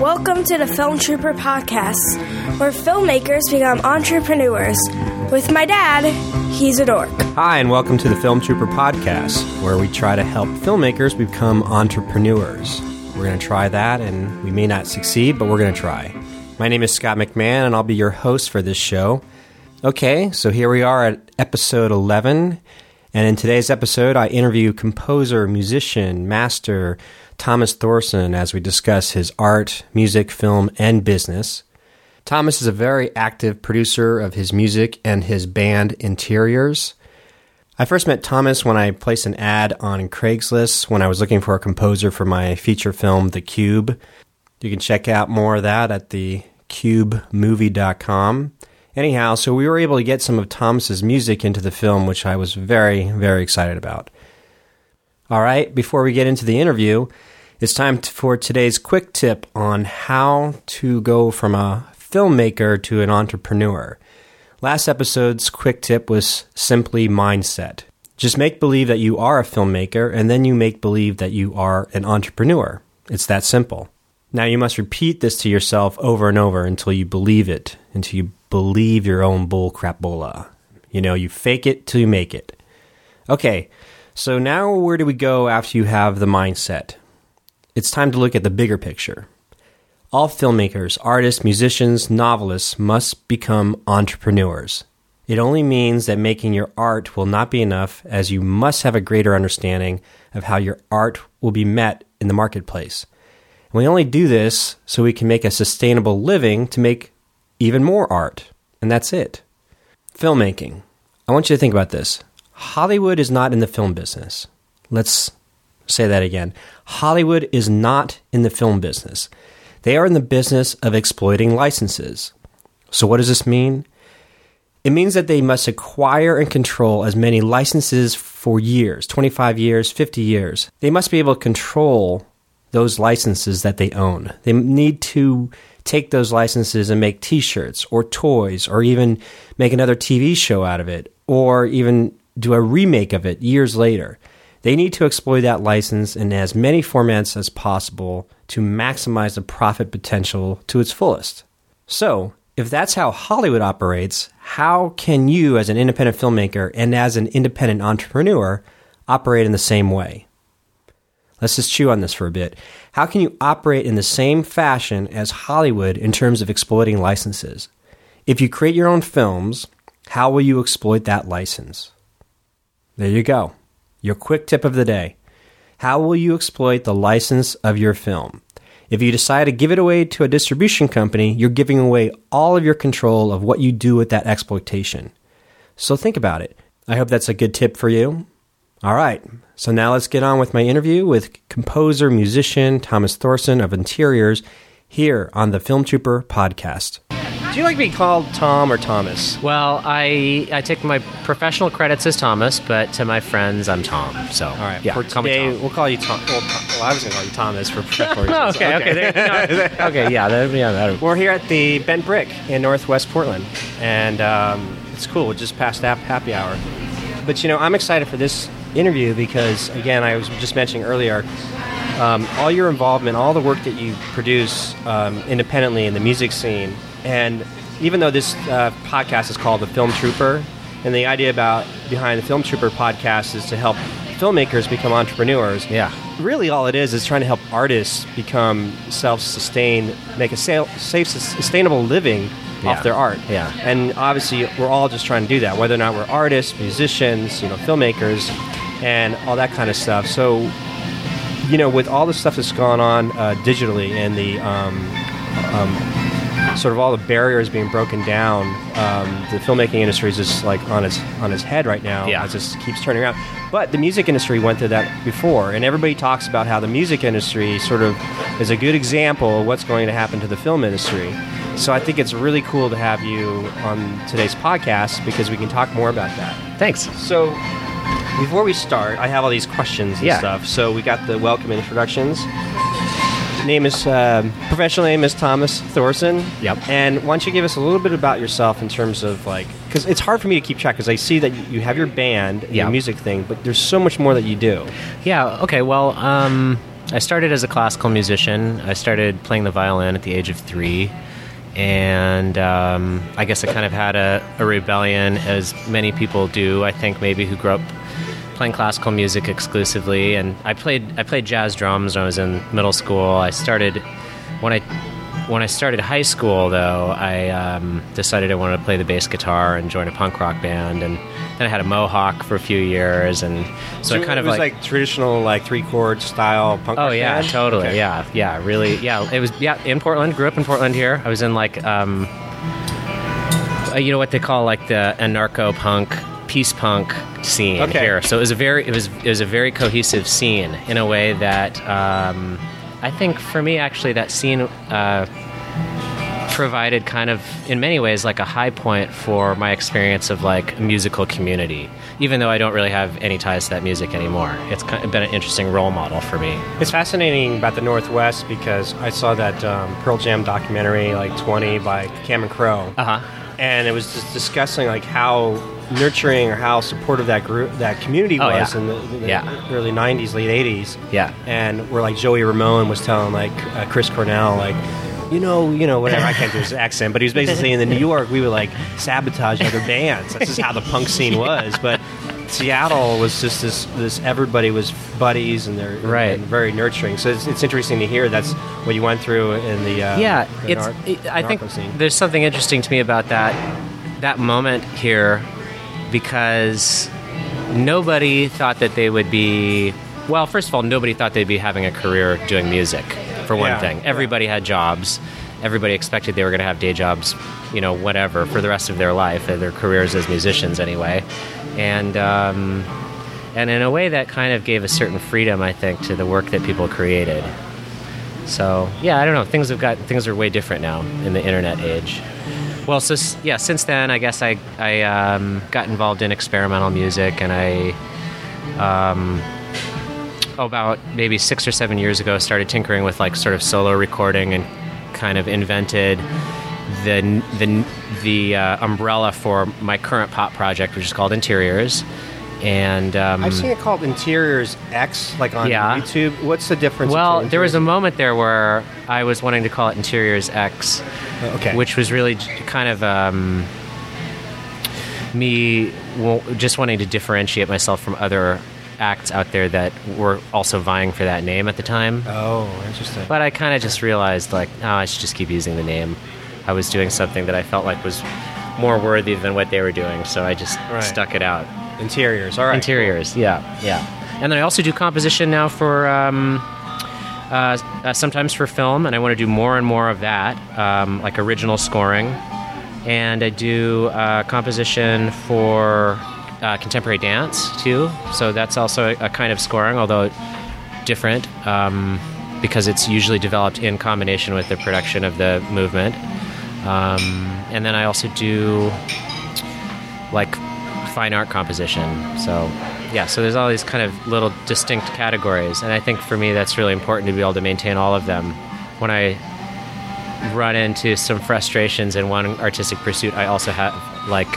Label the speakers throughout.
Speaker 1: Welcome to the Film Trooper Podcast, where filmmakers become entrepreneurs. With my dad, he's a dork.
Speaker 2: Hi, and welcome to the Film Trooper Podcast, where we try to help filmmakers become entrepreneurs. We're going to try that, and we may not succeed, but we're going to try. My name is Scott McMahon, and I'll be your host for this show. Okay, so here we are at episode 11, and in today's episode, I interview composer, musician, master, Thomas Thorson as we discuss his art, music, film, and business. Thomas is a very active producer of his music and his band Interiors. I first met Thomas when I placed an ad on Craigslist when I was looking for a composer for my feature film, The Cube. You can check out more of that at thecubemovie.com. Anyhow, so we were able to get some of Thomas's music into the film, which I was very, very excited about. All right, before we get into the interview, it's time for today's quick tip on how to go from a filmmaker to an entrepreneur. Last episode's quick tip was simply mindset. Just make believe that you are a filmmaker and then you make believe that you are an entrepreneur. It's that simple. Now you must repeat this to yourself over and over until you believe it, until you believe your own bull crapola. You know, you fake it till you make it. Okay, so now where do we go after you have the mindset? It's time to look at the bigger picture. All filmmakers, artists, musicians, novelists must become entrepreneurs. It only means that making your art will not be enough, as you must have a greater understanding of how your art will be met in the marketplace. We only do this so we can make a sustainable living to make even more art. And that's it. Filmmaking. I want you to think about this. Hollywood is not in the film business. Let's say that again. Hollywood is not in the film business. They are in the business of exploiting licenses. So, what does this mean? It means that they must acquire and control as many licenses for years 25 years, 50 years. They must be able to control those licenses that they own. They need to take those licenses and make t shirts or toys or even make another TV show out of it or even do a remake of it years later. They need to exploit that license in as many formats as possible to maximize the profit potential to its fullest. So, if that's how Hollywood operates, how can you, as an independent filmmaker and as an independent entrepreneur, operate in the same way? Let's just chew on this for a bit. How can you operate in the same fashion as Hollywood in terms of exploiting licenses? If you create your own films, how will you exploit that license? There you go. Your quick tip of the day. How will you exploit the license of your film? If you decide to give it away to a distribution company, you're giving away all of your control of what you do with that exploitation. So think about it. I hope that's a good tip for you. All right, so now let's get on with my interview with composer, musician Thomas Thorson of Interiors here on the Film Trooper podcast. Do you like to be called Tom or Thomas?
Speaker 3: Well, I I take my professional credits as Thomas, but to my friends, I'm Tom. So,
Speaker 2: All right,
Speaker 3: yeah,
Speaker 2: for
Speaker 3: call me
Speaker 2: today,
Speaker 3: Tom.
Speaker 2: we'll call you Tom. Well, Tom- well, I was going to call you Thomas for professional reasons.
Speaker 3: Oh, okay, okay, there, no, okay, yeah, that, yeah, that,
Speaker 2: We're here at the Bent Brick in Northwest Portland, and um, it's cool. We're just past that happy hour. But you know, I'm excited for this interview because, again, I was just mentioning earlier, um, all your involvement, all the work that you produce um, independently in the music scene, and even though this uh, podcast is called the Film Trooper, and the idea about behind the Film Trooper podcast is to help filmmakers become entrepreneurs.
Speaker 3: Yeah.
Speaker 2: Really, all it is is trying to help artists become self-sustained, make a sa- safe, sustainable living
Speaker 3: Yeah.
Speaker 2: off their art.
Speaker 3: Yeah.
Speaker 2: And obviously, we're all just trying to do that, whether or not we're artists, musicians, you know, filmmakers, and all that kind of stuff. So, you know, with all the stuff that's gone on uh, digitally and the um, um, sort of all the barriers being broken down, um, the filmmaking industry is just like on its on its head right now.
Speaker 3: Yeah.
Speaker 2: It just keeps turning around. But the music industry went through that before, and everybody talks about how the music industry sort of is a good example of what's going to happen to the film industry. So I think it's really cool to have you on today's podcast because we can talk more about that.
Speaker 3: thanks.
Speaker 2: So, before we start, I have all these questions and
Speaker 3: Yeah.
Speaker 2: stuff. So we got the welcome introductions. Name is um professional name is Thomas Thorson.
Speaker 3: Yep.
Speaker 2: And why don't you give us a little bit about yourself in terms of like, because it's hard for me to keep track because I see that you have your band, and
Speaker 3: Yeah.
Speaker 2: your music thing, but there's so much more that you do.
Speaker 3: Yeah. Okay. Well, um, I started as a classical musician. I started playing the violin at the age of three, and um, I guess I kind of had a, a rebellion, as many people do. I think maybe who grew up playing classical music exclusively, and I played I played jazz drums when I was in middle school. I started when I when I started high school, though, I um, decided I wanted to play the bass guitar and join a punk rock band, and then I had a mohawk for a few years, and so, I kind
Speaker 2: it
Speaker 3: of
Speaker 2: was
Speaker 3: like,
Speaker 2: like, traditional, like three chord style punk.
Speaker 3: oh
Speaker 2: rock
Speaker 3: yeah,
Speaker 2: band?
Speaker 3: totally,
Speaker 2: Okay.
Speaker 3: yeah, yeah, really, yeah. It was yeah in Portland. Grew up in Portland here. I was in like um, uh, you know what they call like the anarcho punk peace punk scene
Speaker 2: Okay.
Speaker 3: here. So it was a very it was it was a very cohesive scene in a way that um, I think for me actually that scene uh, provided kind of in many ways like a high point for my experience of like a musical community. Even though I don't really have any ties to that music anymore, it's kind of been an interesting role model for me.
Speaker 2: It's fascinating about the Northwest because I saw that um, Pearl Jam documentary, like 20 by Cameron Crowe.
Speaker 3: Uh huh.
Speaker 2: and it was just discussing like how nurturing or how supportive that group that community
Speaker 3: Oh,
Speaker 2: was
Speaker 3: yeah.
Speaker 2: in the, the
Speaker 3: Yeah.
Speaker 2: early 90s late 80s
Speaker 3: Yeah.
Speaker 2: and where like joey ramone was telling like uh, chris cornell like you know you know whatever i can't do his accent but he was basically saying in new york we would like sabotage other bands that's just how the punk scene was but Seattle was just this. This everybody was buddies, and they're
Speaker 3: Right.
Speaker 2: and very nurturing. So it's, it's interesting to hear that's what you went through in the uh,
Speaker 3: yeah,
Speaker 2: the
Speaker 3: it's.
Speaker 2: nar-
Speaker 3: it- I think
Speaker 2: scene.
Speaker 3: there's something interesting to me about that that moment here because nobody thought that they would be. Well, first of all, nobody thought they'd be having a career doing music. For one
Speaker 2: Yeah,
Speaker 3: thing,
Speaker 2: yeah.
Speaker 3: everybody had jobs. Everybody expected they were going to have day jobs, you know, whatever, for the rest of their life, uh, their careers as musicians, anyway. And um, and in a way, that kind of gave a certain freedom, I think, to the work that people created. So yeah, I don't know. Things have got things are way different now in the internet age. Well, so yeah, since then, I guess I I um, got involved in experimental music, and I um, about maybe six or seven years ago started tinkering with like sort of solo recording and kind of invented the the the uh, umbrella for my current pop project, which is called Interiors. And um,
Speaker 2: I've seen it called Interiors X, like on
Speaker 3: Yeah.
Speaker 2: YouTube. What's the difference?
Speaker 3: well, there was a moment there where I was wanting to call it Interiors X,
Speaker 2: okay,
Speaker 3: which was really kind of um, me just wanting to differentiate myself from other acts out there that were also vying for that name at the time.
Speaker 2: oh, interesting.
Speaker 3: But I kind of just realized, like, oh, I should just keep using the name. I was doing something that I felt like was more worthy than what they were doing, so I just
Speaker 2: Right.
Speaker 3: stuck it out.
Speaker 2: Interiors, all right.
Speaker 3: Interiors, yeah, yeah. And then I also do composition now for um, uh, uh, sometimes for film, and I want to do more and more of that, um, like original scoring. And I do uh, composition for uh, contemporary dance too. So that's also a, a kind of scoring, although different, um, because it's usually developed in combination with the production of the movement. Um, and then I also do fine art composition. So, yeah, so there's all these kind of little distinct categories. And I think for me, that's really important to be able to maintain all of them. When I run into some frustrations in one artistic pursuit, I also have like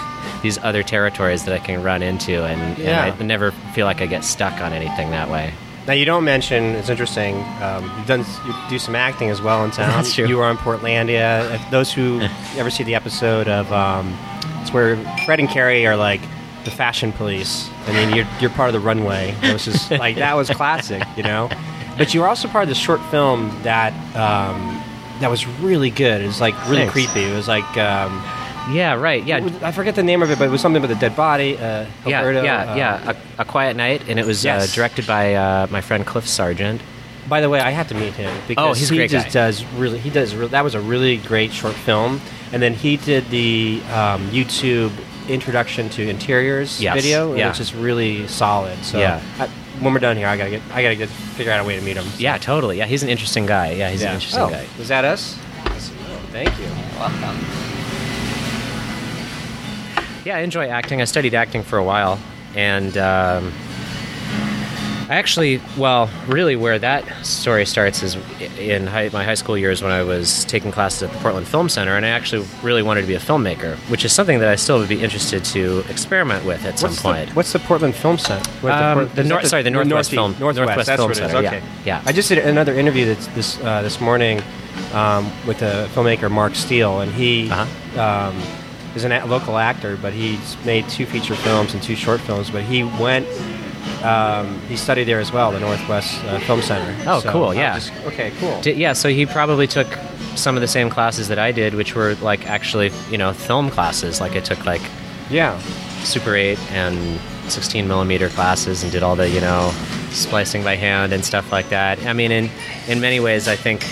Speaker 3: these other territories that I can run into, and,
Speaker 2: Yeah.
Speaker 3: and I never feel like I get stuck on anything that way.
Speaker 2: Now you don't mention. It's interesting. Um, you've done you do some acting as well in town.
Speaker 3: That's true.
Speaker 2: You were on Portlandia. If those who ever see the episode of, um, it's where Fred and Carrie are like the fashion police. I mean, you're you're part of the runway. It was just like that was classic, you know. But you were also part of the short film that um, that was really good. It was like really
Speaker 3: Thanks.
Speaker 2: creepy. It was like. Um,
Speaker 3: Yeah, right. Yeah,
Speaker 2: I forget the name of it, but it was something about a dead body. Uh,
Speaker 3: yeah,
Speaker 2: Alberto,
Speaker 3: yeah,
Speaker 2: uh,
Speaker 3: yeah. A, a Quiet Night, and it was
Speaker 2: Yes.
Speaker 3: uh, directed by uh, my friend Cliff Sargent.
Speaker 2: By the way, I have to meet him because
Speaker 3: Oh, he's
Speaker 2: he
Speaker 3: great
Speaker 2: just
Speaker 3: guy.
Speaker 2: does really. He does. Re- that was a really great short film, and then he did the um, YouTube introduction to interiors
Speaker 3: Yes,
Speaker 2: video,
Speaker 3: yeah.
Speaker 2: which is really solid. So
Speaker 3: Yeah.
Speaker 2: I, when we're done here, I gotta get. I gotta get figure out a way to meet him.
Speaker 3: Yeah, totally. Yeah, he's an interesting guy. Yeah, he's
Speaker 2: Yeah.
Speaker 3: an interesting
Speaker 2: oh,
Speaker 3: guy.
Speaker 2: Was that us? Thank you.
Speaker 4: Welcome.
Speaker 3: Yeah, I enjoy acting. I studied acting for a while, and um, actually, well, really, where that story starts is in high, my high school years when I was taking classes at the Portland Film Center, and I actually really wanted to be a filmmaker, which is something that I still would be interested to experiment with at some point.
Speaker 2: The, what's the Portland Film Center? What
Speaker 3: Um, the
Speaker 2: is
Speaker 3: nor- sorry, the Northwest
Speaker 2: Northeast-
Speaker 3: Film- Northwest
Speaker 2: that's
Speaker 3: Film
Speaker 2: what it is,
Speaker 3: Center,
Speaker 2: Okay.
Speaker 3: yeah. Yeah.
Speaker 2: I just did another interview this uh, this morning um, with the filmmaker Mark Steele, and he
Speaker 3: Uh-huh.
Speaker 2: um, is a local actor, but he's made two feature films and two short films. But he went. Um, he studied there as well, the Northwest uh, Film Center.
Speaker 3: Oh,
Speaker 2: So
Speaker 3: cool, yeah.
Speaker 2: just- okay, cool.
Speaker 3: Di- yeah, so he probably took some of the same classes that I did, which were like actually, you know, film classes. Like I took like
Speaker 2: yeah.
Speaker 3: Super 8 and 16 millimeter classes and did all the, you know, splicing by hand and stuff like that. I mean, in, in many ways, I think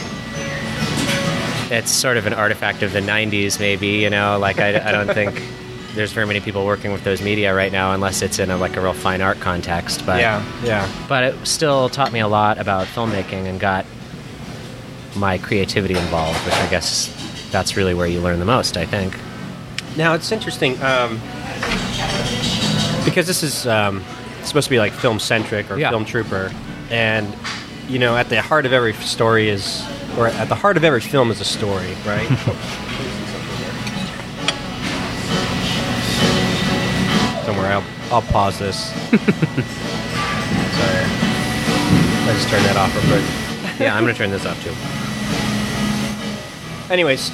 Speaker 3: it's sort of an artifact of the 90s, maybe, you know, like I, I don't think there's very many people working with those media right now unless it's in a, like a real fine art context. But,
Speaker 2: Yeah, yeah.
Speaker 3: but it still taught me a lot about filmmaking and got my creativity involved, which I guess that's really where you learn the most, I think.
Speaker 2: Now it's interesting um, because this is um, supposed to be like film centric or
Speaker 3: Yeah.
Speaker 2: film trooper, and you know, at the heart of every story is, or at the heart of every film is a story, right? I'll, pause this. Sorry, I just turned that off real quick.
Speaker 3: Yeah, I'm going to turn this off too.
Speaker 2: Anyways,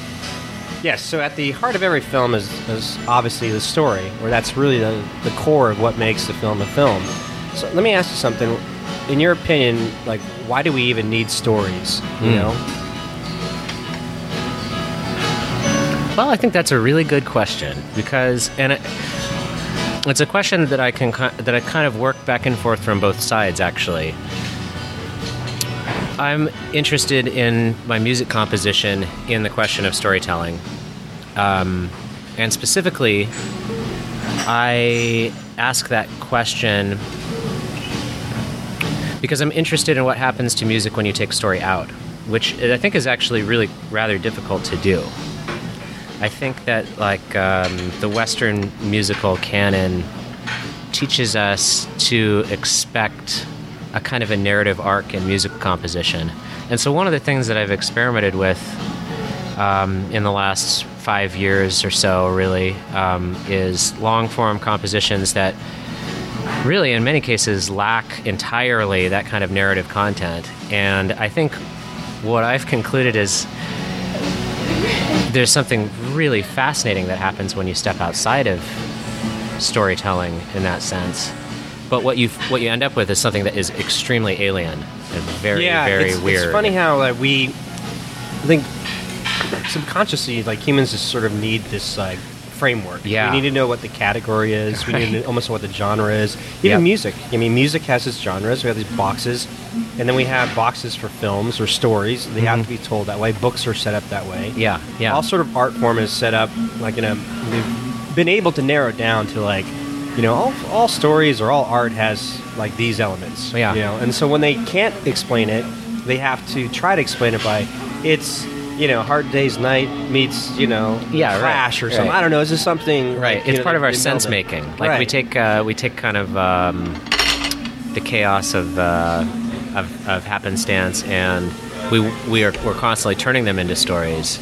Speaker 2: yes. So at the heart of every film is, is obviously the story, or that's really the, the core of what makes the film a film. So let me ask you something. In your opinion, like, why do we even need stories? You
Speaker 3: Hmm.
Speaker 2: know?
Speaker 3: Well, I think that's a really good question because, and it, it's a question that I can that I kind of work back and forth from both sides. Actually, I'm interested in my music composition in the question of storytelling, um, and specifically, I ask that question because I'm interested in what happens to music when you take story out, which I think is actually really rather difficult to do. I think that like um, the Western musical canon teaches us to expect a kind of a narrative arc in music composition, and so one of the things that I've experimented with um, in the last five years or so, really, um, is long form compositions that really, in many cases, lack entirely that kind of narrative content. And I think what I've concluded is there's something really fascinating that happens when you step outside of storytelling in that sense. But what you what you end up with is something that is extremely alien and very very
Speaker 2: it's,
Speaker 3: weird.
Speaker 2: It's funny how like we, I think, subconsciously, like humans just sort of need this like framework.
Speaker 3: Yeah.
Speaker 2: we need to know what the category is. We need to almost know what the genre is. Even
Speaker 3: Yep.
Speaker 2: music. I mean, music has its genres. We have these boxes, and then we have boxes for films or stories. They have to be told that way. Books are set up that way.
Speaker 3: Mm-hmm. Yeah, yeah.
Speaker 2: All sort of art form is set up like in a. We've been able to narrow it down to like. You know, all, all stories or all art has like these elements.
Speaker 3: Yeah.
Speaker 2: You know, and so when they can't explain it, they have to try to explain it by it's you know Hard Day's Night meets you know
Speaker 3: Yeah, right,
Speaker 2: Crash or something.
Speaker 3: right.
Speaker 2: I don't know. Is this something
Speaker 3: right
Speaker 2: like,
Speaker 3: it's
Speaker 2: know,
Speaker 3: part of our sense making like we take uh, we take kind of um, the chaos of, uh, of of happenstance and we we are we're constantly turning them into stories.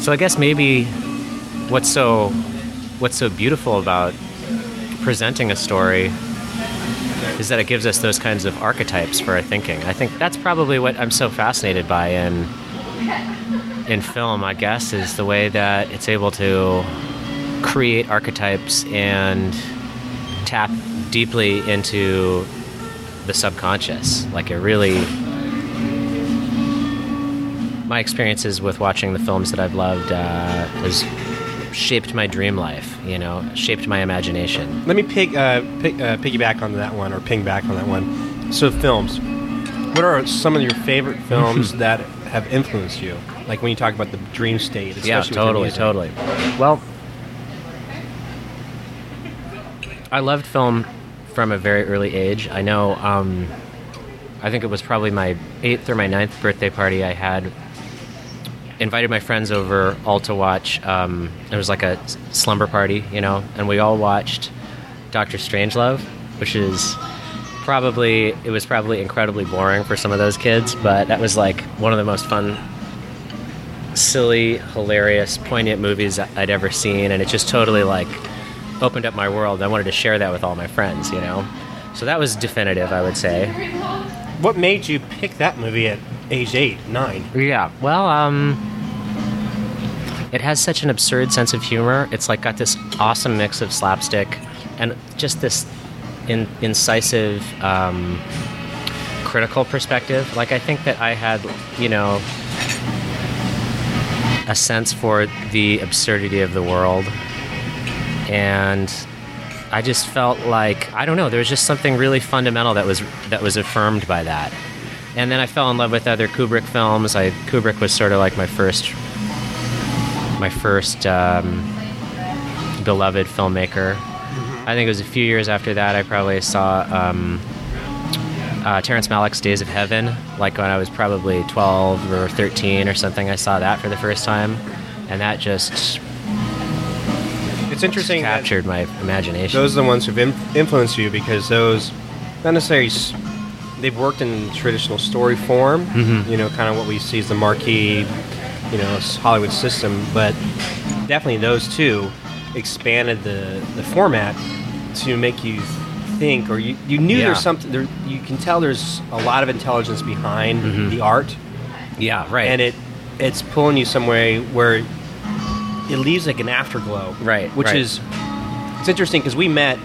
Speaker 3: So i guess maybe what's so what's so beautiful about presenting a story is that it gives us those kinds of archetypes for our thinking. I think that's probably what i'm so fascinated by in in film, I guess, is the way that it's able to create archetypes and tap deeply into the subconscious. Like it really. My experiences with watching the films that I've loved uh, has shaped my dream life, you know, shaped my imagination.
Speaker 2: Let me pig, uh, pig, uh, piggyback on that one or ping back on that one. So films. What are some of your favorite films that have influenced you? Like when you talk about the dream state.
Speaker 3: Yeah, totally, totally. Well, I loved film from a very early age. I know, um, I think it was probably my eighth or my ninth birthday party. I had invited my friends over all to watch. Um, it was like a slumber party, you know, and we all watched Doctor Strangelove, which is probably it was probably incredibly boring for some of those kids, but that was like one of the most fun, silly, hilarious, poignant movies I'd ever seen, and it just totally like opened up my world. I wanted to share that with all my friends, you know. So that was definitive, I would say.
Speaker 2: What made you pick that movie at age eight, nine?
Speaker 3: Yeah. Well, um, it has such an absurd sense of humor. It's like got this awesome mix of slapstick and just this in, incisive, um, critical perspective. Like I think that I had, you know, a sense for the absurdity of the world, and I just felt like I don't know. There was just something really fundamental that was that was affirmed by that. And then I fell in love with other Kubrick films. I Kubrick was sort of like my first my first um, beloved filmmaker. I think it was a few years after that I probably saw um, uh, Terrence Malick's Days of Heaven, like when I was probably 12 or 13 or something. I saw that for the first time, and that just
Speaker 2: It's interesting.
Speaker 3: captured my imagination.
Speaker 2: those are the ones who've in- influenced you because those, not necessarily, s- they've worked in traditional story form.
Speaker 3: Mm-hmm.
Speaker 2: You know, kind of what we see as the marquee, you know, Hollywood system. But definitely those two expanded the the format to make you think, or you, you knew
Speaker 3: Yeah.
Speaker 2: there's something. There, you can tell there's a lot of intelligence behind
Speaker 3: Mm-hmm.
Speaker 2: the art,
Speaker 3: yeah, right.
Speaker 2: and it it's pulling you somewhere where it leaves like an afterglow.
Speaker 3: Right,
Speaker 2: Which
Speaker 3: right.
Speaker 2: is it's interesting because we met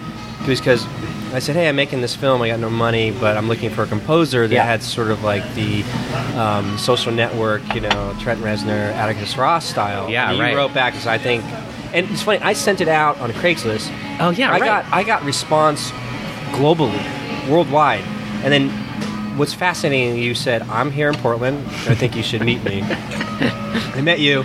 Speaker 2: because I said, "Hey, I'm making this film. I got no money, but I'm looking for a composer that
Speaker 3: Yeah.
Speaker 2: had sort of like the um, social network, you know, Trent Reznor, Atticus Ross style."
Speaker 3: Yeah,
Speaker 2: and you
Speaker 3: right.
Speaker 2: wrote back because I think, and it's funny. I sent it out on Craigslist.
Speaker 3: Oh, yeah,
Speaker 2: I
Speaker 3: right.
Speaker 2: got I got response globally, worldwide, and then. What's fascinating, you said, I'm here in Portland. I think you should meet me. I met you,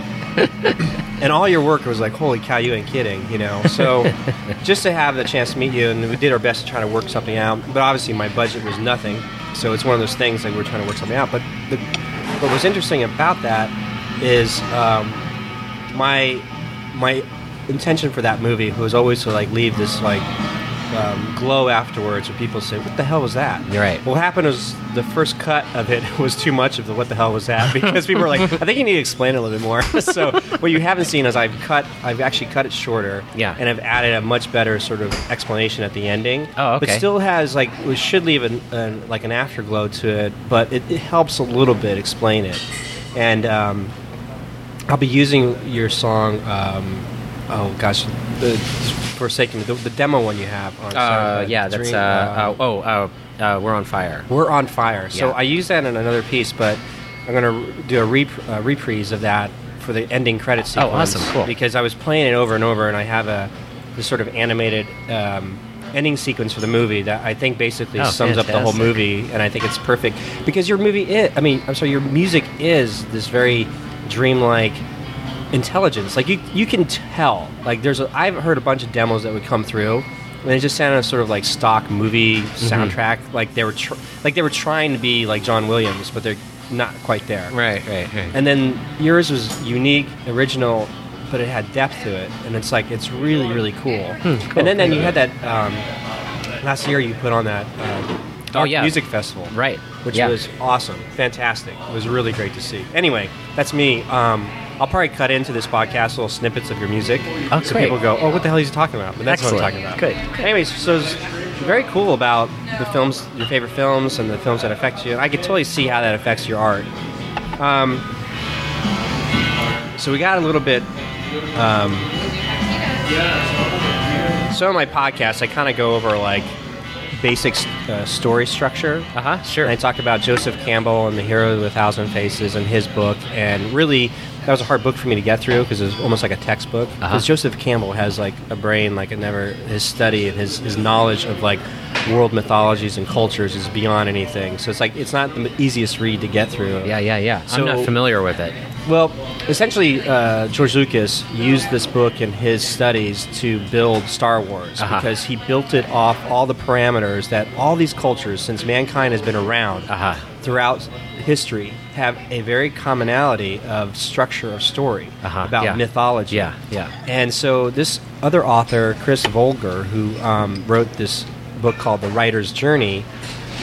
Speaker 2: and all your work was like, holy cow, you ain't kidding, you know. So just to have the chance to meet you, and we did our best to try to work something out. But obviously, my budget was nothing, so it's one of those things like we're trying to work something out. But the, what was interesting about that is um, my my intention for that movie was always to like leave this like um, glow afterwards, where people say, "What the hell was that?"
Speaker 3: You're right.
Speaker 2: What happened was the first cut of it was too much of the "What the hell was that?" because people were like, "I think you need to explain it a little bit more." so what you haven't seen is I've cut, I've actually cut it shorter,
Speaker 3: Yeah.
Speaker 2: and I've added a much better sort of explanation at the ending.
Speaker 3: Oh,
Speaker 2: But
Speaker 3: okay.
Speaker 2: still has like it should leave an, an like an afterglow to it, but it, it helps a little bit explain it, and. Um, I'll be using your song. Um, oh gosh, the Forsaken, the, the demo one you have on.
Speaker 3: uh, yeah, that's
Speaker 2: Dream,
Speaker 3: uh,
Speaker 2: uh,
Speaker 3: uh, oh, uh, uh, we're on fire.
Speaker 2: we're on fire. So
Speaker 3: Yeah.
Speaker 2: I use that in another piece, but I'm going to do a rep- uh, reprise of that for the ending credit sequence.
Speaker 3: Oh, awesome, cool.
Speaker 2: Because I was playing it over and over, and I have a this sort of animated um, ending sequence for the movie that I think basically
Speaker 3: Oh,
Speaker 2: sums up the whole movie, and I think it's perfect because your movie is. I mean, I'm sorry, your music is this very dreamlike intelligence. Like you, you can tell. Like there's, a, I've heard a bunch of demos that would come through, and it just sounded sort of like stock movie
Speaker 3: Mm-hmm.
Speaker 2: soundtrack. Like they were, tr- like they were trying to be like John Williams, but they're not quite there.
Speaker 3: Right, right, right.
Speaker 2: And then yours was unique, original, but it had depth to it, and it's like it's really, really cool.
Speaker 3: Hmm, cool.
Speaker 2: And then, then you had that um, last year you put on that um, Dark
Speaker 3: Oh, yeah.
Speaker 2: music festival,
Speaker 3: Right.
Speaker 2: Which
Speaker 3: Yeah.
Speaker 2: was awesome, fantastic. It was really great to see. Anyway, that's me. Um, I'll probably cut into this podcast little snippets of your music,
Speaker 3: Oh,
Speaker 2: so
Speaker 3: great.
Speaker 2: people go, "Oh, what the hell is he talking about?" But that's what I'm talking about.
Speaker 3: Good.
Speaker 2: Anyways, so it's very cool about the films, your favorite films, and the films that affect you. I could totally see how that affects your art. Um, so we got a little bit. Um, so in my podcast, I kind of go over like basic uh, story structure.
Speaker 3: Uh huh. Sure.
Speaker 2: And I talk about Joseph Campbell and the Hero with a Thousand Faces and his book, and really that was a hard book for me to get through because it was almost like a textbook. Because
Speaker 3: Uh-huh.
Speaker 2: Joseph Campbell has like a brain like it never. His study and his his knowledge of like world mythologies and cultures is beyond anything. So it's like it's not the easiest read to get through.
Speaker 3: yeah, yeah, yeah.
Speaker 2: So-
Speaker 3: I'm not familiar with it.
Speaker 2: Well, essentially, uh, George Lucas used this book in his studies to build Star Wars
Speaker 3: Uh-huh.
Speaker 2: because he built it off all the parameters that all these cultures, since mankind has been around
Speaker 3: Uh-huh.
Speaker 2: throughout history, have a very commonality of structure of story
Speaker 3: Uh-huh,
Speaker 2: about
Speaker 3: yeah.
Speaker 2: mythology.
Speaker 3: Yeah, yeah.
Speaker 2: And so this other author, Chris Volger, who um, wrote this book called The Writer's Journey,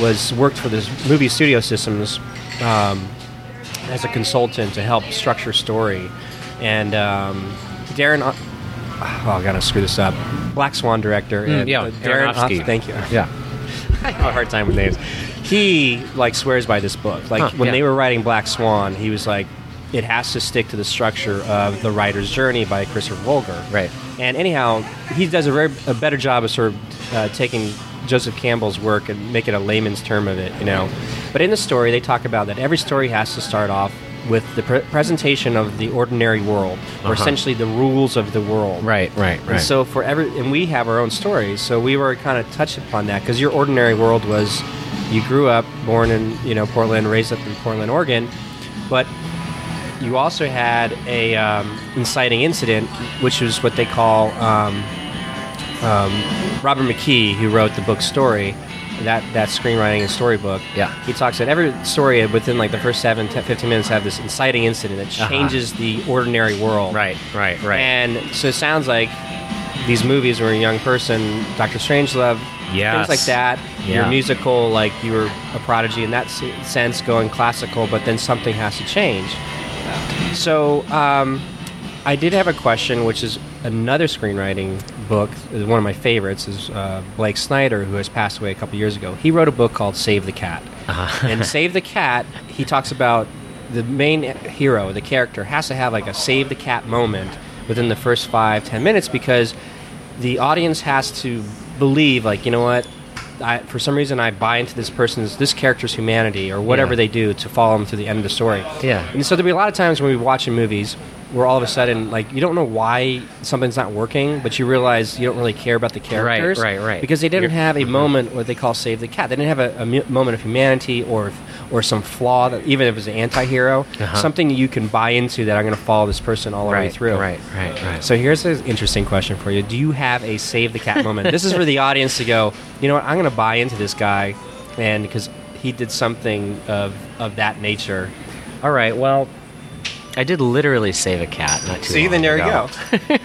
Speaker 2: was worked for this movie studio systems um, as a consultant to help structure story. And um, Darren, O- oh, I gotta screw this up. Black Swan director.
Speaker 3: Mm, yeah,
Speaker 2: uh, Darren.
Speaker 3: Aronofsky.
Speaker 2: Thank you.
Speaker 3: Yeah.
Speaker 2: I have a hard time with names. He like swears by this book. Like
Speaker 3: Huh,
Speaker 2: when
Speaker 3: yeah.
Speaker 2: they were writing Black Swan, he was like, it has to stick to the structure of the writer's journey by Christopher Volger.
Speaker 3: Right.
Speaker 2: And anyhow, he does a very a better job of sort of uh, taking Joseph Campbell's work and make it a layman's term of it, you know. But in the story, they talk about that every story has to start off with the pre- presentation of the ordinary world, or
Speaker 3: Uh-huh.
Speaker 2: essentially the rules of the world.
Speaker 3: Right, right, right.
Speaker 2: And so for every, and we have our own stories. So we were kind of touched upon that because your ordinary world was, you grew up, born in you know Portland, raised up in Portland, Oregon, but you also had a um, inciting incident, which was what they call um, um, Robert McKee, who wrote the book Story, that that screenwriting and storybook.
Speaker 3: Yeah.
Speaker 2: he talks that every story within like the first seven, 10, 15 minutes have this inciting incident that
Speaker 3: Uh-huh.
Speaker 2: changes the ordinary world.
Speaker 3: right, right, right.
Speaker 2: And so it sounds like these movies were a young person, Doctor Strangelove,
Speaker 3: Yes.
Speaker 2: things like that. Your
Speaker 3: Yeah.
Speaker 2: musical, like you were a prodigy in that sense, going classical, but then something has to change. So um, I did have a question, which is another screenwriting book. One of my favorites is uh, Blake Snyder, who has passed away a couple years ago. He wrote a book called Save the Cat.
Speaker 3: Uh-huh.
Speaker 2: and Save the Cat, he talks about the main hero, the character, has to have like a save the cat moment within the first five, ten minutes because the audience has to believe, like, you know what? I, for some reason, I buy into this person's, this character's humanity or whatever
Speaker 3: Yeah.
Speaker 2: they do to follow them to the end of the story.
Speaker 3: Yeah.
Speaker 2: And so there'll be a lot of times when we watch in movies where all of a sudden, like, you don't know why something's not working, but you realize you don't really care about the characters.
Speaker 3: right, right. right.
Speaker 2: Because they didn't
Speaker 3: You're-
Speaker 2: have a moment what they call save the cat. They didn't have a, a mu- moment of humanity or or some flaw that even if it was an anti-hero,
Speaker 3: Uh-huh.
Speaker 2: something you can buy into that I'm going to follow this person all the way through.
Speaker 3: right, right, right.
Speaker 2: So here's an interesting question for you. Do you have a save the cat moment? this is for the audience to go, you know what, I'm going to buy into this guy and because he did something of of that nature.
Speaker 3: All right. Well, I did literally save a cat. Not too
Speaker 2: See, then there
Speaker 3: ago.
Speaker 2: you go.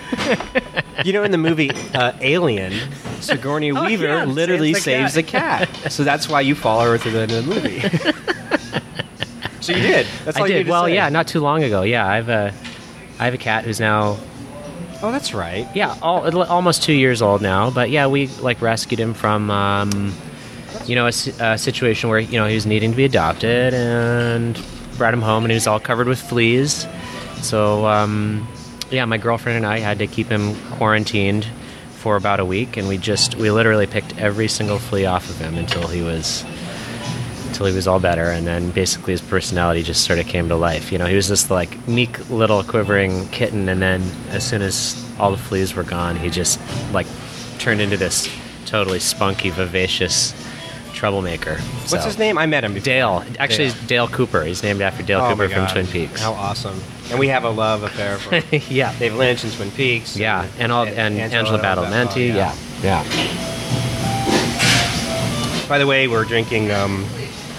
Speaker 2: you know, in the movie uh, Alien, Sigourney
Speaker 3: Oh,
Speaker 2: Weaver
Speaker 3: yeah,
Speaker 2: literally
Speaker 3: saves
Speaker 2: saves
Speaker 3: the
Speaker 2: the cat. so that's why you follow her through the end of the movie. so you did. That's all
Speaker 3: I
Speaker 2: you
Speaker 3: did.
Speaker 2: need to
Speaker 3: Well,
Speaker 2: say.
Speaker 3: yeah, not too long ago. Yeah, I have a, I have a cat who's now,
Speaker 2: Oh, that's right.
Speaker 3: yeah, all, almost two years old now. But yeah, we like rescued him from, um, you know, a, si- a situation where you know he was needing to be adopted and brought him home, and he was all covered with fleas. So um, yeah, my girlfriend and I had to keep him quarantined for about a week, and we just we literally picked every single flea off of him until he was until he was all better, and then basically his personality just sort of came to life. You know, he was this like meek little quivering kitten, and then as soon as all the fleas were gone, he just like turned into this totally spunky, vivacious troublemaker.
Speaker 2: What's his name? I met him before.
Speaker 3: Dale. Actually,
Speaker 2: Dale.
Speaker 3: Dale Cooper. He's named after Dale
Speaker 2: Oh,
Speaker 3: Cooper from Twin Peaks.
Speaker 2: How awesome! And we have a love affair for
Speaker 3: yeah.
Speaker 2: Dave Lynch and Twin Peaks.
Speaker 3: Yeah, and all and, Angelo, Badalamenti.
Speaker 2: oh,
Speaker 3: yeah. yeah,
Speaker 2: By the way, we're drinking um,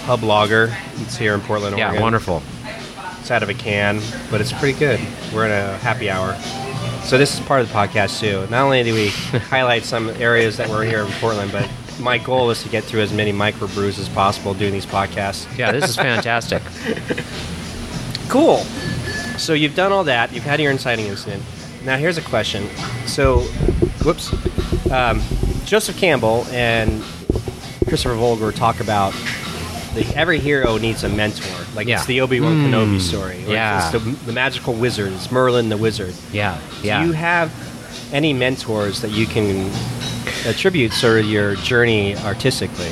Speaker 2: Hub Lager. It's here in Portland,
Speaker 3: yeah, wonderful.
Speaker 2: It's out of a can, but it's pretty good. We're in a happy hour. So this is part of the podcast too. Not only do we highlight some areas that we're here in Portland, but my goal is to get through as many microbrews as possible doing these podcasts.
Speaker 3: Yeah, this is fantastic.
Speaker 2: Cool. So you've done all that. You've had your inciting incident. Now here's a question. So, whoops. Um, Joseph Campbell and Christopher Volger talk about the, every hero needs a mentor. Like
Speaker 3: Yeah.
Speaker 2: it's the Obi Wan Kenobi story. Or
Speaker 3: yeah.
Speaker 2: It's the, the magical wizard. It's Merlin the wizard.
Speaker 3: Yeah, yeah.
Speaker 2: Do you have any mentors that you can attribute sort of your journey artistically?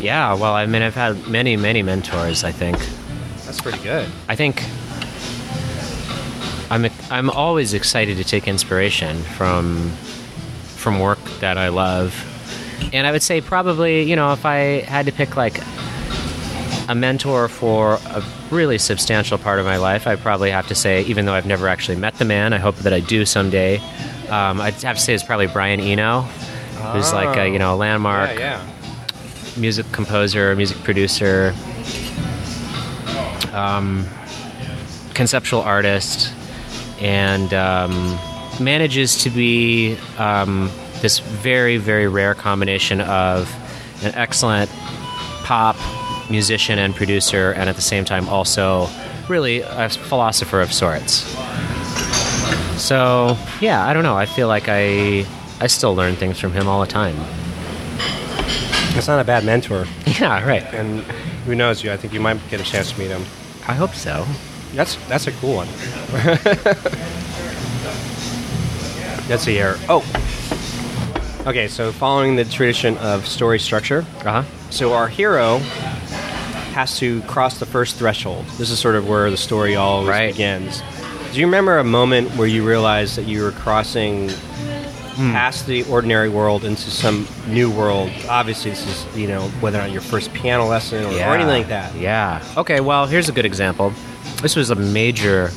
Speaker 3: Yeah, well, I mean, I've had many, many mentors. I think.
Speaker 2: That's pretty good.
Speaker 3: I think I'm I'm always excited to take inspiration from from work that I love, and I would say probably you know if I had to pick like a mentor for a really substantial part of my life, I'd probably have to say even though I've never actually met the man, I hope that I do someday. Um, I'd have to say it's probably Brian Eno, who's like a, you know a landmark
Speaker 2: Yeah, yeah.
Speaker 3: music composer, music producer, um, conceptual artist, and um, manages to be um, this very very rare combination of an excellent pop musician and producer, and at the same time also really a philosopher of sorts. So yeah, I don't know. I feel like I I still learn things from him all the time.
Speaker 2: That's not a bad mentor,
Speaker 3: Yeah, right.
Speaker 2: and who knows? You, I think you might get a chance to meet him.
Speaker 3: I hope so.
Speaker 2: That's that's a cool one. that's the air. Oh. Okay, so following the tradition of story structure,
Speaker 3: Uh huh.
Speaker 2: so our hero has to cross the first threshold. This is sort of where the story always
Speaker 3: Right.
Speaker 2: begins. Do you remember a moment where you realized that you were crossing past the ordinary world into some new world? Obviously, this is you know whether or not your first piano lesson or, or anything like that.
Speaker 3: Yeah. Okay, well, here's a good example. This was a major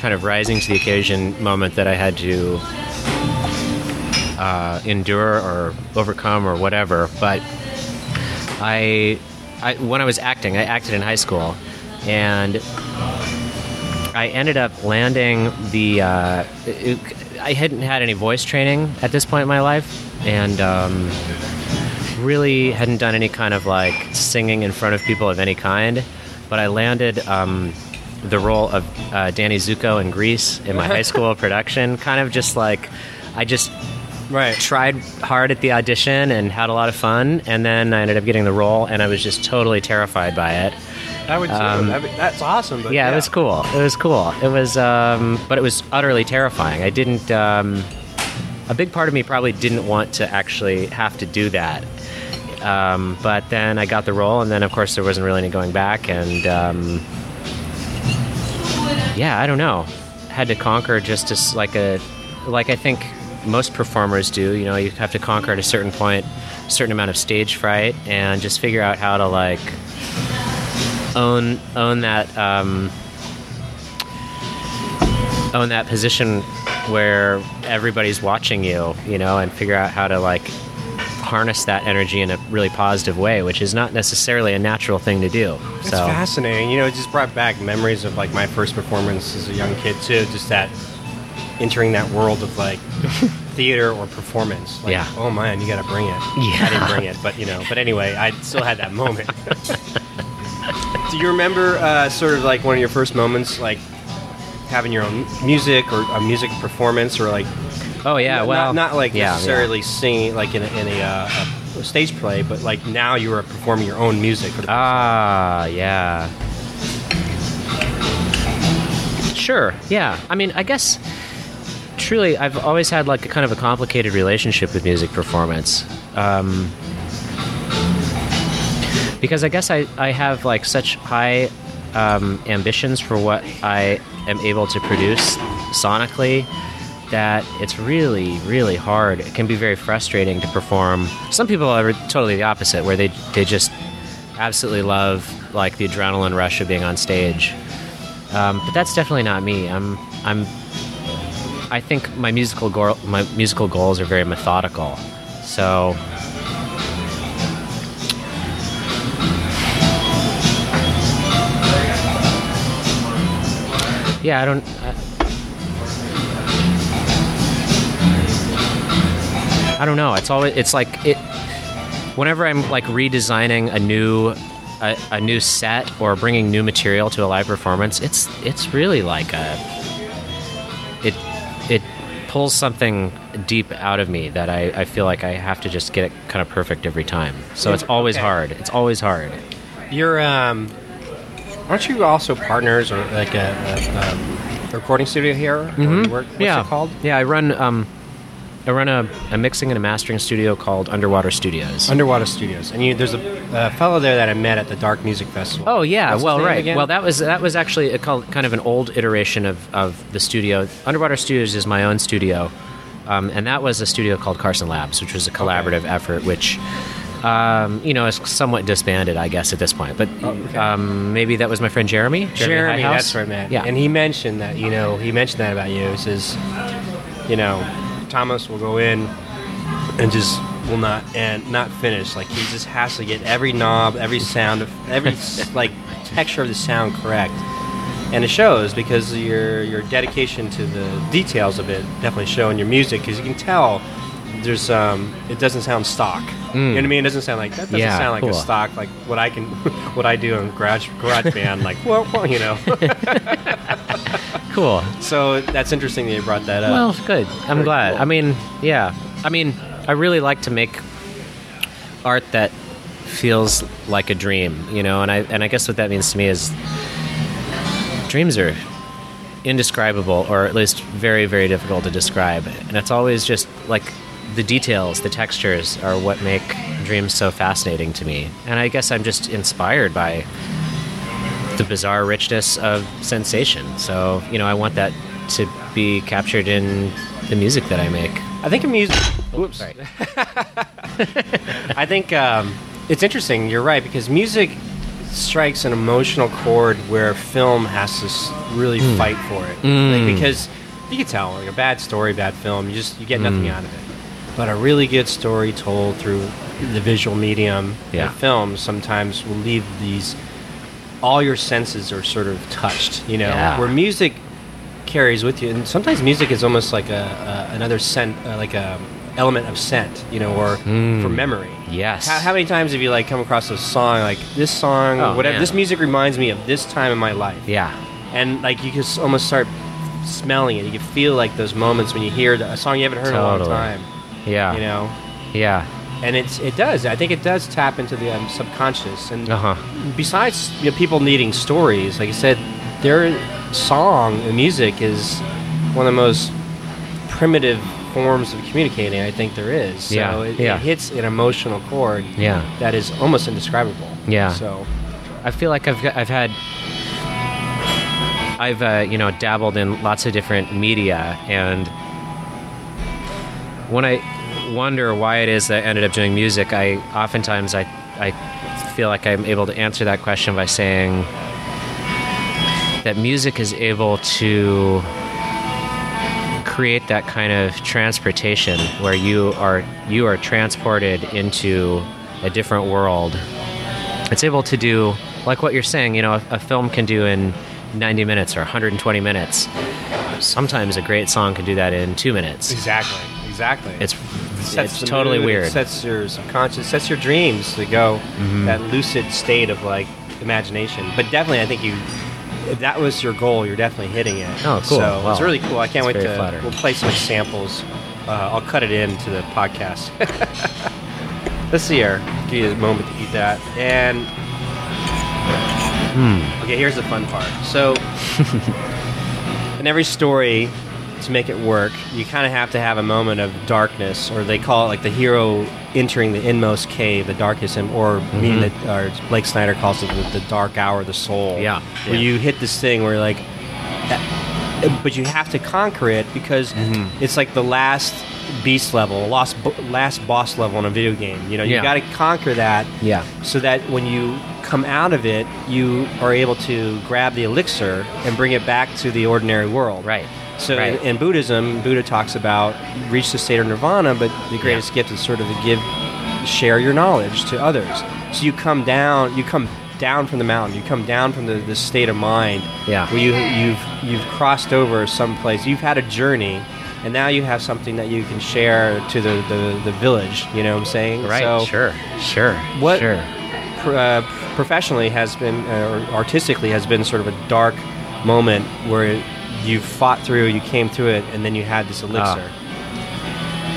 Speaker 3: kind of rising to the occasion moment that I had to uh, endure or overcome or whatever. But I, I, when I was acting, I acted in high school, and I ended up landing the. Uh, it, I hadn't had any voice training at this point in my life, and. Um, really hadn't done any kind of like singing in front of people of any kind, but I landed um, the role of uh, Danny Zuko in Grease in my high school production. Kind of just like I just
Speaker 2: Right.
Speaker 3: tried hard at the audition and had a lot of fun, and then I ended up getting the role, and I was just totally terrified by it.
Speaker 2: I would.
Speaker 3: Um,
Speaker 2: that's awesome. But
Speaker 3: yeah, it was cool. It was cool. It was, um, but it was utterly terrifying. I didn't. Um, a big part of me probably didn't want to actually have to do that. Um, but then I got the role, and then of course there wasn't really any going back, and um, yeah, I don't know. Had to conquer just as like a, like I think most performers do. You know, you have to conquer at a certain point, a certain amount of stage fright, and just figure out how to like own own that um, own that position where everybody's watching you, you know, and figure out how to like harness that energy in a really positive way, which is not necessarily a natural thing to do.
Speaker 2: It's
Speaker 3: so
Speaker 2: fascinating. You know, it just brought back memories of like my first performance as a young kid too. Just that entering that world of like theater or performance. Like,
Speaker 3: Yeah.
Speaker 2: Oh man, you got to bring it.
Speaker 3: Yeah.
Speaker 2: I didn't bring it, but you know. But anyway, I still had that moment. Do you remember uh, sort of like one of your first moments, like having your own music or a music performance, or like
Speaker 3: Oh yeah,
Speaker 2: not,
Speaker 3: well,
Speaker 2: not, not like
Speaker 3: yeah,
Speaker 2: necessarily singing like in a, in a, uh, a stage play, but like now you are performing your own music.
Speaker 3: Ah, yeah. Sure. Yeah. I mean, I guess truly, I've always had like a kind of a complicated relationship with music performance. Um, because I guess I, I have like such high um, ambitions for what I am able to produce sonically that it's really, really hard. It can be very frustrating to perform. Some people are totally the opposite, where they they just absolutely love like the adrenaline rush of being on stage. Um, but that's definitely not me. I'm I'm I think my musical goal my musical goals are very methodical. So yeah, I don't. I, I don't know. It's always it's like it. Whenever I'm like redesigning a new a, a new set or bringing new material to a live performance, it's it's really like a it it pulls something deep out of me that I, I feel like I have to just get it kind of perfect every time. So it's always
Speaker 2: Okay.
Speaker 3: hard. It's always hard.
Speaker 2: You're um, aren't you also partners or like a, a, um, a recording studio here? You work? What's
Speaker 3: yeah.
Speaker 2: it called?
Speaker 3: Yeah, I run um, I run a, a mixing and a mastering studio called Underwater Studios.
Speaker 2: Underwater Studios. And you, there's a, a fellow there that I met at the Dark Music Festival.
Speaker 3: Oh yeah,
Speaker 2: What's
Speaker 3: well right.
Speaker 2: again?
Speaker 3: Well that was that was actually a, called, kind of an old iteration of, of the studio. Underwater Studios is my own studio, um, and that was a studio called Carson Labs, which was a collaborative effort, which um, you know is somewhat disbanded, I guess, at this point. But um, maybe that was my friend Jeremy.
Speaker 2: Jeremy,
Speaker 3: Highhouse?
Speaker 2: that's where I met.
Speaker 3: Yeah,
Speaker 2: And he mentioned that, you know, he mentioned that about you. He says, you know, Thomas will go in and just will not and not finish. Like he just has to get every knob, every sound, of every like texture of the sound correct. And it shows because your your dedication to the details of it definitely show in your music because you can tell there's um, it doesn't sound stock. You know what I mean? It doesn't sound like that. Doesn't
Speaker 3: Mm. Yeah,
Speaker 2: sound like
Speaker 3: cool.
Speaker 2: a stock like what I can, what I do in garage garage band. Like, well, well, you know.
Speaker 3: Cool.
Speaker 2: so that's interesting that you brought that up.
Speaker 3: Well, good. I'm
Speaker 2: Very
Speaker 3: glad.
Speaker 2: cool.
Speaker 3: I mean, yeah. I mean, I really like to make art that feels like a dream, you know, and I and I guess what that means to me is dreams are indescribable or at least very very difficult to describe. And it's always just like the details, the textures are what make dreams so fascinating to me. And I guess I'm just inspired by the bizarre richness of sensation. So, you know, I want that to be captured in the music that I make.
Speaker 2: I think music. Whoops.
Speaker 3: Sorry.
Speaker 2: I think um, it's interesting. You're right because music strikes an emotional chord where film has to really
Speaker 3: Hmm.
Speaker 2: fight for it. Like, because you can tell, like a bad story, bad film, you just you get nothing out of it. But a really good story told through the visual medium,
Speaker 3: Yeah.
Speaker 2: film, sometimes will leave these. All your senses are sort of touched, you know.
Speaker 3: Yeah.
Speaker 2: Where music carries with you, and sometimes music is almost like a, a another scent, uh, like a element of scent, you know, or for memory.
Speaker 3: Yes.
Speaker 2: How, how many times have you like come across a song like this song,
Speaker 3: Oh,
Speaker 2: whatever?
Speaker 3: man.
Speaker 2: This music reminds me of this time in my life,
Speaker 3: Yeah.
Speaker 2: and like you can almost start smelling it. You can feel like those moments when you hear the, a song you haven't heard in a long time,
Speaker 3: Yeah.
Speaker 2: you know.
Speaker 3: Yeah.
Speaker 2: And it's it does. I think it does tap into the um, subconscious. And
Speaker 3: Uh huh.
Speaker 2: besides you know, people needing stories, like I said, their song and music is one of the most primitive forms of communicating I think there is. So
Speaker 3: Yeah,
Speaker 2: it,
Speaker 3: yeah.
Speaker 2: it hits an emotional chord
Speaker 3: Yeah.
Speaker 2: that is almost indescribable.
Speaker 3: Yeah.
Speaker 2: So
Speaker 3: I feel like I've I've had I've uh, you know dabbled in lots of different media, and when I wonder why it is that I ended up doing music, I oftentimes I I feel like I'm able to answer that question by saying that music is able to create that kind of transportation where you are you are transported into a different world. It's able to do like what you're saying you know a, a film can do in 90 minutes or 120 minutes. Sometimes a great song can do that in two minutes.
Speaker 2: Exactly, exactly.
Speaker 3: it's
Speaker 2: Sets
Speaker 3: it's totally
Speaker 2: mood,
Speaker 3: weird
Speaker 2: sets your subconscious, sets your dreams to go that lucid state of like imagination. But definitely, I think you. If that was your goal, you're definitely hitting it.
Speaker 3: Oh, cool.
Speaker 2: So it's really cool. I can't wait to.
Speaker 3: flattering.
Speaker 2: We'll play some samples. Uh, I'll cut it into the podcast. Let's see here. Give you a moment to eat that. And
Speaker 3: Hmm.
Speaker 2: okay, here's the fun part. So, in every story, to make it work, you kind of have to have a moment of darkness, or they call it like the hero entering the inmost cave, the darkest, or meaning that, or Blake Snyder calls it the, the dark hour of the soul.
Speaker 3: Yeah,
Speaker 2: where
Speaker 3: yeah.
Speaker 2: you hit this thing where you're like, but you have to conquer it because
Speaker 3: Mm-hmm.
Speaker 2: it's like the last beast level, last last boss level in a video game. You know, you
Speaker 3: Yeah.
Speaker 2: got to conquer that
Speaker 3: yeah
Speaker 2: so that when you come out of it, you are able to grab the elixir and bring it back to the ordinary world.
Speaker 3: right
Speaker 2: So
Speaker 3: right.
Speaker 2: in, in Buddhism, Buddha talks about reach the state of nirvana, but the greatest gift is sort of to give, share your knowledge to others. So you come down, you come down from the mountain, you come down from the, the state of mind,
Speaker 3: Yeah.
Speaker 2: where you you've you've crossed over someplace, you've had a journey, and now you have something that you can share to the, the, the village. You know what I'm saying?
Speaker 3: right
Speaker 2: So
Speaker 3: sure sure
Speaker 2: What-
Speaker 3: sure
Speaker 2: pr- uh, professionally has been, uh, or artistically has been sort of a dark moment where you fought through, you came through it, and then you had this elixir. Ah.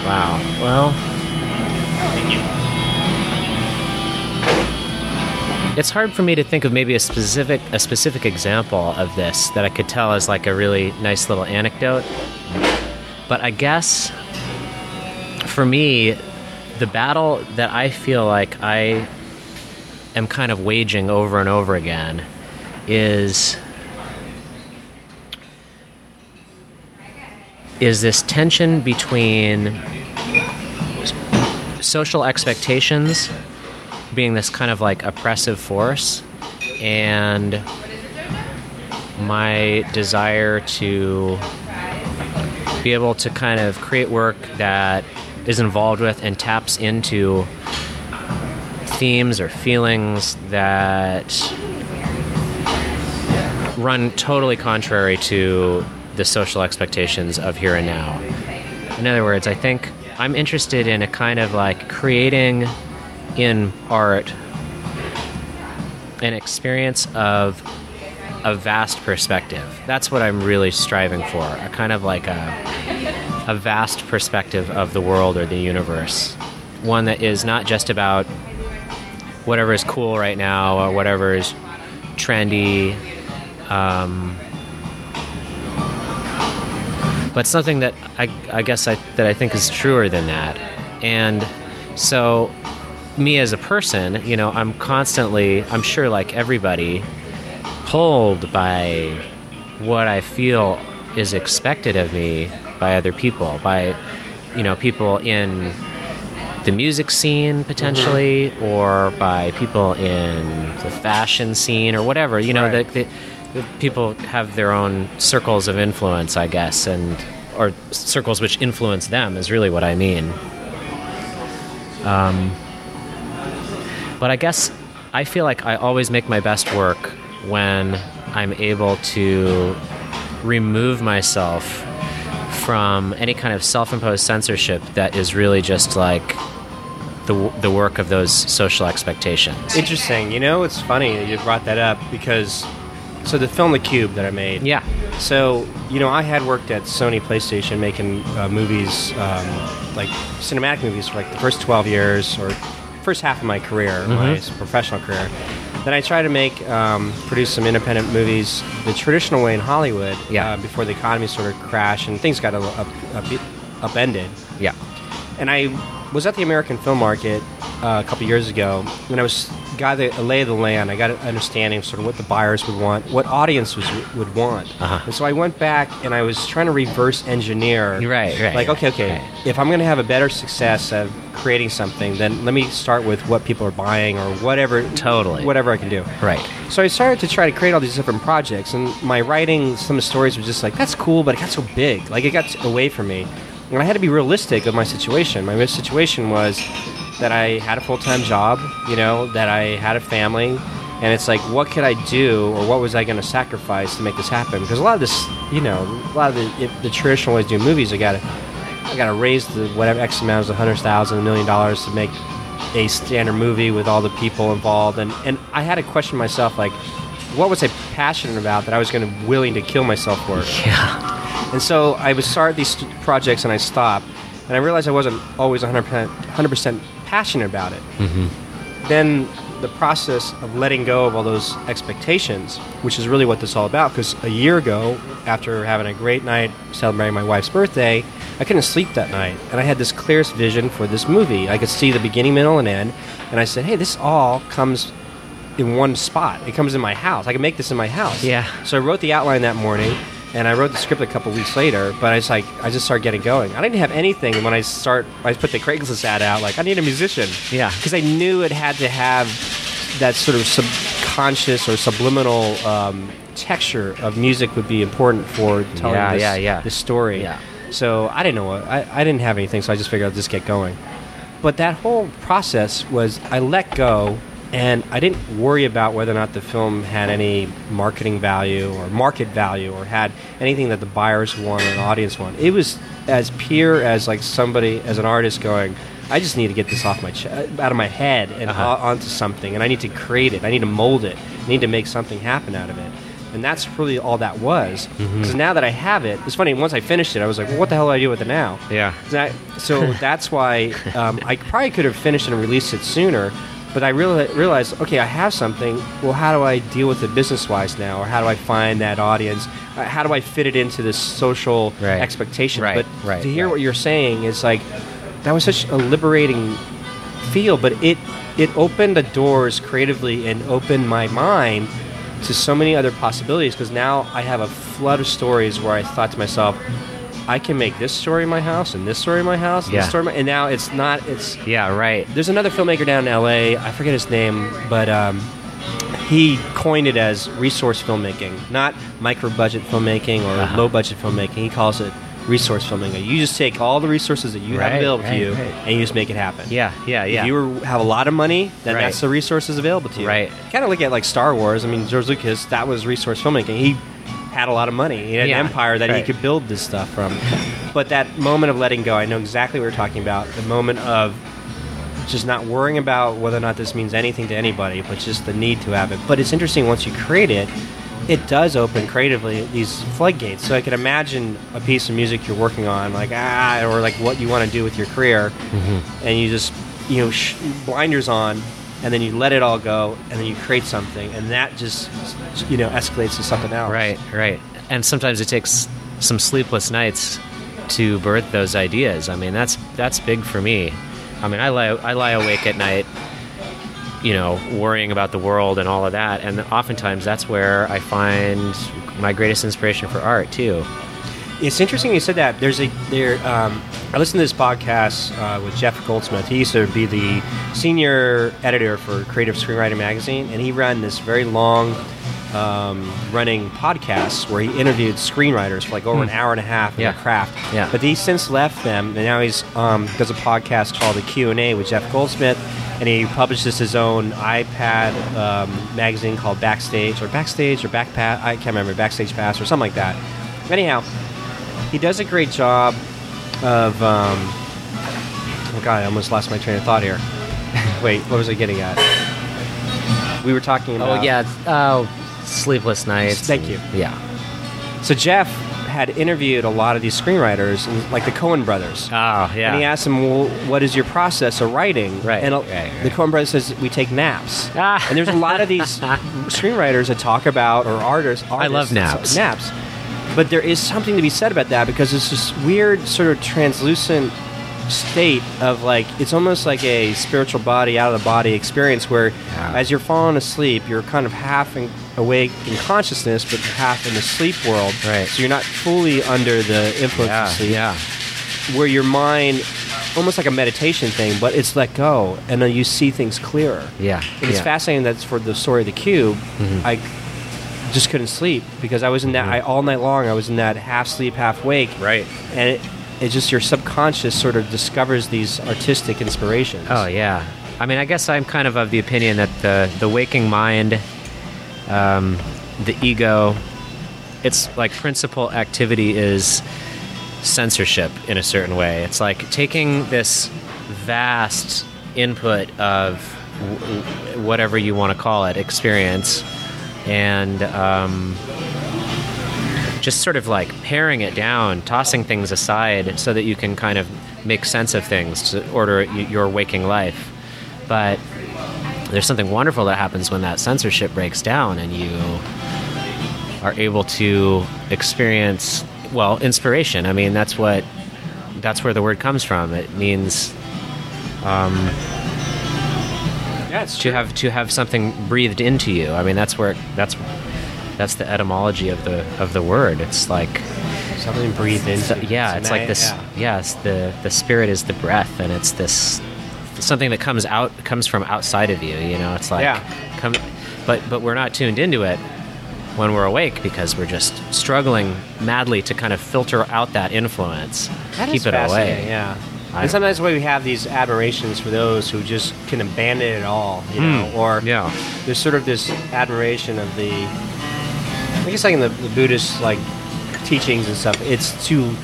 Speaker 3: wow well it's hard for me to think of maybe a specific a specific example of this that I could tell as like a really nice little anecdote. But I guess for me, the battle that I feel like I am kind of waging over and over again is is this tension between social expectations being this kind of like oppressive force and my desire to be able to kind of create work that is involved with and taps into themes or feelings that run totally contrary to the social expectations of here and now. In other words, I think I'm interested in a kind of like creating in art an experience of a vast perspective. That's what I'm really striving for. A kind of like a, a vast perspective of the world or the universe. One that is not just about whatever is cool right now or whatever is trendy. Um, but something that I, I guess I, that I think is truer than that. And so, me as a person, you know, I'm constantly, I'm sure like everybody, pulled by what I feel is expected of me by other people, by, you know, people in the music scene potentially,
Speaker 2: Mm-hmm.
Speaker 3: or by people in the fashion scene or whatever. You know,
Speaker 2: Right.
Speaker 3: the, the, the people have their own circles of influence, I guess, and or circles which influence them is really what I mean. Um, but I guess I feel like I always make my best work when I'm able to remove myself from any kind of self-imposed censorship that is really just like the the work of those social expectations.
Speaker 2: Interesting. You know, it's funny that you brought that up because so the film The Cube that I made.
Speaker 3: yeah.
Speaker 2: So you know, I had worked at Sony PlayStation making uh, movies, um, like cinematic movies, for like the first twelve years or first half of my career, my professional career. Then I tried to make, um, produce some independent movies the traditional way in Hollywood.
Speaker 3: Yeah.
Speaker 2: Uh, before the economy sort of crashed and things got a, bit upended.
Speaker 3: Yeah.
Speaker 2: And I was at the American Film Market uh, a couple years ago, and I was got the, a lay of the land. I got an understanding of sort of what the buyers would want, what audiences would want.
Speaker 3: Uh-huh.
Speaker 2: And so I went back and I was trying to reverse engineer.
Speaker 3: Right, right,
Speaker 2: Like, okay, okay,
Speaker 3: right.
Speaker 2: if I'm going to have a better success of creating something, then let me start with what people are buying or whatever.
Speaker 3: Totally.
Speaker 2: Whatever I can do.
Speaker 3: Right.
Speaker 2: So I started to try to create all these different projects, and my writing, some of the stories were just like, that's cool, but it got so big. Like, it got away from me. And I had to be realistic of my situation. My situation was that I had a full time job, you know, that I had a family, and it's like, what could I do, or what was I going to sacrifice to make this happen? Because a lot of this, you know, a lot of the, the traditional ways to do movies, I got to, I got to raise the whatever X amount, a hundred thousand, a million dollars to make a standard movie with all the people involved, and and I had to question myself, like, what was I passionate about that I was going to willing to kill myself for?
Speaker 3: Yeah.
Speaker 2: And so I would start these st- projects and I stop, and I realized I wasn't always 100%, 100% passionate about it. Mm-hmm. Then the process of letting go of all those expectations, which is really what this is all about, because a year ago, after having a great night celebrating my wife's birthday, I couldn't sleep that night. And I had this clearest vision for this movie. I could see the beginning, middle, and end. And I said, hey, this all comes in one spot. It comes in my house. I can make this in my house.
Speaker 3: Yeah.
Speaker 2: So I wrote the outline that morning, and I wrote the script a couple weeks later. But I was like, I just started getting going. I didn't have anything when I start. I put the Craigslist ad out. Like, I need a musician.
Speaker 3: Yeah.
Speaker 2: Because I knew it had to have that sort of subconscious or subliminal um, texture of music would be important for telling
Speaker 3: Yeah,
Speaker 2: this,
Speaker 3: yeah, yeah.
Speaker 2: this story.
Speaker 3: Yeah.
Speaker 2: So I didn't know what I, I didn't have anything, so I just figured I'd just get going. But that whole process was I let go and I didn't worry about whether or not the film had any marketing value or market value or had anything that the buyers want or an audience want. It was as pure as like somebody as an artist going, I just need to get this off my ch- out of my head and
Speaker 3: Uh-huh.
Speaker 2: o- onto something, and I need to create it. I need to mold it. I need to make something happen out of it. And that's really all that was. Because now that I have it, it's funny. Once I finished it, I was like, well, "What the hell do I do with it now?"
Speaker 3: Yeah.
Speaker 2: That, so that's why um, I probably could have finished and released it sooner. But I reali- realized, okay, I have something. Well, how do I deal with it business wise now? Or how do I find that audience? Uh, how do I fit it into this social
Speaker 3: Right.
Speaker 2: expectation?
Speaker 3: Right,
Speaker 2: But
Speaker 3: right,
Speaker 2: to hear what you're saying is like, that was such a liberating feel, but it, it opened the doors creatively and opened my mind to so many other possibilities because now I have a flood of stories where I thought to myself, I can make this story in my house and this story in my house and
Speaker 3: Yeah.
Speaker 2: this story my, and now it's not it's
Speaker 3: Yeah, right.
Speaker 2: there's another filmmaker down in LA I forget his name but um, he coined it as resource filmmaking not micro budget filmmaking or
Speaker 3: Uh-huh.
Speaker 2: low budget filmmaking he calls it resource filmmaking you just take all the resources that you have
Speaker 3: Right,
Speaker 2: available to you
Speaker 3: right.
Speaker 2: and you just make it happen
Speaker 3: Yeah, yeah, yeah.
Speaker 2: if you have a lot of money, then
Speaker 3: Right.
Speaker 2: that's the resources available to you.
Speaker 3: Right.
Speaker 2: Kind of look at like Star Wars. I mean, George Lucas, that was resource filmmaking. He had a lot of money. He had
Speaker 3: Yeah,
Speaker 2: an empire that he could build this stuff from. But that moment of letting go, I know exactly what you're talking about. The moment of just not worrying about whether or not this means anything to anybody, but just the need to have it. But it's interesting once you create it, it does open creatively these floodgates. So I can imagine a piece of music you're working on, like ah, or like what you want to do with your career, and you just you know sh- blinders on, and then you let it all go, and then you create something, and that just you know escalates to something else.
Speaker 3: Right, right. And sometimes it takes some sleepless nights to birth those ideas. I mean, that's that's big for me. I mean, I lie I lie awake at night, you know, worrying about the world and all of that, and oftentimes that's where I find my greatest inspiration for art too.
Speaker 2: It's interesting you said that. There's a there. Um, I listened to this podcast uh, with Jeff Goldsmith. He used to be the senior editor for Creative Screenwriting Magazine, and he ran this very long um, running podcast where he interviewed screenwriters for like over an hour and a half in
Speaker 3: Hmm. Yeah.
Speaker 2: their craft.
Speaker 3: Yeah.
Speaker 2: But he's since left them, and now he's um, does a podcast called the Q and A with Jeff Goldsmith, and he publishes his own iPad um, magazine called Backstage or Backstage or Backpass. I can't remember Backstage Pass or something like that. Anyhow, he does a great job of. Um, oh God, I almost lost my train of thought here. Wait, what was I getting at? We were talking about.
Speaker 3: Oh yeah, oh, sleepless nights.
Speaker 2: Thank you.
Speaker 3: Yeah.
Speaker 2: So Jeff had interviewed a lot of these screenwriters, like the Coen brothers.
Speaker 3: Oh yeah.
Speaker 2: And he asked them, well, "What is your process of writing?"
Speaker 3: Right,
Speaker 2: And uh,
Speaker 3: right,
Speaker 2: the
Speaker 3: right.
Speaker 2: Coen brothers says we take naps.
Speaker 3: Ah.
Speaker 2: And there's a lot of these screenwriters that talk about or artists.
Speaker 3: I love naps.
Speaker 2: Naps. But there is something to be said about that because it's this weird sort of translucent state of like it's almost like a spiritual body out of the body experience where
Speaker 3: Yeah.
Speaker 2: as you're falling asleep you're kind of half in, awake in consciousness but half in the sleep world
Speaker 3: Right.
Speaker 2: so you're not fully under the influence
Speaker 3: Yeah.
Speaker 2: of sleep
Speaker 3: Yeah.
Speaker 2: where your mind almost like a meditation thing but it's let go and then you see things clearer
Speaker 3: Yeah.
Speaker 2: and it's
Speaker 3: yeah.
Speaker 2: fascinating that's for the story of the cube
Speaker 3: Mm-hmm.
Speaker 2: i just couldn't sleep because i was in that I, all night long i was in that half sleep half wake
Speaker 3: Right.
Speaker 2: and it, it's just your subconscious sort of discovers these artistic inspirations
Speaker 3: Oh yeah. I mean, I guess I'm kind of of the opinion that the the waking mind, um, the ego, its like principal activity is censorship in a certain way. It's like taking this vast input of w- whatever you want to call it experience and um, just sort of like paring it down, tossing things aside so that you can kind of make sense of things to order your waking life. But there's something wonderful that happens when that censorship breaks down and you are able to experience well inspiration. I mean, that's what that's where the word comes from. It means
Speaker 2: yeah
Speaker 3: to have to have something breathed into you. I mean, that's where that's that's the etymology of the of the word. It's like
Speaker 2: something breathed into
Speaker 3: yeah, it's like this.
Speaker 2: yeah.
Speaker 3: Yes, the the spirit is the breath, and it's this something that comes out comes from outside of you. You know, it's like
Speaker 2: Yeah.
Speaker 3: come, but but we're not tuned into it when we're awake because we're just struggling madly to kind of filter out that influence,
Speaker 2: That is
Speaker 3: keep it away.
Speaker 2: Yeah.
Speaker 3: I-
Speaker 2: and sometimes why we have these admirations for those who just can abandon it all, you know,
Speaker 3: Mm,
Speaker 2: or
Speaker 3: yeah.
Speaker 2: there's sort of this admiration of the, I guess like in the, the Buddhist like teachings and stuff. It's to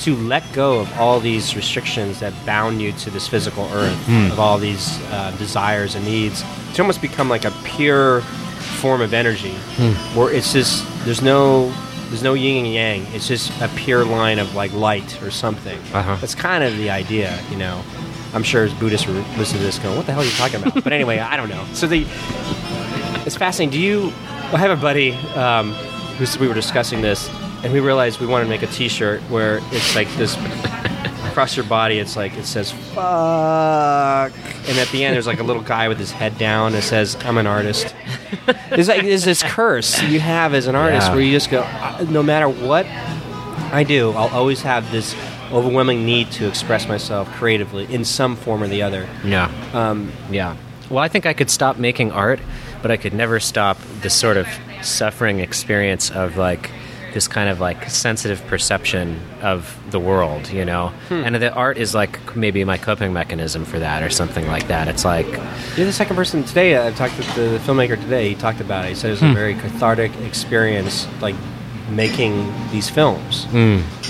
Speaker 2: to let go of all these restrictions that bound you to this physical earth,
Speaker 3: Hmm.
Speaker 2: of all these uh, desires and needs, to almost become like a pure form of energy,
Speaker 3: Hmm.
Speaker 2: where it's just there's no there's no yin and yang. It's just a pure line of like light or something.
Speaker 3: Uh-huh.
Speaker 2: That's kind of the idea, you know. I'm sure Buddhists listen to this going, "What the hell are you talking about?" but anyway, I don't know. So the it's fascinating. Do you? I have a buddy um, who we were discussing this, and we realized we wanted to make a T-shirt where it's like this across your body. It's like it says "fuck," and at the end there's like a little guy with his head down that says, "I'm an artist." There's like there's this curse you have as an artist
Speaker 3: Yeah.
Speaker 2: where you just go, "Uh, no matter what I do, I'll always have this overwhelming need to express myself creatively in some form or the other.
Speaker 3: Yeah.
Speaker 2: Um,
Speaker 3: Yeah. Well, I think I could stop making art, but I could never stop the sort of suffering experience of like this kind of like sensitive perception of the world, you know? And the art is like maybe my coping mechanism for that or something like that. It's like,
Speaker 2: You're the second person today. I talked to the filmmaker today. He talked about it. He said it was a very cathartic experience, like making these films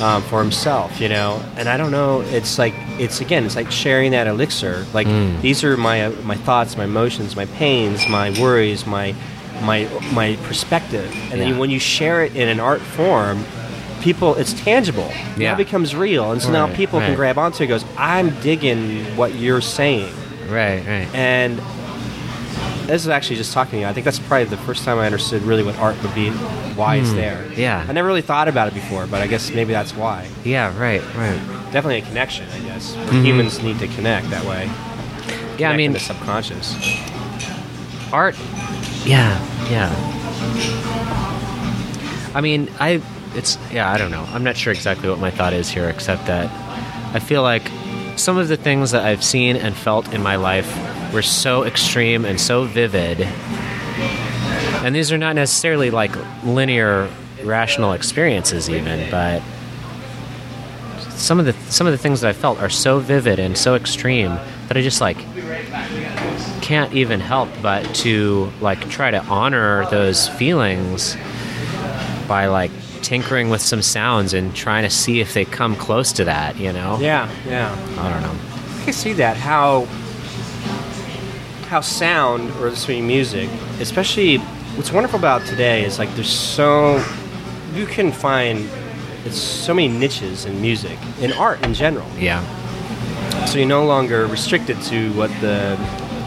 Speaker 2: um, for himself, you know. And I don't know. It's like it's again, it's like sharing that elixir. Like these are my uh, my thoughts, my emotions, my pains, my worries, my my my perspective. And
Speaker 3: Yeah.
Speaker 2: then when you share it in an art form, people it's tangible.
Speaker 3: Yeah.
Speaker 2: Now it becomes real, and so now
Speaker 3: Right,
Speaker 2: people can grab onto it. Goes, I'm digging what you're saying.
Speaker 3: Right, right.
Speaker 2: And this is actually just talking to you. I think that's probably the first time I understood really what art would be, why it's there.
Speaker 3: Hmm. yeah.
Speaker 2: I never really thought about it before, but I guess maybe that's why.
Speaker 3: Yeah, right, right.
Speaker 2: Definitely a connection, I guess. Humans need to connect that way.
Speaker 3: Mm-hmm. Yeah, I mean,
Speaker 2: the subconscious.
Speaker 3: art. Yeah, yeah. I mean, I. It's yeah. I don't know. I'm not sure exactly what my thought is here, except that I feel like some of the things that I've seen and felt in my life were so extreme and so vivid, and these are not necessarily like linear, rational experiences, even, but some of the some of the things that I felt are so vivid and so extreme that I just like can't even help but to like try to honor those feelings by like tinkering with some sounds and trying to see if they come close to that, you know?
Speaker 2: Yeah, yeah.
Speaker 3: I don't know.
Speaker 2: I can see that how how sound or this mean music, especially what's wonderful about today is like there's so you can find it's so many niches in music, in art in general.
Speaker 3: Yeah.
Speaker 2: So you're no longer restricted to what the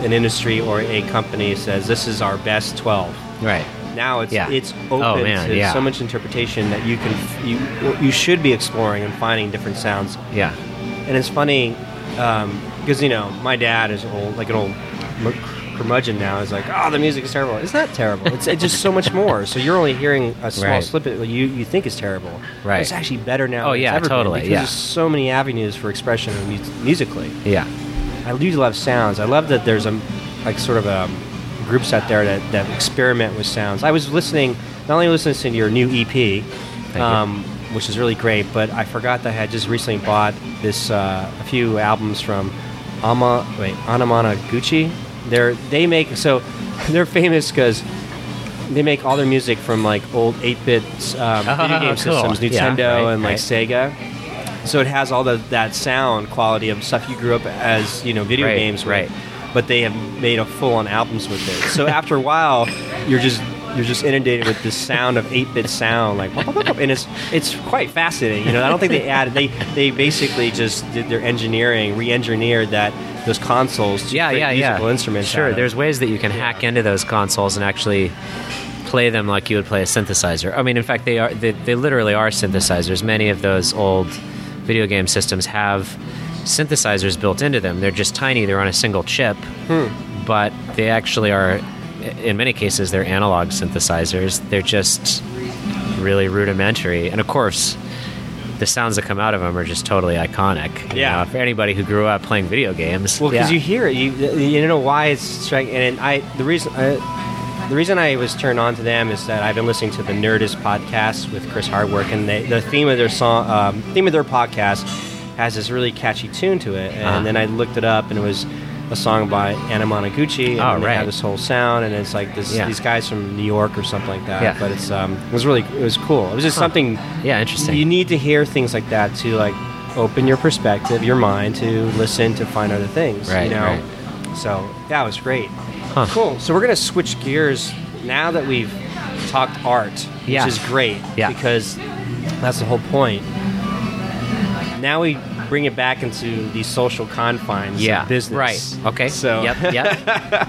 Speaker 2: an industry or a company says this is our best 12.
Speaker 3: Right.
Speaker 2: Now it's
Speaker 3: Yeah.
Speaker 2: it's oh, open
Speaker 3: Oh, man,
Speaker 2: to
Speaker 3: yeah.
Speaker 2: so much interpretation that you can you you should be exploring and finding different sounds
Speaker 3: Yeah.
Speaker 2: and it's funny um, because you know my dad is old, like an old curmudgeon now. Is like, oh, the music is terrible. It's not terrible. It's, it's just so much more. So you're only hearing a small
Speaker 3: Right.
Speaker 2: snippet you you think is terrible.
Speaker 3: Right.
Speaker 2: It's actually better now.
Speaker 3: Oh, yeah, totally,
Speaker 2: because
Speaker 3: yeah.
Speaker 2: There's so many avenues for expression musically.
Speaker 3: Yeah.
Speaker 2: I do love sounds. I love that there's a like sort of a groups out there that, that experiment with sounds. I was listening, not only listening to your new EP,
Speaker 3: you.
Speaker 2: um, which is really great, but I forgot that I had just recently bought this uh, a few albums from Ama wait Anamana Gucci. They're they make so they're famous because they make all their music from like old 8-bit um, video game
Speaker 3: cool.
Speaker 2: systems,
Speaker 3: Yeah,
Speaker 2: Nintendo
Speaker 3: right,
Speaker 2: and like
Speaker 3: right.
Speaker 2: Sega. So it has all the, that sound quality of stuff you grew up as you know video
Speaker 3: Right,
Speaker 2: games with,
Speaker 3: right.
Speaker 2: but they have made a full-on albums with it. So after a while, you're just you're just inundated with this sound of 8-bit sound, like and it's it's quite fascinating. You know, I don't think they added they they basically just did their engineering, re-engineered that those consoles to
Speaker 3: Yeah, yeah, yeah.
Speaker 2: musical instruments.
Speaker 3: Sure. There's ways that you can hack into those consoles and actually play them like you would play a synthesizer. I mean, in fact, they are they, they literally are synthesizers. Many of those old video game systems have synthesizers built into them. They're just tiny. They're on a single chip, hmm. but they actually are. In many cases, they're analog synthesizers. They're just really rudimentary, and of course. The sounds that come out of them are just totally iconic. you
Speaker 2: Yeah.
Speaker 3: know, for anybody who grew up playing video games.
Speaker 2: Well, because
Speaker 3: yeah.
Speaker 2: you hear it, you you know why it's striking. And I the reason I, the reason I was turned on to them is that I've been listening to the Nerdist podcast with Chris Hardwick, and they, the theme of their song, um, theme of their podcast, has this really catchy tune to it. And
Speaker 3: Ah.
Speaker 2: then I looked it up, and it was a song by Anamanaguchi, and
Speaker 3: Oh,
Speaker 2: they
Speaker 3: right.
Speaker 2: have this whole sound, and it's like this,
Speaker 3: Yeah.
Speaker 2: these guys from New York or something like that.
Speaker 3: Yeah.
Speaker 2: But it's um, it was really it was cool. It was just something.
Speaker 3: Yeah, interesting.
Speaker 2: You need to hear things like that to like open your perspective, your mind to listen to find other things.
Speaker 3: Right,
Speaker 2: you know.
Speaker 3: right.
Speaker 2: So that was great.
Speaker 3: Huh.
Speaker 2: Cool. So we're gonna switch gears now that we've talked art, which
Speaker 3: Yeah.
Speaker 2: is great
Speaker 3: Yeah.
Speaker 2: because that's the whole point. Now we bring it back into the social confines
Speaker 3: yeah,
Speaker 2: of business.
Speaker 3: Right. Okay.
Speaker 2: So
Speaker 3: Yep. Yep.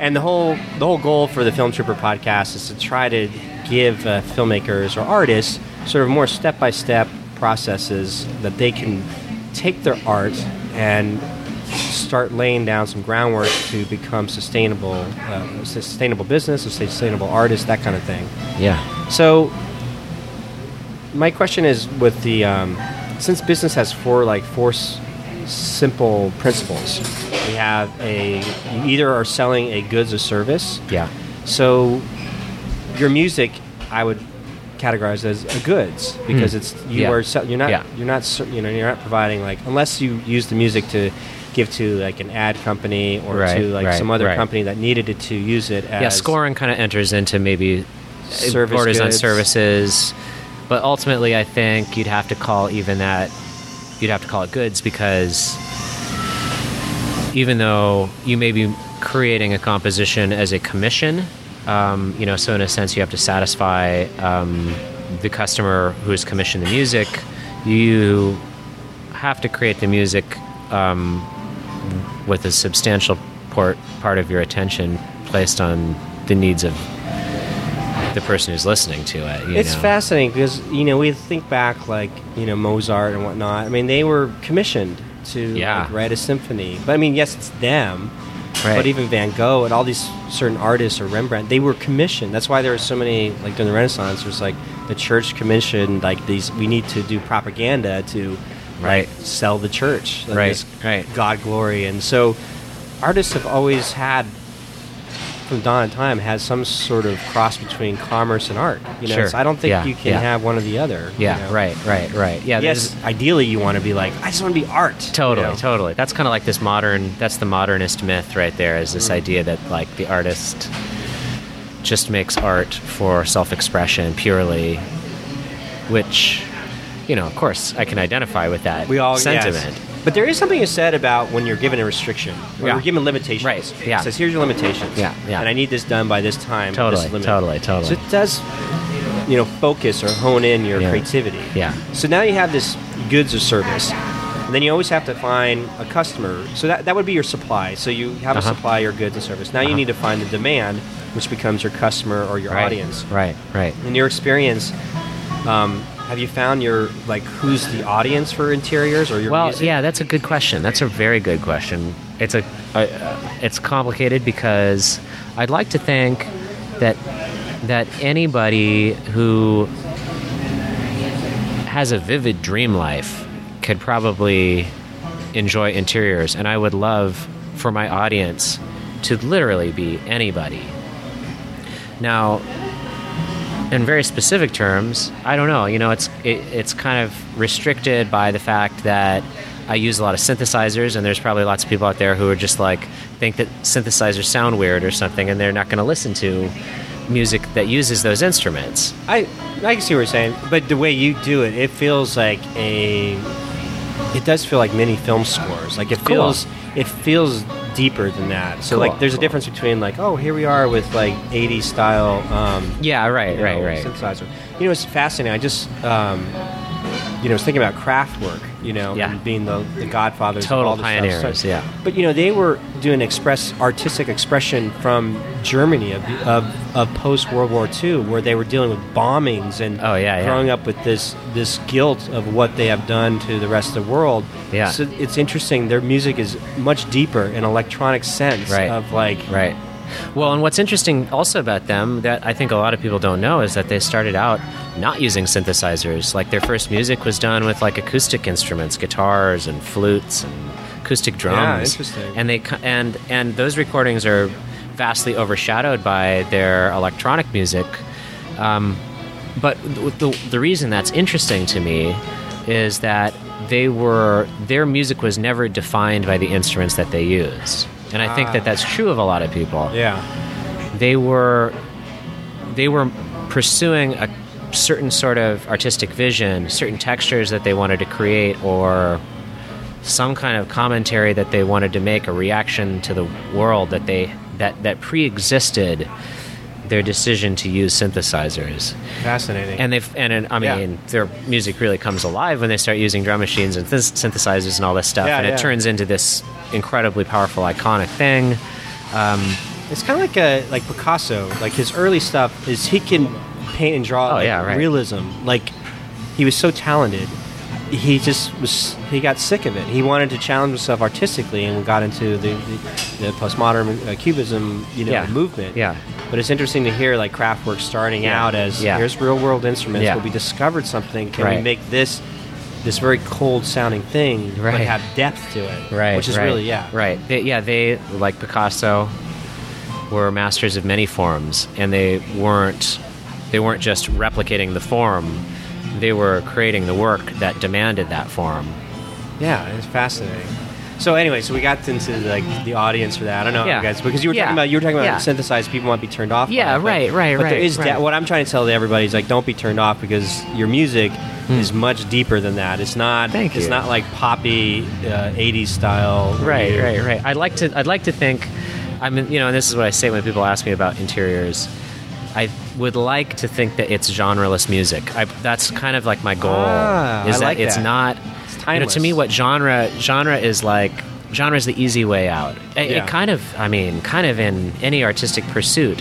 Speaker 2: and the whole the whole goal for the Film Trooper podcast is to try to give uh, filmmakers or artists sort of more step by step processes that they can take their art and start laying down some groundwork to become sustainable, uh, sustainable business, a sustainable artist, that kind of thing.
Speaker 3: yeah.
Speaker 2: So, my question is with the um, since business has four like four s- simple principles. We have a you either are selling a goods or service.
Speaker 3: Yeah.
Speaker 2: So, your music, I would categorize as a goods because
Speaker 3: Hmm.
Speaker 2: it's you
Speaker 3: Yeah.
Speaker 2: are you're not
Speaker 3: Yeah.
Speaker 2: you're not you know you're not providing like unless you use the music to give to like an ad company or
Speaker 3: Right,
Speaker 2: to like
Speaker 3: right,
Speaker 2: some other
Speaker 3: right.
Speaker 2: company that needed it to use it as
Speaker 3: Yeah. Scoring kind of enters into maybe
Speaker 2: Service
Speaker 3: borders on services. But ultimately, I think you'd have to call even that you'd have to call it goods because even though you may be creating a composition as a commission, um, you know, so in a sense, you have to satisfy um, the customer who has commissioned the music. You have to create the music um, with a substantial part part of your attention placed on the needs of the person who's listening to it. you
Speaker 2: It's
Speaker 3: know?
Speaker 2: fascinating because you know we think back like you know Mozart and whatnot. I mean, they were commissioned to
Speaker 3: Yeah.
Speaker 2: like, write a symphony. But I mean, yes, it's them.
Speaker 3: Right.
Speaker 2: But even Van Gogh and all these certain artists or Rembrandt, they were commissioned. That's why there were so many like during the Renaissance. There's like the church commissioned like these. We need to do propaganda to
Speaker 3: Right.
Speaker 2: sell the church. like,
Speaker 3: Right, right.
Speaker 2: God glory, and so artists have always had from dawn of time has some sort of cross between commerce and art. You know,
Speaker 3: Sure.
Speaker 2: so I don't think
Speaker 3: Yeah,
Speaker 2: you can
Speaker 3: yeah.
Speaker 2: have one or the other. you
Speaker 3: Yeah,
Speaker 2: know?
Speaker 3: right, right, right. Yeah,
Speaker 2: Yes, ideally you want to be like, I just want to be art. you
Speaker 3: Totally,
Speaker 2: know?
Speaker 3: totally. That's kind of like this modern. That's the modernist myth right there. Is
Speaker 2: Mm.
Speaker 3: this idea that like the artist just makes art for self-expression purely, which, you know, of course, I can identify with that
Speaker 2: We all
Speaker 3: sentiment.
Speaker 2: yes. But there is something you said about when you're given a restriction, when
Speaker 3: Yeah.
Speaker 2: you're given limitations.
Speaker 3: Right, yeah.
Speaker 2: It says here's your limitations.
Speaker 3: Yeah, yeah.
Speaker 2: And I need this done by this time.
Speaker 3: Totally,
Speaker 2: this limit.
Speaker 3: totally, totally.
Speaker 2: So it does, you know, focus or hone in your
Speaker 3: Yeah.
Speaker 2: creativity.
Speaker 3: Yeah.
Speaker 2: So now you have this goods or service. And then you always have to find a customer. So that, that would be your supply. So you have
Speaker 3: Uh-huh.
Speaker 2: a supply your goods and service. Now you
Speaker 3: Uh-huh.
Speaker 2: need to find the demand, which becomes your customer or your
Speaker 3: right,
Speaker 2: audience.
Speaker 3: Right, right.
Speaker 2: In your experience, um, have you found your like who's the audience for interiors or your
Speaker 3: Well,
Speaker 2: music?
Speaker 3: yeah, that's a good question. That's a very good question. It's a, uh, it's complicated because I'd like to think that that anybody who has a vivid dream life could probably enjoy interiors, and I would love for my audience to literally be anybody. Now, in very specific terms, I don't know. You know, it's it, it's kind of restricted by the fact that I use a lot of synthesizers, and there's probably lots of people out there who are just like think that synthesizers sound weird or something, and they're not going to listen to music that uses those instruments.
Speaker 2: I I can see what you're saying, but the way you do it, it feels like a. It does feel like mini film scores. Like it
Speaker 3: Cool.
Speaker 2: feels it feels deeper than that. So
Speaker 3: Cool,
Speaker 2: like there's a difference between like oh here we are with like 80s style. Um,
Speaker 3: Yeah, right,
Speaker 2: you
Speaker 3: right,
Speaker 2: know,
Speaker 3: right.
Speaker 2: Synthesizer. You know, it's fascinating. I just, um, you know, was thinking about Kraftwerk. You know,
Speaker 3: Yeah.
Speaker 2: and being the the godfathers,
Speaker 3: Total
Speaker 2: of all
Speaker 3: pioneers,
Speaker 2: Stuff. So-
Speaker 3: yeah.
Speaker 2: But you know, they were doing express artistic expression from Germany of of, of post World War II, where they were dealing with bombings and
Speaker 3: Oh, yeah, yeah.
Speaker 2: growing up with this this guilt of what they have done to the rest of the world.
Speaker 3: Yeah.
Speaker 2: So it's interesting. Their music is much deeper in electronic sense
Speaker 3: Right.
Speaker 2: of like
Speaker 3: Right. Well, and what's interesting also about them that I think a lot of people don't know is that they started out not using synthesizers. Like their first music was done with like acoustic instruments, guitars and flutes and acoustic drums.
Speaker 2: Yeah, interesting.
Speaker 3: And they and and those recordings are vastly overshadowed by their electronic music. Um, but the, the, the reason that's interesting to me is that they were their music was never defined by the instruments that they used and i think
Speaker 2: Ah.
Speaker 3: that that's true of a lot of people
Speaker 2: yeah.
Speaker 3: they were they were pursuing a certain sort of artistic vision certain textures that they wanted to create or some kind of commentary that they wanted to make a reaction to the world that they that that pre-existed their decision to use synthesizers
Speaker 2: Fascinating.
Speaker 3: and they've and, and I
Speaker 2: Yeah.
Speaker 3: mean their music really comes alive when they start using drum machines and th- synthesizers and all this stuff,
Speaker 2: Yeah,
Speaker 3: and
Speaker 2: yeah.
Speaker 3: it turns into this incredibly powerful, iconic thing.
Speaker 2: Um, it's kind of like a like Picasso. Like his early stuff is he can paint and draw
Speaker 3: Oh,
Speaker 2: like,
Speaker 3: yeah, right.
Speaker 2: realism. Like he was so talented. He just was. He got sick of it. He wanted to challenge himself artistically, and got into the the, the postmodern uh, cubism, you know,
Speaker 3: Yeah.
Speaker 2: movement.
Speaker 3: Yeah.
Speaker 2: But it's interesting to hear like Kraftwerk starting
Speaker 3: Yeah.
Speaker 2: out as
Speaker 3: Yeah.
Speaker 2: here's real world instruments. But we discovered something. Can we make this this very cold sounding thing, but have depth to it?
Speaker 3: Right,
Speaker 2: Which is
Speaker 3: right,
Speaker 2: really yeah.
Speaker 3: right. They, yeah, they like Picasso were masters of many forms, and they weren't they weren't just replicating the form; they were creating the work that demanded that form.
Speaker 2: Yeah, it's fascinating. So anyway, so we got into like the audience for that. I don't know,
Speaker 3: Yeah.
Speaker 2: guys, because you were
Speaker 3: Yeah.
Speaker 2: talking about you were talking about
Speaker 3: Yeah.
Speaker 2: synthesized people might be turned off.
Speaker 3: Yeah,
Speaker 2: it, but-
Speaker 3: right, right,
Speaker 2: but there
Speaker 3: right,
Speaker 2: is da-
Speaker 3: right.
Speaker 2: what I'm trying to tell everybody is like don't be turned off because your music is much deeper than that. It's not.
Speaker 3: Thank
Speaker 2: It's
Speaker 3: you.
Speaker 2: not like poppy uh, '80s style.
Speaker 3: Right, right, right. I'd like to. I'd like to think. I mean, you know, and this is what I say when people ask me about interiors. I would like to think that it's genreless music. I, that's kind of like my goal.
Speaker 2: Ah,
Speaker 3: is
Speaker 2: I
Speaker 3: that
Speaker 2: like
Speaker 3: it's
Speaker 2: that.
Speaker 3: not.
Speaker 2: It's
Speaker 3: You know, to me, what genre genre is like. Genre is the easy way out. It,
Speaker 2: Yeah.
Speaker 3: it kind of. I mean, kind of in any artistic pursuit.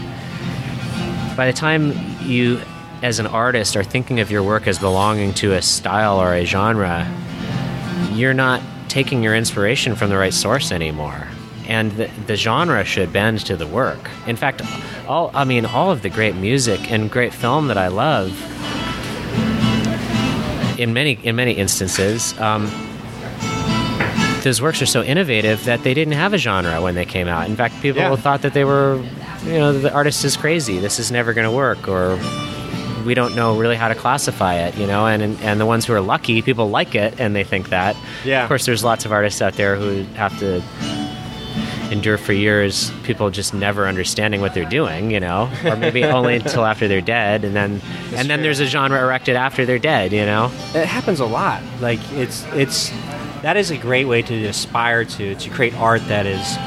Speaker 3: By the time you, as an artist, are thinking of your work as belonging to a style or a genre, you're not taking your inspiration from the right source anymore. And the, the genre should bend to the work. In fact, all I mean, all of the great music and great film that I love, in many in many instances, um, those works are so innovative that they didn't have a genre when they came out. In fact, people
Speaker 2: Yeah.
Speaker 3: thought that they were, you know, the artist is crazy. This is never going to work, or we don't know really how to classify it, you know. And and the ones who are lucky, people like it and they think that.
Speaker 2: Yeah.
Speaker 3: Of course, there's lots of artists out there who have to endure for years people just never understanding what they're doing, you know, or maybe only until after they're dead, and then and then
Speaker 2: true.
Speaker 3: there's a genre erected after they're dead, you know.
Speaker 2: It happens a lot. Like it's it's that is a great way to aspire to to create art that is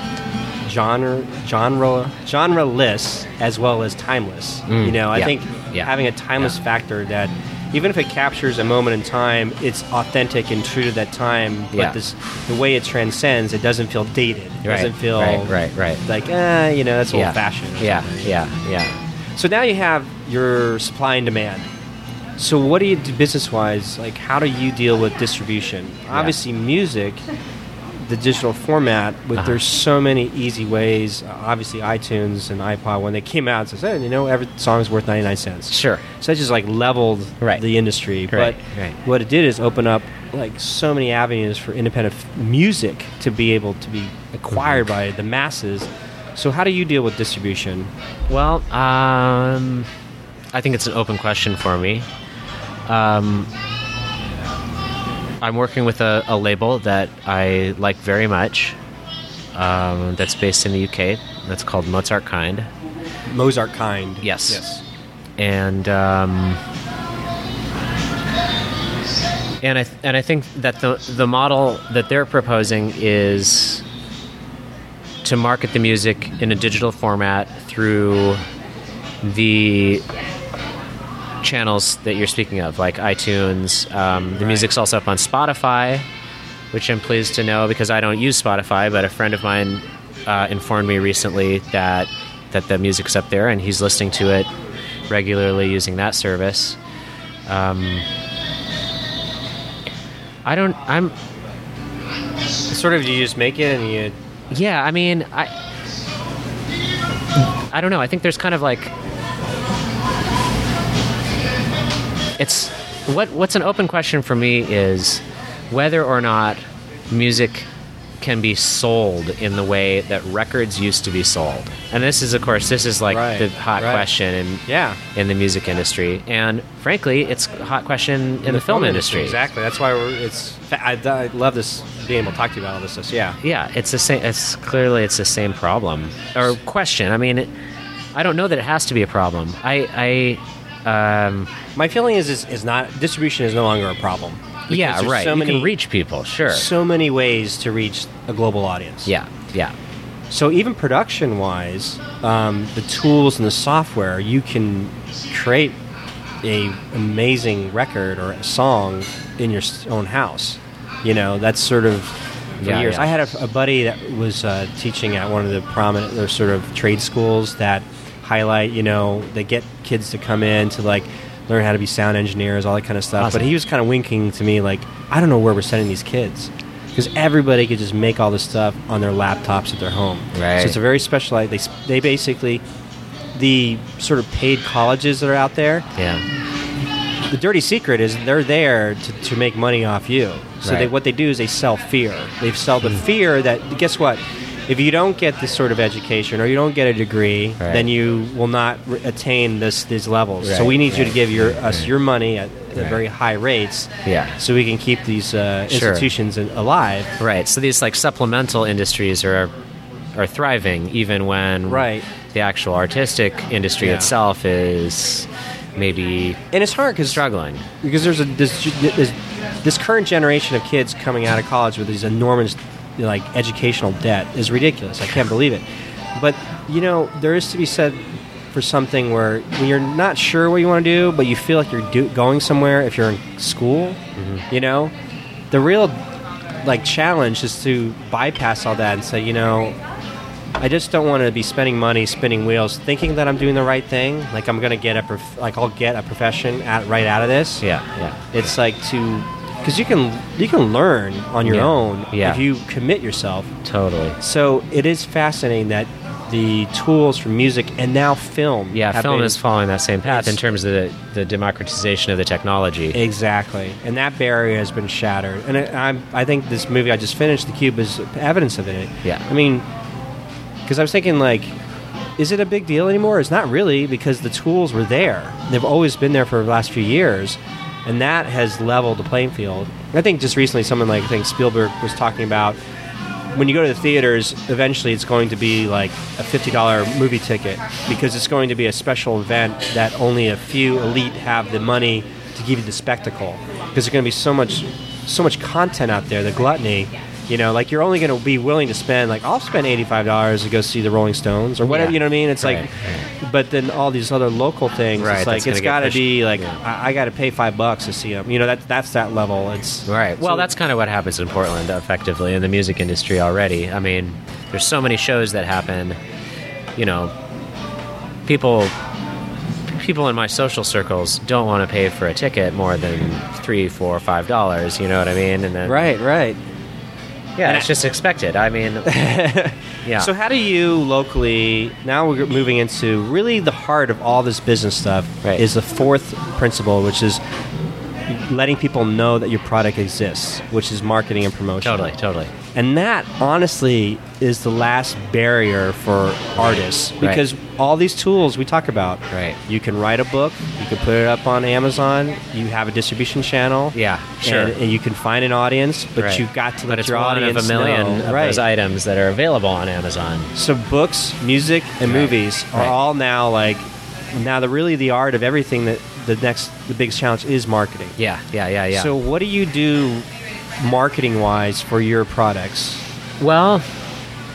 Speaker 2: genre genre genreless as well as timeless. you know, I
Speaker 3: Mm, yeah,
Speaker 2: think
Speaker 3: yeah,
Speaker 2: having a timeless
Speaker 3: yeah.
Speaker 2: factor that even if it captures a moment in time, it's authentic and true to that time. But
Speaker 3: Yeah.
Speaker 2: this the way it transcends, it doesn't feel dated. It
Speaker 3: Right,
Speaker 2: doesn't feel
Speaker 3: right, right, right.
Speaker 2: like ah, you know, that's
Speaker 3: yeah.
Speaker 2: old fashioned.
Speaker 3: Yeah, yeah, yeah.
Speaker 2: So now you have your supply and demand. So what do you do business wise? Like how do you deal with distribution? Obviously music, the digital format, with
Speaker 3: Uh-huh.
Speaker 2: there's so many easy ways. Uh, obviously iTunes and iPod when they came out says, hey, you know, every song's worth 99 cents.
Speaker 3: Sure.
Speaker 2: So that just like leveled
Speaker 3: Right.
Speaker 2: the industry.
Speaker 3: Right,
Speaker 2: But
Speaker 3: right.
Speaker 2: what it did is open up like so many avenues for independent f- music to be able to be acquired
Speaker 3: Mm-hmm.
Speaker 2: by the masses. So how do you deal with distribution?
Speaker 3: Well, um, I think it's an open question for me. Um, I'm working with a, a label that I like very much. Um, that's based in the UK. That's called Mozart Kind,
Speaker 2: Mozart kind.
Speaker 3: Yes.
Speaker 2: Yes.
Speaker 3: and um, and I th- and I think that the the model that they're proposing is to market the music in a digital format through the channels that you're speaking of, like iTunes. Um, the
Speaker 2: Right.
Speaker 3: music's also up on Spotify, which I'm pleased to know because I don't use Spotify, but a friend of mine uh, informed me recently that that the music's up there, and he's listening to it regularly using that service. Um, I don't. I'm.
Speaker 2: Sort of, do you just make it and you.
Speaker 3: Yeah, I mean, I. I don't know. I think there's kind of like. It's what what's an open question for me is whether or not music can be sold in the way that records used to be sold. And this is of course this is like
Speaker 2: Right,
Speaker 3: the hot
Speaker 2: right.
Speaker 3: question in
Speaker 2: Yeah.
Speaker 3: in the music industry. And frankly, it's a hot question in, the, film, industry.
Speaker 2: Exactly. That's why we're. It's. I, I love this being able to talk to you about all this stuff. Yeah.
Speaker 3: Yeah, it's the same. It's clearly it's the same problem or question. I mean, it, I don't know that it has to be a problem. I, I, um,
Speaker 2: My feeling is, is, is not distribution is no longer a problem. Because
Speaker 3: yeah,
Speaker 2: there's
Speaker 3: right.
Speaker 2: So
Speaker 3: you
Speaker 2: many,
Speaker 3: can reach people, sure.
Speaker 2: so many ways to reach a global audience.
Speaker 3: yeah, yeah,
Speaker 2: So even production wise, um, the tools and the software, you can create a amazing record or a song in your own house. You know, that's sort of for
Speaker 3: Yeah,
Speaker 2: years.
Speaker 3: yeah.
Speaker 2: I had a, a buddy that was uh, teaching at one of the prominent, or sort of trade schools that highlight. You know, they get kids to come in to like learn how to be sound engineers, all that kind of stuff.
Speaker 3: Awesome.
Speaker 2: But he was kind of winking to me like, I don't know where we're sending these kids. Because everybody could just make all this stuff on their laptops at their home.
Speaker 3: Right.
Speaker 2: So it's a very specialized. They, they basically, the sort of paid colleges that are out there,
Speaker 3: yeah,
Speaker 2: the dirty secret is they're there to, to make money off you. So they, what they do is they sell fear. They sell the hmm. fear that guess what? If you don't get this sort of education or you don't get a degree,
Speaker 3: Right.
Speaker 2: then you will not re- attain this these levels. so we need you to give your us your money at, at
Speaker 3: Right.
Speaker 2: very high rates,
Speaker 3: Yeah.
Speaker 2: so we can keep these uh,
Speaker 3: Sure.
Speaker 2: institutions in, alive.
Speaker 3: Right. So these like supplemental industries are are thriving even when
Speaker 2: Right.
Speaker 3: the actual artistic industry
Speaker 2: Yeah.
Speaker 3: itself is maybe
Speaker 2: And it's hard because
Speaker 3: struggling.
Speaker 2: because there's a this, this this current generation of kids coming out of college with these enormous like educational debt is ridiculous. I can't believe it. But you know, there is to be said for something where when you're not sure what you want to do, but you feel like you're do- going somewhere if you're in school, mm-hmm. you know, the real like challenge is to bypass all that and say, you know, I just don't want to be spending money spinning wheels, thinking that I'm doing the right thing. Like I'm gonna get a prof- like I'll get a profession at, right out of this.
Speaker 3: Yeah, yeah.
Speaker 2: It's like to because you can you can learn on your
Speaker 3: Yeah.
Speaker 2: own
Speaker 3: Yeah.
Speaker 2: if you commit yourself.
Speaker 3: Totally.
Speaker 2: So it is fascinating that the tools for music and now film.
Speaker 3: Yeah, film
Speaker 2: been-
Speaker 3: is following that same path in terms of the, the democratization of the technology.
Speaker 2: Exactly, and that barrier has been shattered. And I'm, I think this movie I just finished, The Cube, is evidence of it.
Speaker 3: Yeah.
Speaker 2: I mean, because I was thinking, like, is it a big deal anymore? It's not really because the tools were there. They've always been there for the last few years, and that has leveled the playing field. I think just recently, someone like I think Spielberg was talking about when you go to the theaters, eventually it's going to be like a $50 movie ticket because it's going to be a special event that only a few elite have the money to give you the spectacle. Because there's going to be so much, so much content out there, the gluttony. You know, like you're only going to be willing to spend like I'll spend $85 to go see the Rolling Stones or whatever.
Speaker 3: Yeah.
Speaker 2: You know what I mean? It's
Speaker 3: Right,
Speaker 2: like, but then all these other local things,
Speaker 3: Right,
Speaker 2: it's like it's got to be like
Speaker 3: yeah.
Speaker 2: I, I got to pay five bucks to see them. You know, that that's that level. It's
Speaker 3: Right. Well,
Speaker 2: So-
Speaker 3: that's kind of what happens in Portland, effectively, in the music industry already. I mean, there's so many shows that happen. You know, people people in my social circles don't want to pay for a ticket more than three, four, five dollars. You know what I mean? And then,
Speaker 2: right, right.
Speaker 3: Yeah,
Speaker 2: And
Speaker 3: it's
Speaker 2: I-
Speaker 3: just expected. I mean, yeah.
Speaker 2: So, how do you locally? Now we're moving into really the heart of all this business stuff.
Speaker 3: Right.
Speaker 2: Is the fourth principle, which is letting people know that your product exists, which is marketing and promotion.
Speaker 3: totally, totally.
Speaker 2: And that honestly is the last barrier for artists because all these tools we talk about.
Speaker 3: Right.
Speaker 2: You can write a book. You can put it up on Amazon. You have a distribution channel.
Speaker 3: Yeah, sure.
Speaker 2: And, and you can find an audience, but
Speaker 3: Right.
Speaker 2: you've got to let
Speaker 3: But it's
Speaker 2: your
Speaker 3: one
Speaker 2: audience
Speaker 3: of a million
Speaker 2: know.
Speaker 3: of
Speaker 2: right.
Speaker 3: those items that are available on Amazon.
Speaker 2: So books, music, and
Speaker 3: Right.
Speaker 2: movies are
Speaker 3: Right.
Speaker 2: all now like now the really the art of everything that the next the biggest challenge is marketing.
Speaker 3: Yeah, yeah, yeah, yeah.
Speaker 2: So what do you do marketing wise for your products?
Speaker 3: Well,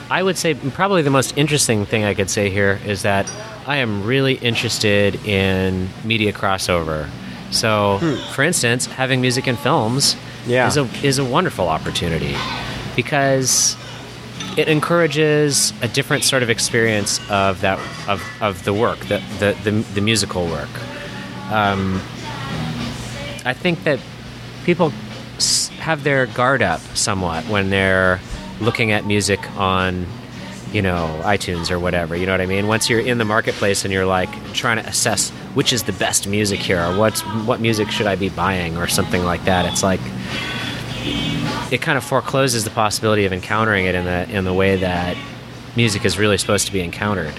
Speaker 3: I would say probably the most interesting thing I could say here is that I am really interested in media crossover. So, for instance, having music and films
Speaker 2: Yeah.
Speaker 3: is a is a wonderful opportunity because it encourages a different sort of experience of that of, of the work, the, the, the, the musical work. Um, I think that people have their guard up somewhat when they're looking at music on, you know, iTunes or whatever. You know what I mean? Once you're in the marketplace and you're like trying to assess which is the best music here, or what's what music should I be buying, or something like that. It's like it kind of forecloses the possibility of encountering it in the in the way that music is really supposed to be encountered.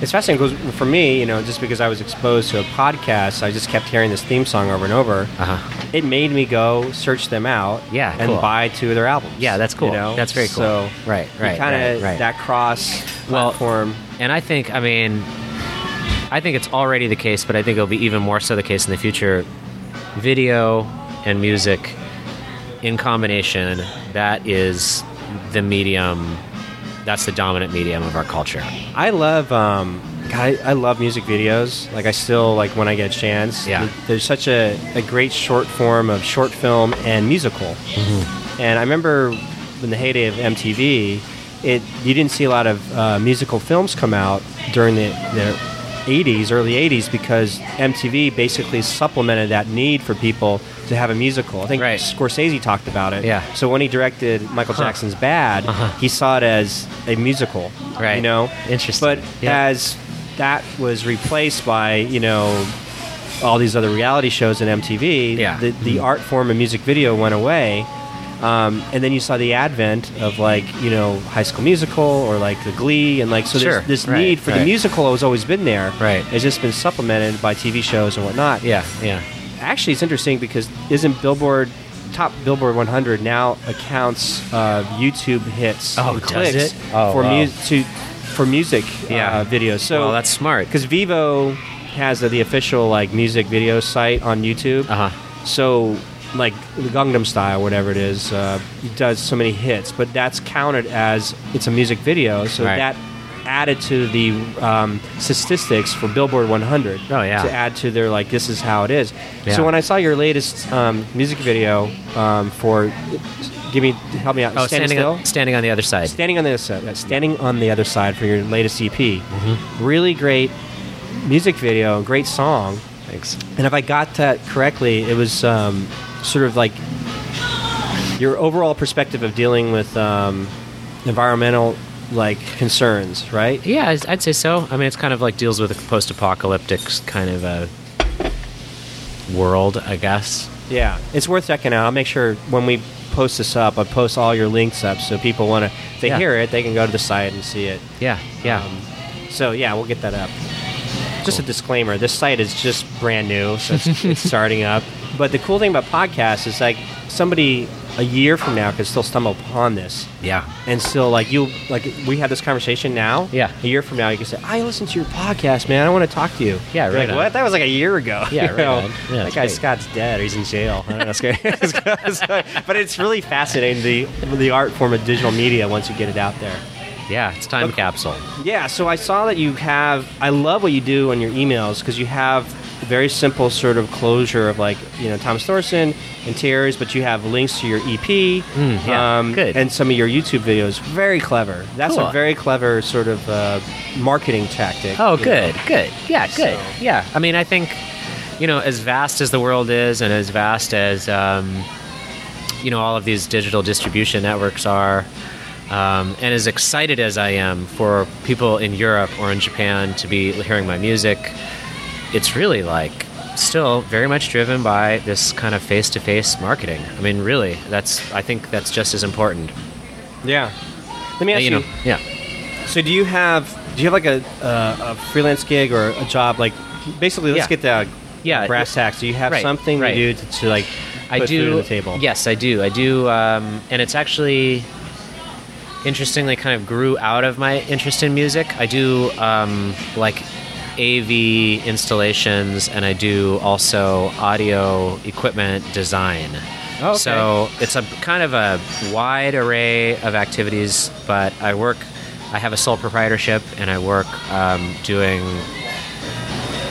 Speaker 2: It's fascinating because for me, you know, just because I was exposed to a podcast, I just kept hearing this theme song over and over.
Speaker 3: Uh huh.
Speaker 2: It made me go search them out,
Speaker 3: Yeah,
Speaker 2: and
Speaker 3: cool.
Speaker 2: buy two of their albums.
Speaker 3: Yeah, that's cool.
Speaker 2: You know?
Speaker 3: That's very cool.
Speaker 2: So
Speaker 3: Right, right,
Speaker 2: kind of
Speaker 3: right, right.
Speaker 2: that cross
Speaker 3: Well,
Speaker 2: platform.
Speaker 3: And I think, I mean, I think it's already the case, but I think it'll be even more so the case in the future. Video and music in combination, that is the medium, that's the dominant medium of our culture.
Speaker 2: I love, um, God, I, I love music videos. Like I still like when I get a chance.
Speaker 3: Yeah.
Speaker 2: There's such a, a great short form of short film and musical.
Speaker 3: Mm-hmm.
Speaker 2: And I remember in the heyday of MTV, it you didn't see a lot of uh, musical films come out during the, the 80s, early 80s, because MTV basically supplemented that need for people to have a musical. I think
Speaker 3: Right.
Speaker 2: Scorsese talked about it.
Speaker 3: Yeah.
Speaker 2: So when he directed Michael
Speaker 3: Huh.
Speaker 2: Jackson's Bad,
Speaker 3: Uh-huh.
Speaker 2: he saw it as a musical.
Speaker 3: Right.
Speaker 2: You know?
Speaker 3: Interesting.
Speaker 2: But
Speaker 3: Yeah.
Speaker 2: as that was replaced by, you know, all these other reality shows in MTV,
Speaker 3: Yeah.
Speaker 2: the, the art form of music video went away. Um, and then you saw the advent of like you know High School Musical or like the Glee, and like so
Speaker 3: Sure,
Speaker 2: this
Speaker 3: right,
Speaker 2: need for the musical has always been there.
Speaker 3: Right.
Speaker 2: It's just been supplemented by TV shows and whatnot.
Speaker 3: Yeah, yeah.
Speaker 2: Actually, it's interesting because isn't Billboard top Billboard 100 now accounts uh, YouTube hits
Speaker 3: Oh,
Speaker 2: clicks
Speaker 3: it? Oh,
Speaker 2: for
Speaker 3: wow.
Speaker 2: mu- to for music
Speaker 3: Yeah.
Speaker 2: uh, videos. So
Speaker 3: well, that's smart.
Speaker 2: because Vevo has the, the official like music video site on YouTube.
Speaker 3: Uh huh.
Speaker 2: So like the Gangnam Style, whatever it is, uh, does so many hits, but that's counted as it's a music video. So
Speaker 3: Right.
Speaker 2: that added to the um, statistics for Billboard 100.
Speaker 3: Oh, yeah.
Speaker 2: To add to their like this is how it is.
Speaker 3: Yeah.
Speaker 2: So when I saw your latest um, music video um, for, give me help me out.
Speaker 3: Oh,
Speaker 2: Standing
Speaker 3: standing
Speaker 2: still.
Speaker 3: on, standing on the other side.
Speaker 2: Standing on the other side, standing on the other side for your latest EP.
Speaker 3: Mm-hmm.
Speaker 2: Really great music video, great song.
Speaker 3: Thanks.
Speaker 2: And if I got that correctly, it was um, sort of like your overall perspective of dealing with um, environmental like concerns, right?
Speaker 3: Yeah, I'd say so. I mean, it's kind of like deals with a post-apocalyptic kind of a world, I guess.
Speaker 2: Yeah, it's worth checking out. I'll make sure when we post this up, I post all your links up so people want to. If they
Speaker 3: Yeah.
Speaker 2: hear it, they can go to the site and see it.
Speaker 3: Yeah, yeah.
Speaker 2: Um, so yeah, we'll get that up. Just a disclaimer: this site is just brand new, so it's, it's starting up. But the cool thing about podcasts is like somebody a year from now could still stumble upon this
Speaker 3: yeah.
Speaker 2: and still like you like we had this conversation now.
Speaker 3: Yeah.
Speaker 2: A year from now, you can say, "I listened to your podcast, man. I want to talk to you."
Speaker 3: Yeah, right
Speaker 2: Like,
Speaker 3: on.
Speaker 2: what? That was like a year ago.
Speaker 3: Yeah, right on. Yeah,
Speaker 2: that guy
Speaker 3: great.
Speaker 2: Scott's dead, or he's in jail. I don't know. But it's really fascinating the the art form of digital media once you get it out there.
Speaker 3: Yeah, it's time capsule.
Speaker 2: Yeah, so I saw that you have. I love what you do on your emails because you have very simple sort of closure of like you know Thomas Thorson Interiors, but you have links to your EP,
Speaker 3: yeah, good.
Speaker 2: and some of your YouTube videos. Very clever. That's
Speaker 3: Cool.
Speaker 2: a very clever sort of uh, marketing tactic.
Speaker 3: Oh, good,
Speaker 2: know.
Speaker 3: good. Yeah, good.
Speaker 2: So-
Speaker 3: Yeah. I mean, I think, you know, as vast as the world is and as vast as, um, you know, all of these digital distribution networks are, um, and as excited as I am for people in Europe or in Japan to be hearing my music, it's really like still very much driven by this kind of face-to-face marketing. I mean, really, that's I think that's just as important.
Speaker 2: Yeah. Let me
Speaker 3: Uh,
Speaker 2: ask
Speaker 3: you
Speaker 2: you.
Speaker 3: know, yeah.
Speaker 2: So do you have do you have like a, a, a freelance gig or a job like basically let's
Speaker 3: Yeah.
Speaker 2: get the
Speaker 3: Yeah,
Speaker 2: brass tacks. Do you have
Speaker 3: right,
Speaker 2: something
Speaker 3: right.
Speaker 2: to do to, to like
Speaker 3: I
Speaker 2: put
Speaker 3: do.
Speaker 2: food on the table?
Speaker 3: Yes, I do. I do, um, and it's actually interestingly kind of grew out of my interest in music. I do um, like AV installations, and I do also audio equipment design.
Speaker 2: Oh, okay.
Speaker 3: So it's a kind of a wide array of activities, but I work. I have a sole proprietorship, and I work um, doing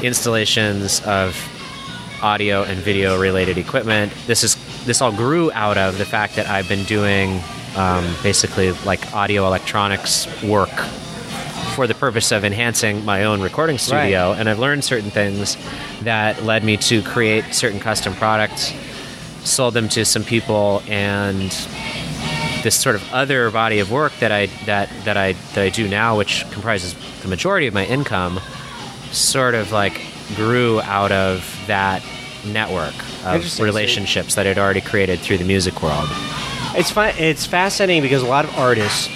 Speaker 3: installations of audio and video related equipment. This is this all grew out of the fact that I've been doing um, basically like audio electronics work for the purpose of enhancing my own recording studio, and I've learned certain things that led me to create certain custom products, sold them to some people, and this sort of other body of work that I that that I that I do now, which comprises the majority of my income, sort of like grew out of that network of relationships that I'd already created through the music world.
Speaker 2: It's fun. It's fascinating because a lot of artists,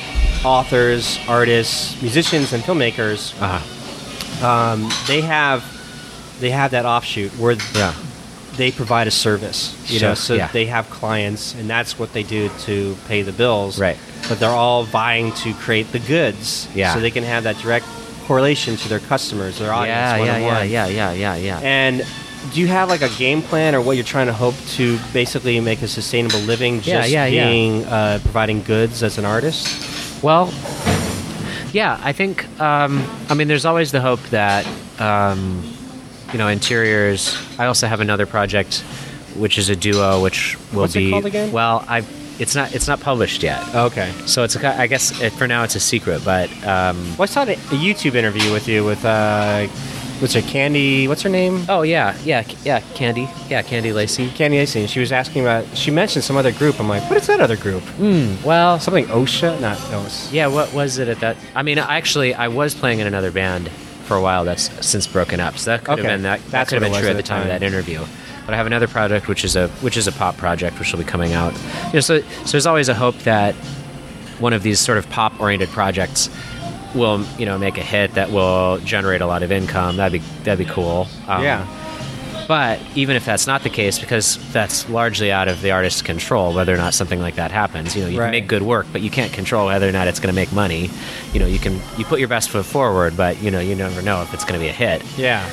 Speaker 2: authors, artists, musicians, and filmmakers,
Speaker 3: Uh-huh.
Speaker 2: um, they have they have that offshoot where
Speaker 3: Yeah.
Speaker 2: they provide a service. You
Speaker 3: Sure,
Speaker 2: know, so
Speaker 3: yeah.
Speaker 2: they have clients, and that's what they do to pay the bills.
Speaker 3: Right.
Speaker 2: But they're all vying to create the goods,
Speaker 3: Yeah.
Speaker 2: so they can have that direct correlation to their customers, their audience.
Speaker 3: Yeah, yeah, yeah, yeah, yeah, yeah, yeah.
Speaker 2: And do you have like a game plan or what you're trying to hope to basically make a sustainable living just
Speaker 3: Yeah, yeah, yeah.
Speaker 2: being Uh, providing goods as an artist?
Speaker 3: Well, yeah, I think. Um, I mean, there's always the hope that um, you know interiors. I also have another project, which is a duo, which will
Speaker 2: What's it
Speaker 3: be
Speaker 2: called again?
Speaker 3: well. I it's not it's not published yet,
Speaker 2: Okay.
Speaker 3: so it's a, I guess it, for now it's a secret. But um,
Speaker 2: Well, I saw a a YouTube interview with you with uh, what's her Candy? What's her name?
Speaker 3: oh yeah, yeah, yeah, Candy, yeah, Candy Lacey.
Speaker 2: Candy Lacey. And she was asking about. She mentioned some other group. I'm like, what is that other group?
Speaker 3: Hmm, well,
Speaker 2: Something OSHA? Not OSHA.
Speaker 3: Yeah, what was it at that? I mean, actually, I was playing in another band for a while. That's since broken up. So that could
Speaker 2: Okay,
Speaker 3: have been that. That
Speaker 2: that's
Speaker 3: could have been true at the
Speaker 2: the
Speaker 3: time of that interview. but I have another project which is a which is a pop project which will be coming out. You know, so so there's always a hope that one of these sort of pop oriented projects will you know make a hit that will generate a lot of income. That'd be that'd be cool. Um,
Speaker 2: yeah.
Speaker 3: But even if that's not the case, because that's largely out of the artist's control, whether or not something like that happens. You know, you
Speaker 2: Right.
Speaker 3: can make good work, but you can't control whether or not it's going to make money. You know, you can you put your best foot forward, but you know you never know if it's going to be a hit.
Speaker 2: Yeah.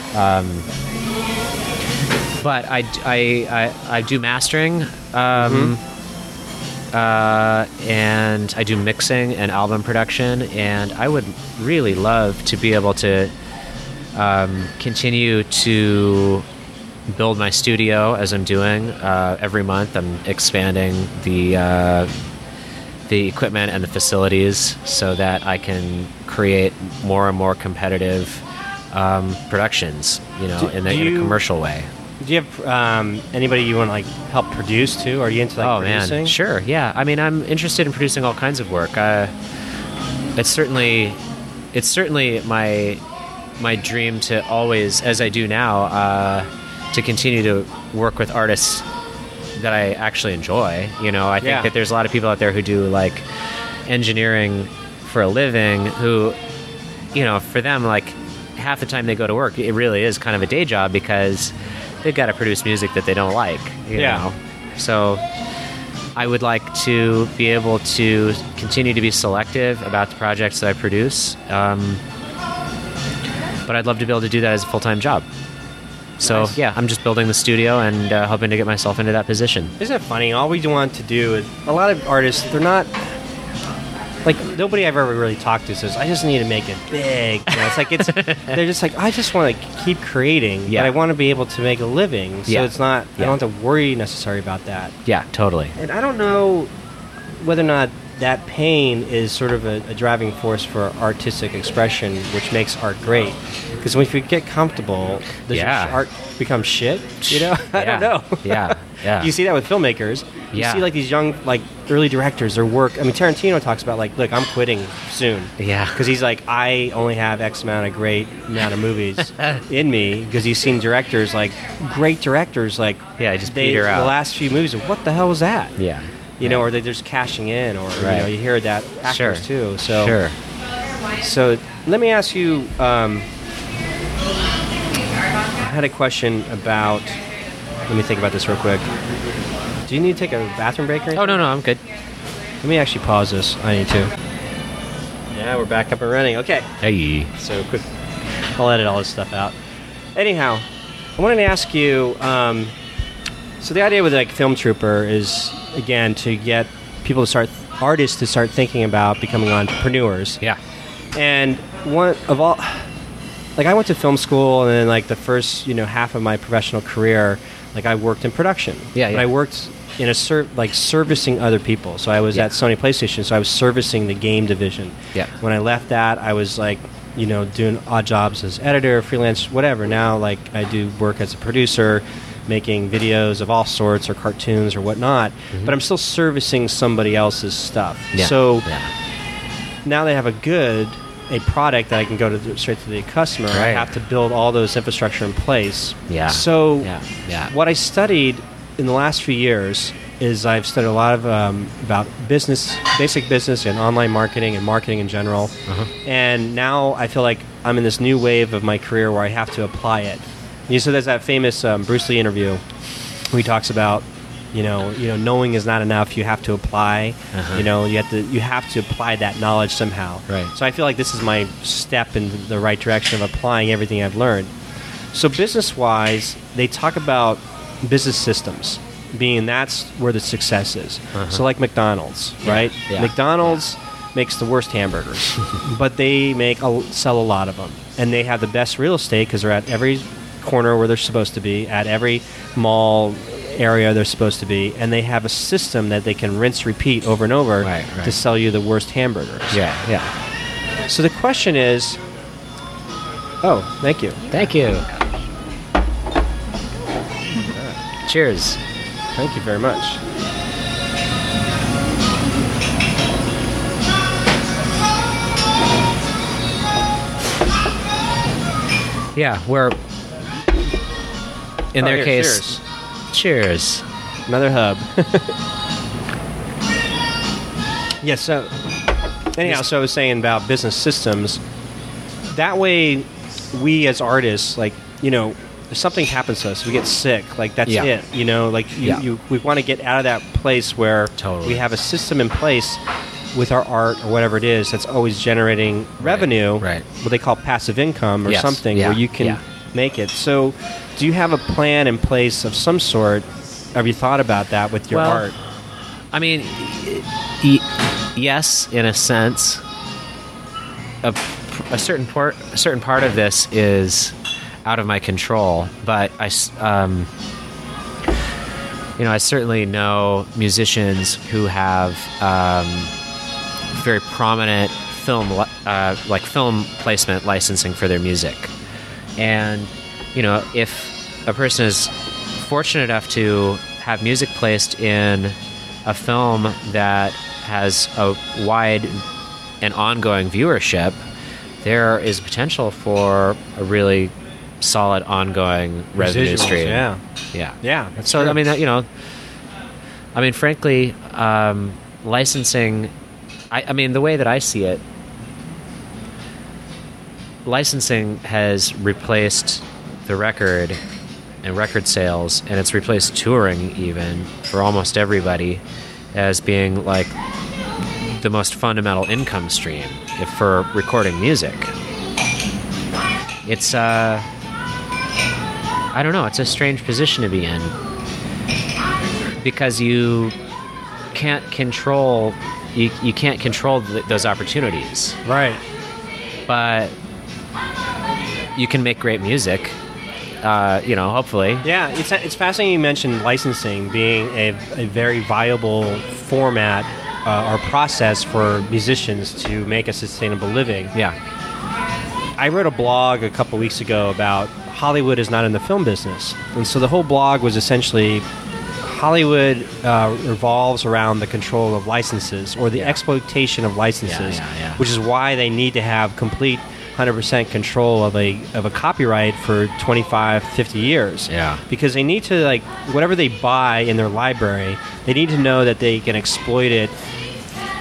Speaker 3: But I, I, I, I do mastering, um, uh, and I do mixing and album production, and I would really love to be able to um, continue to build my studio as I'm doing uh, every month. I'm expanding the uh, the equipment and the facilities so that I can create more and more competitive um, productions. You know,
Speaker 2: Do-
Speaker 3: in, a, in a
Speaker 2: you-
Speaker 3: commercial way.
Speaker 2: Do you have um, anybody you want to like help produce too? Are you into like
Speaker 3: oh
Speaker 2: producing?
Speaker 3: man, sure, yeah. I mean, I'm interested in producing all kinds of work. Uh, it's certainly, it's certainly my my dream to always, as I do now, uh, to continue to work with artists that I actually enjoy. You know, I think
Speaker 2: Yeah.
Speaker 3: that there's a lot of people out there who do like engineering for a living who, you know, for them, like half the time they go to work, it really is kind of a day job because they've got to produce music that they don't like. You
Speaker 2: Yeah.
Speaker 3: Know? So I would like to be able to continue to be selective about the projects that I produce. Um, but I'd love to be able to do that as a full time job. So
Speaker 2: Nice.
Speaker 3: yeah, I'm just building the studio and uh, hoping to get myself into that position.
Speaker 2: Isn't it funny? All we want to do is a lot of artists. They're not like nobody I've ever really talked to says I just need to make it big. You know, it's like it's they're just like I just want to keep creating,
Speaker 3: Yeah.
Speaker 2: but I want to be able to make a living. So
Speaker 3: Yeah.
Speaker 2: it's not. I don't have to worry necessarily about that.
Speaker 3: Yeah, totally.
Speaker 2: And I don't know whether or not that pain is sort of a, a driving force for artistic expression, which makes art great. Because if you get comfortable, does
Speaker 3: Yeah.
Speaker 2: your art become shit? You know, I don't know.
Speaker 3: Yeah, yeah.
Speaker 2: you see that with filmmakers. You
Speaker 3: Yeah.
Speaker 2: see like these young, like early directors, their work. I mean, Tarantino talks about like, look, I'm quitting soon.
Speaker 3: Yeah.
Speaker 2: Because he's like, I only have X amount of great amount of movies in me. Because he's seen directors like great directors like
Speaker 3: Yeah, just
Speaker 2: they,
Speaker 3: peter out.
Speaker 2: the last few movies. What the hell was that?
Speaker 3: Yeah.
Speaker 2: you know, or they're just cashing in, or you know, you hear that actors
Speaker 3: Sure.
Speaker 2: too. So,
Speaker 3: Sure.
Speaker 2: so let me ask you. Um, I had a question about. Let me think about this real quick. Do you need to take a bathroom break or anything?
Speaker 3: Oh no, no, I'm good.
Speaker 2: Let me actually pause this. I need to. Yeah, we're back up and running. Okay.
Speaker 3: Hey.
Speaker 2: So quick, I'll edit all this stuff out. Anyhow, I wanted to ask you. Um, so the idea with like Film Trooper is again to get people to start, artists to start thinking about becoming entrepreneurs.
Speaker 3: Yeah.
Speaker 2: And one of all, like I went to film school, and then like the first you know half of my professional career, like I worked in production.
Speaker 3: Yeah,
Speaker 2: But. I worked in a ser- like servicing other people. So I was
Speaker 3: Yeah.
Speaker 2: at Sony PlayStation, so I was servicing the game division.
Speaker 3: Yeah.
Speaker 2: When I left that, I was like, you know, doing odd jobs as editor, freelance, whatever. Now, like I do work as a producer. Making videos of all sorts, or cartoons, or whatnot, but I'm still servicing somebody else's stuff.
Speaker 3: Mm-hmm. Yeah.
Speaker 2: So
Speaker 3: yeah.
Speaker 2: now they have a good a product that I can go to the, straight to the customer. I have to build all those infrastructure in place.
Speaker 3: Yeah.
Speaker 2: So
Speaker 3: Yeah. Yeah.
Speaker 2: what I studied in the last few years is I've studied a lot of um, about business, basic business, and online marketing and marketing in general.
Speaker 3: Uh-huh.
Speaker 2: And now I feel like I'm in this new wave of my career where I have to apply it. You know, so there's that famous um, Bruce Lee interview where he talks about. You know, you know, knowing is not enough. You have to apply.
Speaker 3: Uh-huh.
Speaker 2: You know, you have to you have to apply that knowledge somehow.
Speaker 3: Right.
Speaker 2: So I feel like this is my step in the right direction of applying everything I've learned. So business wise, they talk about business systems being that's where the success is. So like McDonald's, right?
Speaker 3: yeah,
Speaker 2: McDonald's makes the worst hamburgers, but they make a, sell a lot of them, and they have the best real estate because they're at every corner where they're supposed to be, at every mall area they're supposed to be, and they have a system that they can rinse, repeat over and over
Speaker 3: Right, right.
Speaker 2: to sell you the worst hamburgers.
Speaker 3: Yeah. Yeah.
Speaker 2: So the question is, oh, thank you.
Speaker 3: Thank you. Cheers.
Speaker 2: Thank you very much.
Speaker 3: Yeah, where in
Speaker 2: Oh,
Speaker 3: their
Speaker 2: here,
Speaker 3: case,
Speaker 2: cheers.
Speaker 3: Cheers.
Speaker 2: Another hub. yeah, so anyhow, so I was saying about business systems. That way, we as artists, like, you know, if something happens to us, we get sick, like, that's
Speaker 3: Yeah.
Speaker 2: it. You know, like, you,
Speaker 3: Yeah.
Speaker 2: you, we want to get out of that place where
Speaker 3: Totally.
Speaker 2: we have a system in place with our art or whatever it is that's always generating revenue,
Speaker 3: right.
Speaker 2: what they call passive income or
Speaker 3: Yes,
Speaker 2: something,
Speaker 3: yeah,
Speaker 2: where you can
Speaker 3: yeah.
Speaker 2: make it. So, do you have a plan in place of some sort? Have you thought about that with your
Speaker 3: Well,
Speaker 2: art?
Speaker 3: I mean, y- yes, in a sense. A, a certain part, a certain part of this is out of my control, but I, um, you know, I certainly know musicians who have um, very prominent film, uh, like film placement licensing for their music, and you know, if a person is fortunate enough to have music placed in a film that has a wide and ongoing viewership, there is potential for a really solid ongoing revenue stream.
Speaker 2: Yeah,
Speaker 3: yeah,
Speaker 2: yeah.
Speaker 3: So
Speaker 2: true.
Speaker 3: I mean, you know, I mean, frankly, um, licensing. I, I mean, the way that I see it, licensing has replaced the record and record sales, and it's replaced touring even for almost everybody as being like the most fundamental income stream if for recording music. It's uh, I don't know. It's a strange position to be in because you can't control you, you can't control th- those opportunities
Speaker 2: right.
Speaker 3: but you can make great music uh, you know hopefully
Speaker 2: Yeah, it's it's fascinating you mentioned licensing being a, a very viable format uh, or process for musicians to make a sustainable living.
Speaker 3: yeah
Speaker 2: I wrote a blog a couple weeks ago about Hollywood is not in the film business, and so the whole blog was essentially Hollywood uh, revolves around the control of licenses or the exploitation of licenses,
Speaker 3: Yeah, yeah, yeah.
Speaker 2: which is why they need to have complete 100% control of a of a copyright for 25 50 years
Speaker 3: Yeah.
Speaker 2: because they need to like whatever they buy in their library they need to know that they can exploit it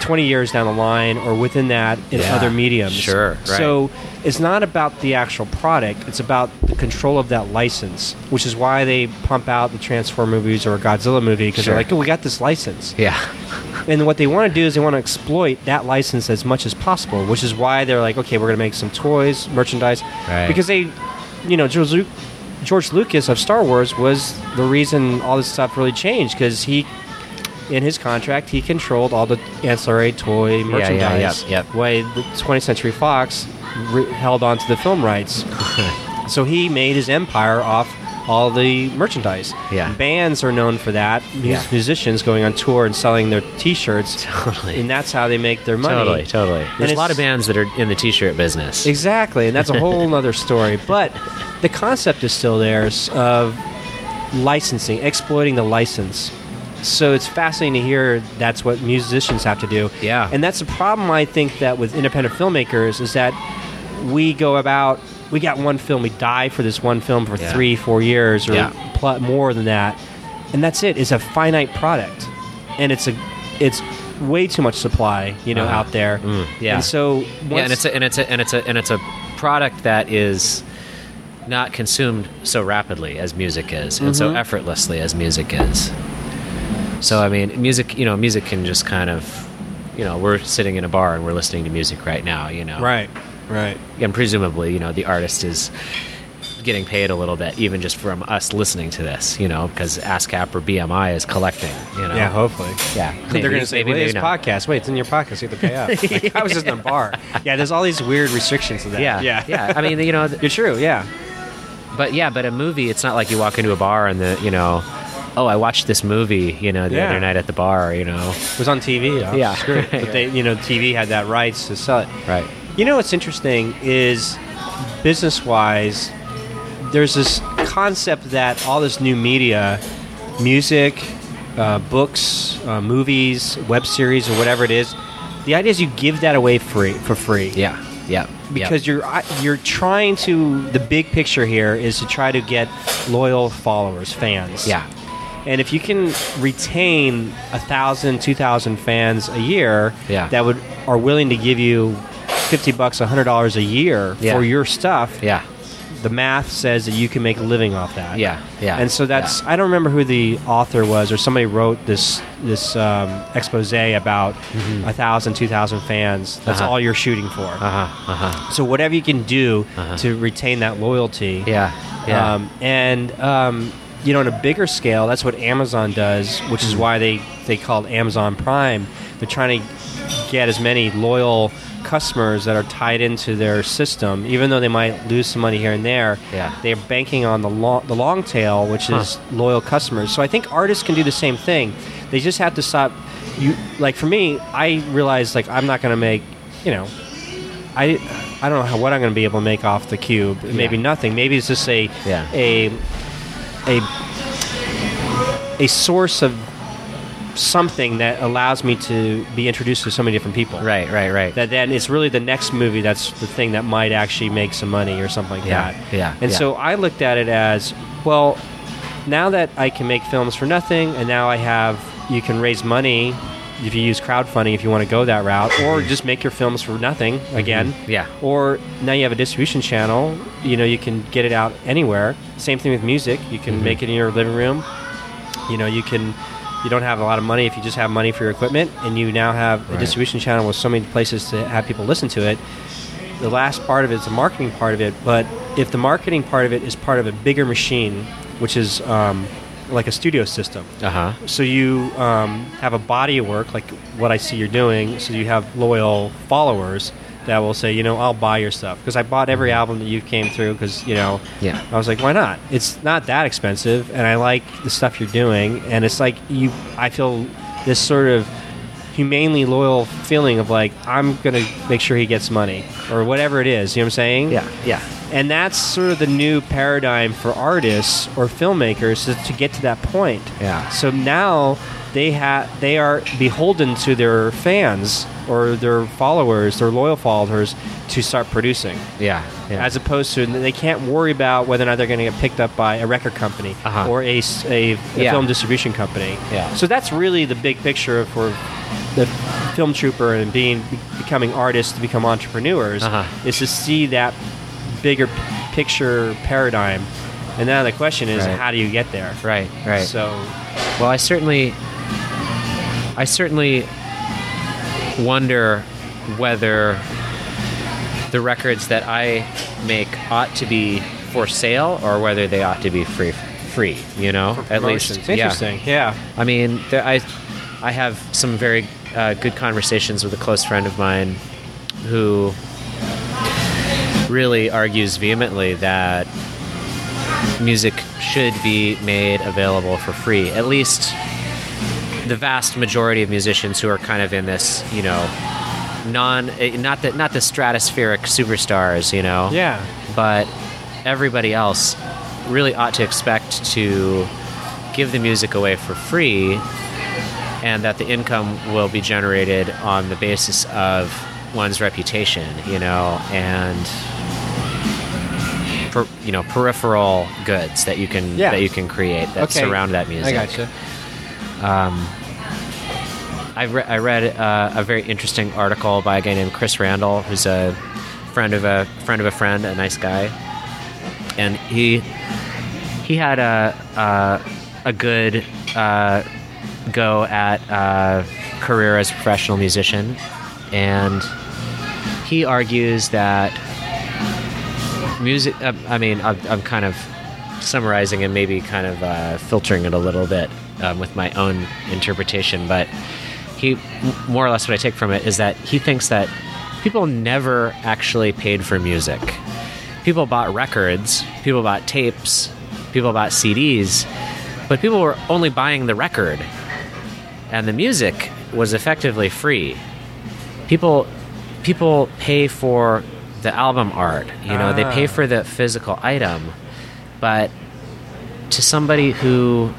Speaker 2: 20 years down the line or within that in
Speaker 3: Yeah,
Speaker 2: other mediums
Speaker 3: sure, right.
Speaker 2: so it's not about the actual product it's about the control of that license which is why they pump out the transform movies or a godzilla movie because
Speaker 3: Sure.
Speaker 2: they're like oh we got this license
Speaker 3: yeah
Speaker 2: and what they want to do is they want to exploit that license as much as possible, which is why they're like, okay, we're going to make some toys, merchandise,
Speaker 3: Right.
Speaker 2: because they, you know, George, George Lucas of Star Wars was the reason all this stuff really changed because he, in his contract, he controlled all the ancillary toy merchandise.
Speaker 3: yeah,
Speaker 2: merchandise.
Speaker 3: yep.
Speaker 2: Way the 20th Century Fox re- held on to the film rights, so he made his empire off all the merchandise.
Speaker 3: Yeah.
Speaker 2: bands are known for that. Mus-
Speaker 3: Yeah.
Speaker 2: Musicians going on tour and selling their T-shirts.
Speaker 3: Totally.
Speaker 2: And that's how they make their money.
Speaker 3: totally totally there's a lot of bands that are in the t-shirt business
Speaker 2: Exactly, and that's a whole other story. But the concept is still there of licensing, exploiting the license. So it's fascinating to hear that's what musicians have to do.
Speaker 3: Yeah.
Speaker 2: And that's the problem I think that with independent filmmakers is that we go about we got one film, we die for this one film for
Speaker 3: Yeah.
Speaker 2: three, four years or
Speaker 3: Yeah.
Speaker 2: pl- more than that. And that's it. It's a finite product. And it's a it's way too much supply, you know,
Speaker 3: Uh-huh.
Speaker 2: out there.
Speaker 3: Mm, yeah.
Speaker 2: And so
Speaker 3: yeah and it's a, and it's a, and it's a and it's a product that is not consumed so rapidly as music is and
Speaker 2: Mm-hmm.
Speaker 3: so effortlessly as music is so i mean music you know music can just kind of you know we're sitting in a bar and we're listening to music right now you know
Speaker 2: Right. Right.
Speaker 3: and presumably you know the artist is getting paid a little bit even just from us listening to this you know because ascap or bmi is collecting you know
Speaker 2: Yeah, hopefully.
Speaker 3: yeah
Speaker 2: They're going to say,
Speaker 3: maybe,
Speaker 2: "Wait,
Speaker 3: maybe
Speaker 2: it's podcast. Wait, it's in your podcast. You have to pay up." Like, I was just in a bar. Yeah, there's all these weird restrictions to that.
Speaker 3: yeah
Speaker 2: yeah,
Speaker 3: yeah i mean you know
Speaker 2: You're true. Yeah,
Speaker 3: But yeah, but a movie, it's not like you walk into a bar and the you know, oh, I watched this movie, you know, the
Speaker 2: Yeah.
Speaker 3: other night at the bar, you know.
Speaker 2: it was on TV.
Speaker 3: Yeah.
Speaker 2: Screw but they, you know, TV had that rights to sell it.
Speaker 3: Right.
Speaker 2: You know what's interesting is business-wise, there's this concept that all this new media, music, uh, books, uh, movies, web series, or whatever it is, the idea is you give that away free for free.
Speaker 3: Yeah. Yeah.
Speaker 2: because you're you're trying to the big picture here is to try to get loyal followers fans
Speaker 3: yeah.
Speaker 2: And if you can retain a thousand, two thousand fans a year
Speaker 3: Yeah.
Speaker 2: that would are willing to give you fifty bucks, hundred dollars a year
Speaker 3: Yeah.
Speaker 2: for your stuff,
Speaker 3: Yeah.
Speaker 2: the math says that you can make a living off that.
Speaker 3: Yeah. Yeah.
Speaker 2: And so that's I don't remember who the author was or somebody wrote this this um, expose about a thousand, two thousand fans. That's
Speaker 3: Uh-huh.
Speaker 2: all you're shooting for.
Speaker 3: Uh huh. Uh huh.
Speaker 2: So whatever you can do
Speaker 3: Uh-huh.
Speaker 2: to retain that loyalty.
Speaker 3: Yeah. Yeah.
Speaker 2: Um, and um, you know, on a bigger scale, that's what Amazon does, which is why they they call it Amazon Prime. They're trying to get as many loyal customers that are tied into their system, even though they might lose some money here and there.
Speaker 3: Yeah.
Speaker 2: They're banking on the long, the long tail, which is loyal customers. So I think artists can do the same thing. They just have to stop. You like for me, I realize like I'm not going to make, you know, I, I don't know how, what I'm going to be able to make off the cube. Maybe
Speaker 3: Yeah.
Speaker 2: nothing. Maybe it's just a
Speaker 3: Yeah.
Speaker 2: a a a source of something that allows me to be introduced to so many different people.
Speaker 3: right. Right. Right.
Speaker 2: That then it's really the next movie that's the thing that might actually make some money or something like
Speaker 3: Yeah,
Speaker 2: that.
Speaker 3: yeah,
Speaker 2: And
Speaker 3: yeah.
Speaker 2: so I looked at it as well. Now that I can make films for nothing, and now I have you can raise money if you use crowdfunding if you want to go that route, or just make your films for nothing again.
Speaker 3: Mm-hmm. Yeah.
Speaker 2: Or now you have a distribution channel. You know you can get it out anywhere. Same thing with music. You can
Speaker 3: Mm-hmm.
Speaker 2: make it in your living room. You know you can. You don't have a lot of money if you just have money for your equipment, and you now have a distribution channel with so many places to have people listen to it. The last part of it is the marketing part of it, but if the marketing part of it is part of a bigger machine, which is um, like a studio system,
Speaker 3: Uh huh.
Speaker 2: so you um, have a body of work like what I see you're doing. So you have loyal followers that will say, you know, I'll buy your stuff because I bought every album that you came through because you know,
Speaker 3: Yeah.
Speaker 2: I was like, why not? It's not that expensive, and I like the stuff you're doing, and it's like you. I feel this sort of humanely loyal feeling of like I'm gonna make sure he gets money or whatever it is. You know what I'm saying?
Speaker 3: Yeah. Yeah.
Speaker 2: And that's sort of the new paradigm for artists or filmmakers is to get to that point.
Speaker 3: Yeah.
Speaker 2: So now they have they are beholden to their fans or their followers, their loyal followers, to start producing.
Speaker 3: Yeah. Yeah.
Speaker 2: As opposed to they can't worry about whether or not they're going to get picked up by a record company
Speaker 3: Uh-huh.
Speaker 2: or a
Speaker 3: Yeah.
Speaker 2: film distribution company.
Speaker 3: Yeah.
Speaker 2: So that's really the big picture for the film trooper and being becoming artists to become entrepreneurs
Speaker 3: Uh-huh.
Speaker 2: is to see that bigger p- picture paradigm. And now the question is,
Speaker 3: Right.
Speaker 2: how do you get there?
Speaker 3: right. Right.
Speaker 2: So
Speaker 3: Well, I certainly, I certainly wonder whether the records that I make ought to be for sale or whether they ought to be free. Free, you know, at least.
Speaker 2: promotions.
Speaker 3: yeah.
Speaker 2: Yeah.
Speaker 3: I mean, there, I, I have some very uh, good conversations with a close friend of mine who really argues vehemently that music should be made available for free. At least the vast majority of musicians who are kind of in this, you know, non eh, not the not the stratospheric superstars, you know,
Speaker 2: Yeah.
Speaker 3: but everybody else really ought to expect to give the music away for free and that the income will be generated on the basis of one's reputation, you know, and per, you know peripheral goods that you can
Speaker 2: Yeah.
Speaker 3: that you can create that
Speaker 2: Okay.
Speaker 3: surround that music.
Speaker 2: I gotcha.
Speaker 3: I, re- I read uh, a very interesting article by a guy named Chris Randall, who's a friend of a friend of a friend, a nice guy, and he he had a a, a good uh, go at uh, career as a professional musician, and he argues that music. Uh, I mean, I'm, I'm kind of summarizing and maybe kind of uh, filtering it a little bit um, with my own interpretation, but he more or less what I take from it is that he thinks that people never actually paid for music. People bought records, people bought tapes, people bought CDs, but people were only buying the record, and the music was effectively free. People people pay for the album art. You know, they pay
Speaker 2: Ah.
Speaker 3: for the physical item, but to somebody who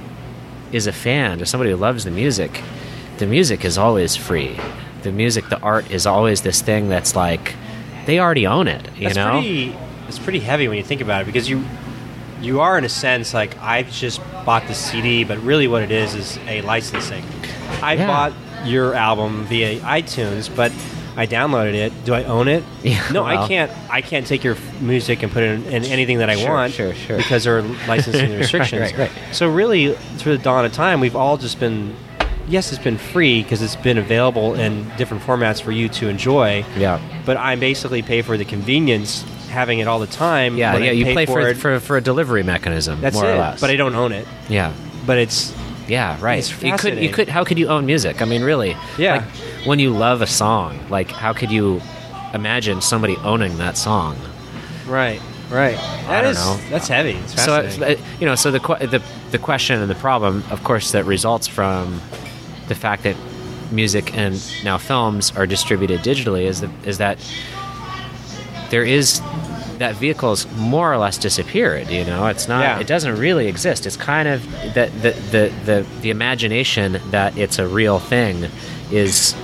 Speaker 3: is a fan, to somebody who loves the music, the music is always free. The music, the art is always this thing that's like they already own it. You
Speaker 2: That's
Speaker 3: know,
Speaker 2: pretty. It's pretty heavy when you think about it because you you are in a sense like I've just bought the CD, but really what it is is a licensing. I
Speaker 3: Yeah.
Speaker 2: bought your album via iTunes, but I downloaded it. Do I own it?
Speaker 3: Yeah,
Speaker 2: no,
Speaker 3: well.
Speaker 2: I can't. I can't take your music and put it in, in anything that I
Speaker 3: Sure,
Speaker 2: want.
Speaker 3: sure, sure.
Speaker 2: Because there are licensing restrictions.
Speaker 3: right, right. right.
Speaker 2: So really, through the dawn of time, we've all just been. Yes, it's been free because it's been available in different formats for you to enjoy.
Speaker 3: Yeah.
Speaker 2: But I basically pay for the convenience having it all the time.
Speaker 3: Yeah, yeah. You
Speaker 2: pay
Speaker 3: play for
Speaker 2: it.
Speaker 3: for, for a delivery mechanism,
Speaker 2: That's
Speaker 3: more
Speaker 2: it.
Speaker 3: or less.
Speaker 2: But I don't own it.
Speaker 3: yeah,
Speaker 2: But it's
Speaker 3: yeah, right.
Speaker 2: It's
Speaker 3: you could you could how could you own music? I mean, really?
Speaker 2: Yeah.
Speaker 3: Like, when you love a song, like how could you imagine somebody owning that song?
Speaker 2: right, right. That
Speaker 3: don't
Speaker 2: is-
Speaker 3: know.
Speaker 2: that's heavy. It's
Speaker 3: So
Speaker 2: fascinating.
Speaker 3: uh, you know, so the the the question and the problem, of course, that results from the fact that music and now films are distributed digitally is that is that there is that vehicle's more or less disappeared. You know, it's not.
Speaker 2: Yeah.
Speaker 3: It doesn't really exist. It's kind of that the, the the the imagination that it's a real thing is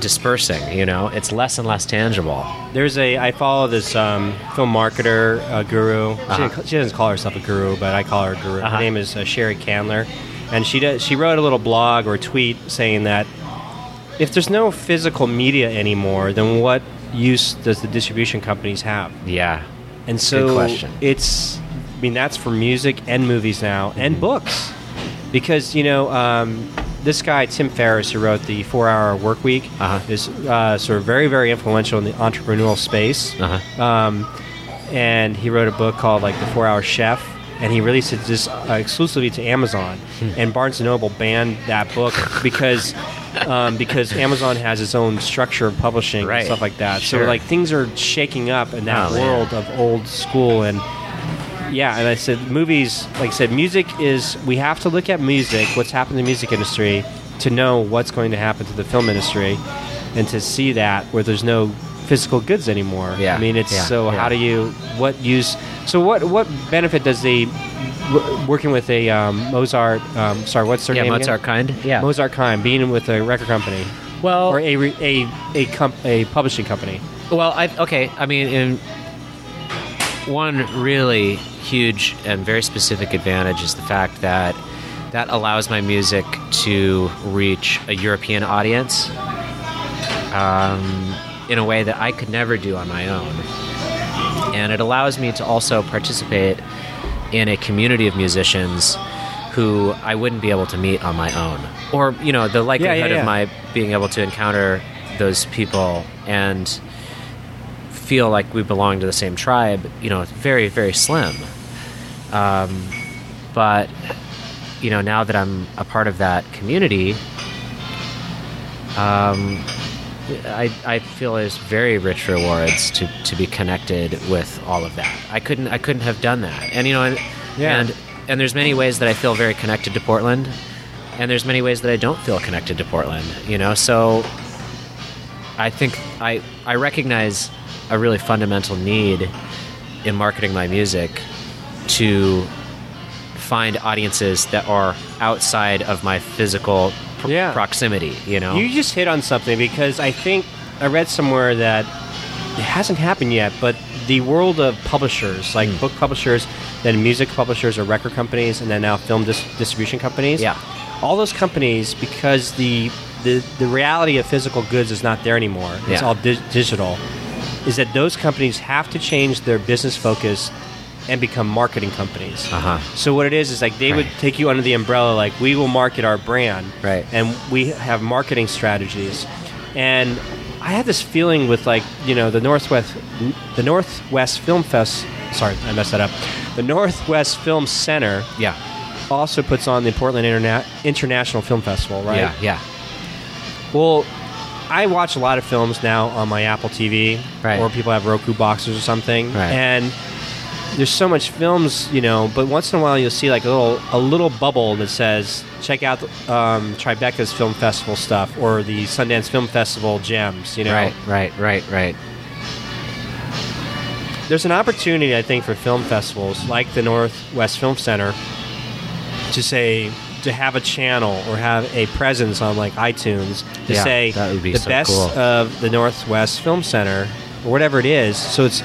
Speaker 3: dispersing. You know, it's less and less tangible.
Speaker 2: There's a I follow this um, film marketer uh, guru. She,
Speaker 3: Uh-huh.
Speaker 2: doesn't- she doesn't call herself a guru, but I call her a guru.
Speaker 3: Uh-huh.
Speaker 2: Her name is uh, Sheri Candler, and she does, she wrote a little blog or tweet saying that if there's no physical media anymore, then what use does the distribution companies have?
Speaker 3: Yeah.
Speaker 2: And so
Speaker 3: question.
Speaker 2: it's, I mean, that's for music and movies now and books. Because, you know, um, this guy, Tim Ferriss, who wrote the Four Hour Work Week,
Speaker 3: Uh-huh.
Speaker 2: is uh, sort of very, very influential in the entrepreneurial space.
Speaker 3: Uh-huh.
Speaker 2: Um, and he wrote a book called, like, The Four Hour Chef. And he released it just uh, exclusively to Amazon.
Speaker 3: Hmm.
Speaker 2: and Barnes & Noble banned that book because um, because Amazon has its own structure of publishing
Speaker 3: Right.
Speaker 2: and stuff like that.
Speaker 3: Sure.
Speaker 2: So, like, things are shaking up in that
Speaker 3: Oh, man.
Speaker 2: world of old school and yeah and i said movies like i said music is we have to look at music what's happened in the music industry to know what's going to happen to the film industry and to see that where there's no physical goods anymore
Speaker 3: Yeah,
Speaker 2: i mean it's
Speaker 3: yeah,
Speaker 2: so
Speaker 3: yeah.
Speaker 2: how do you what use so what what benefit does the w- working with a um, mozart um, sorry what's their
Speaker 3: Yeah,
Speaker 2: name
Speaker 3: Mozart
Speaker 2: again?
Speaker 3: kind. Yeah.
Speaker 2: mozart kind being with a record company
Speaker 3: Well,
Speaker 2: or a re- a a, comp- a publishing company
Speaker 3: Well, I, okay. I mean, in one really huge and very specific advantage is the fact that that allows my music to reach a European audience um, in a way that I could never do on my own. And it allows me to also participate in a community of musicians who I wouldn't be able to meet on my own. Or, you know, the likelihood
Speaker 2: yeah.
Speaker 3: of my being able to encounter those people and feel like we belong to the same tribe, you know, it's very, very slim. Um, but, you know, now that I'm a part of that community, um, I, I feel there's very rich rewards to, to be connected with all of that. I couldn't I couldn't have done that. And you know and
Speaker 2: Yeah.
Speaker 3: and and there's many ways that I feel very connected to Portland and there's many ways that I don't feel connected to Portland, you know? So I think I I recognize a really fundamental need in marketing my music to find audiences that are outside of my physical pr-
Speaker 2: Yeah.
Speaker 3: proximity, you know?
Speaker 2: You just hit on something because I think I read somewhere that it hasn't happened yet, but the world of publishers, like
Speaker 3: Hmm.
Speaker 2: book publishers, then music publishers or record companies, and then now film dis- distribution companies.
Speaker 3: Yeah.
Speaker 2: All those companies, because the, the, the reality of physical goods is not there anymore, it's
Speaker 3: Yeah.
Speaker 2: all di- digital, is that those companies have to change their business focus and become marketing companies.
Speaker 3: Uh-huh.
Speaker 2: So what it is is like they would take you under the umbrella, like we will market our brand,
Speaker 3: Right.
Speaker 2: And we have marketing strategies, and I had this feeling with like you know the Northwest, the Northwest Film Fest. Sorry, I messed that up. The Northwest Film Center
Speaker 3: yeah.
Speaker 2: also puts on the Portland Interna- International Film Festival, right?
Speaker 3: Yeah, yeah.
Speaker 2: Well, I watch a lot of films now on my Apple TV,
Speaker 3: Right.
Speaker 2: or people have Roku boxes or something,
Speaker 3: Right.
Speaker 2: and there's so much films, you know. But once in a while, you'll see like a little a little bubble that says, "Check out um, Tribeca's Film Festival stuff" or the Sundance Film Festival gems. You know,
Speaker 3: Right, right, right, right.
Speaker 2: there's an opportunity, I think, for film festivals like the Northwest Film Center to say to have a channel or have a presence on like iTunes to
Speaker 3: Yeah,
Speaker 2: say
Speaker 3: that would be
Speaker 2: the
Speaker 3: so
Speaker 2: best
Speaker 3: cool.
Speaker 2: of the Northwest Film Center or whatever it is. So it's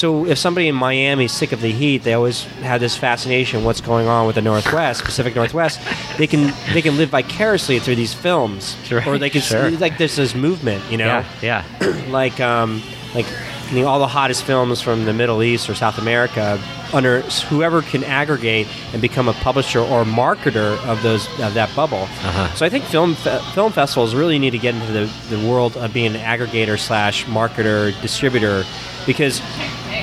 Speaker 2: so if somebody in Miami is sick of the heat, they always have this fascination what's going on with the Northwest, Pacific Northwest. They can they can live vicariously through these films, or they can
Speaker 3: sure.
Speaker 2: like there's this movement, you know,
Speaker 3: Yeah, yeah.
Speaker 2: like um, like you know, all the hottest films from the Middle East or South America under whoever can aggregate and become a publisher or marketer of those of that bubble.
Speaker 3: Uh-huh.
Speaker 2: So I think film film festivals really need to get into the, the world of being an aggregator slash marketer distributor because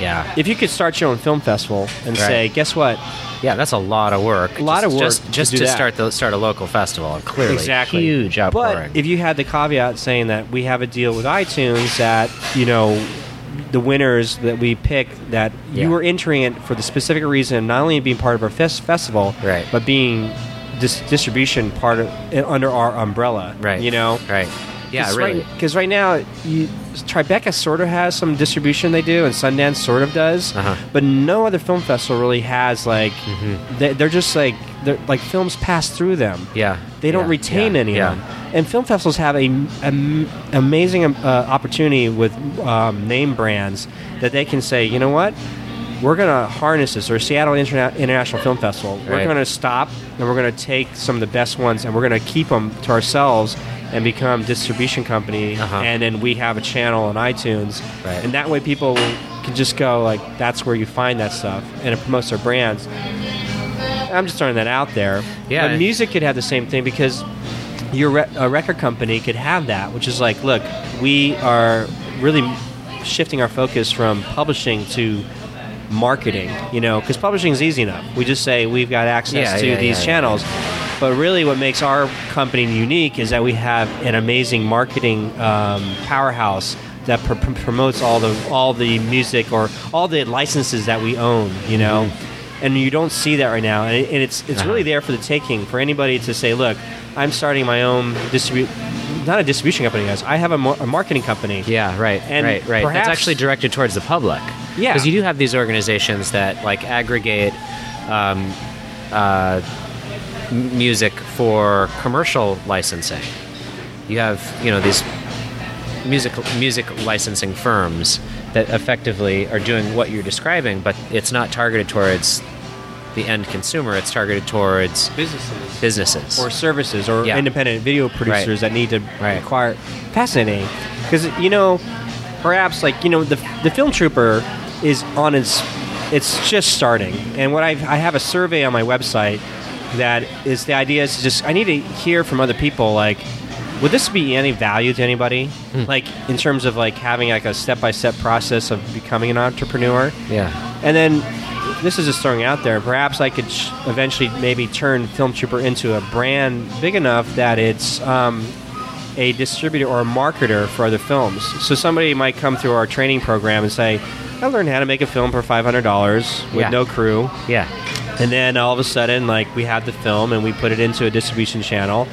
Speaker 3: Yeah.
Speaker 2: if you could start your own film festival and
Speaker 3: Right.
Speaker 2: say, guess what?
Speaker 3: Yeah, that's a lot of work.
Speaker 2: A lot
Speaker 3: Just-
Speaker 2: of work
Speaker 3: just
Speaker 2: to
Speaker 3: just to, start the start a local festival. Clearly,
Speaker 2: Exactly.
Speaker 3: huge outpouring.
Speaker 2: But if you had the caveat saying that we have a deal with iTunes that, you know, the winners that we pick that
Speaker 3: Yeah.
Speaker 2: you were entering it for the specific reason, not only being part of our fes- festival,
Speaker 3: Right.
Speaker 2: but being dis- distribution part of under our umbrella,
Speaker 3: right,
Speaker 2: You know,
Speaker 3: right? Yeah,
Speaker 2: Cause
Speaker 3: really.
Speaker 2: Because right, now, you, Tribeca sort of has some distribution they do, and Sundance sort of does,
Speaker 3: Uh-huh.
Speaker 2: but no other film festival really has like. They, they're just like they're like films pass through them.
Speaker 3: Yeah,
Speaker 2: They don't
Speaker 3: yeah,
Speaker 2: retain
Speaker 3: yeah,
Speaker 2: any
Speaker 3: yeah.
Speaker 2: of them. And film festivals have a, am amazing um, uh, opportunity with um, name brands that they can say, you know what, we're going to harness this, or Seattle Interna- International Film Festival. We're going to stop and we're going to take some of the best ones and we're going to keep them to ourselves and become distribution company.
Speaker 3: Uh-huh.
Speaker 2: And then we have a channel on iTunes,
Speaker 3: Right.
Speaker 2: and that way people can just go like, that's where you find that stuff, and it promotes their brands. I'm just throwing that out there.
Speaker 3: Yeah.
Speaker 2: But music could have the same thing because your re- a record company could have that, which is like, look, we are really shifting our focus from publishing to marketing. You know, because publishing is easy enough. We just say we've got access
Speaker 3: Yeah,
Speaker 2: to
Speaker 3: yeah,
Speaker 2: these
Speaker 3: yeah,
Speaker 2: channels. But really, what makes our company unique is that we have an amazing marketing um, powerhouse that pr- pr- promotes all the all the music or all the licenses that we own. You know, and you don't see that right now, and, it, and it's it's really
Speaker 3: Uh-huh.
Speaker 2: there for the taking for anybody to say, look, I'm starting my own distribute. Not a distribution company, guys. I have a, mar- a marketing company.
Speaker 3: Yeah, right,
Speaker 2: And
Speaker 3: right, right.
Speaker 2: perhaps-
Speaker 3: That's actually directed towards the public.
Speaker 2: Yeah.
Speaker 3: because you do have these organizations that like aggregate um, uh, m- music for commercial licensing. You have you know these music music licensing firms that effectively are doing what you're describing, but it's not targeted towards the end consumer. It's targeted towards
Speaker 2: businesses
Speaker 3: businesses.
Speaker 2: or services or
Speaker 3: Yeah.
Speaker 2: independent video producers that need to
Speaker 3: Right.
Speaker 2: acquire. Fascinating, because you know, perhaps like you know, the the film trooper is on its, it's just starting. And what I I have a survey on my website that is the idea is just I need to hear from other people like. Would this be any value to anybody?
Speaker 3: Hmm.
Speaker 2: Like in terms of like having like a step by step process of becoming an entrepreneur?
Speaker 3: yeah,
Speaker 2: And then this is just throwing out there. Perhaps I could sh- eventually maybe turn Film Trooper into a brand big enough that it's um, a distributor or a marketer for other films. So somebody might come through our training program and say, "I learned how to make a film for five hundred dollars with
Speaker 3: Yeah.
Speaker 2: no crew."
Speaker 3: yeah,
Speaker 2: And then all of a sudden, like we have the film and we put it into a distribution channel,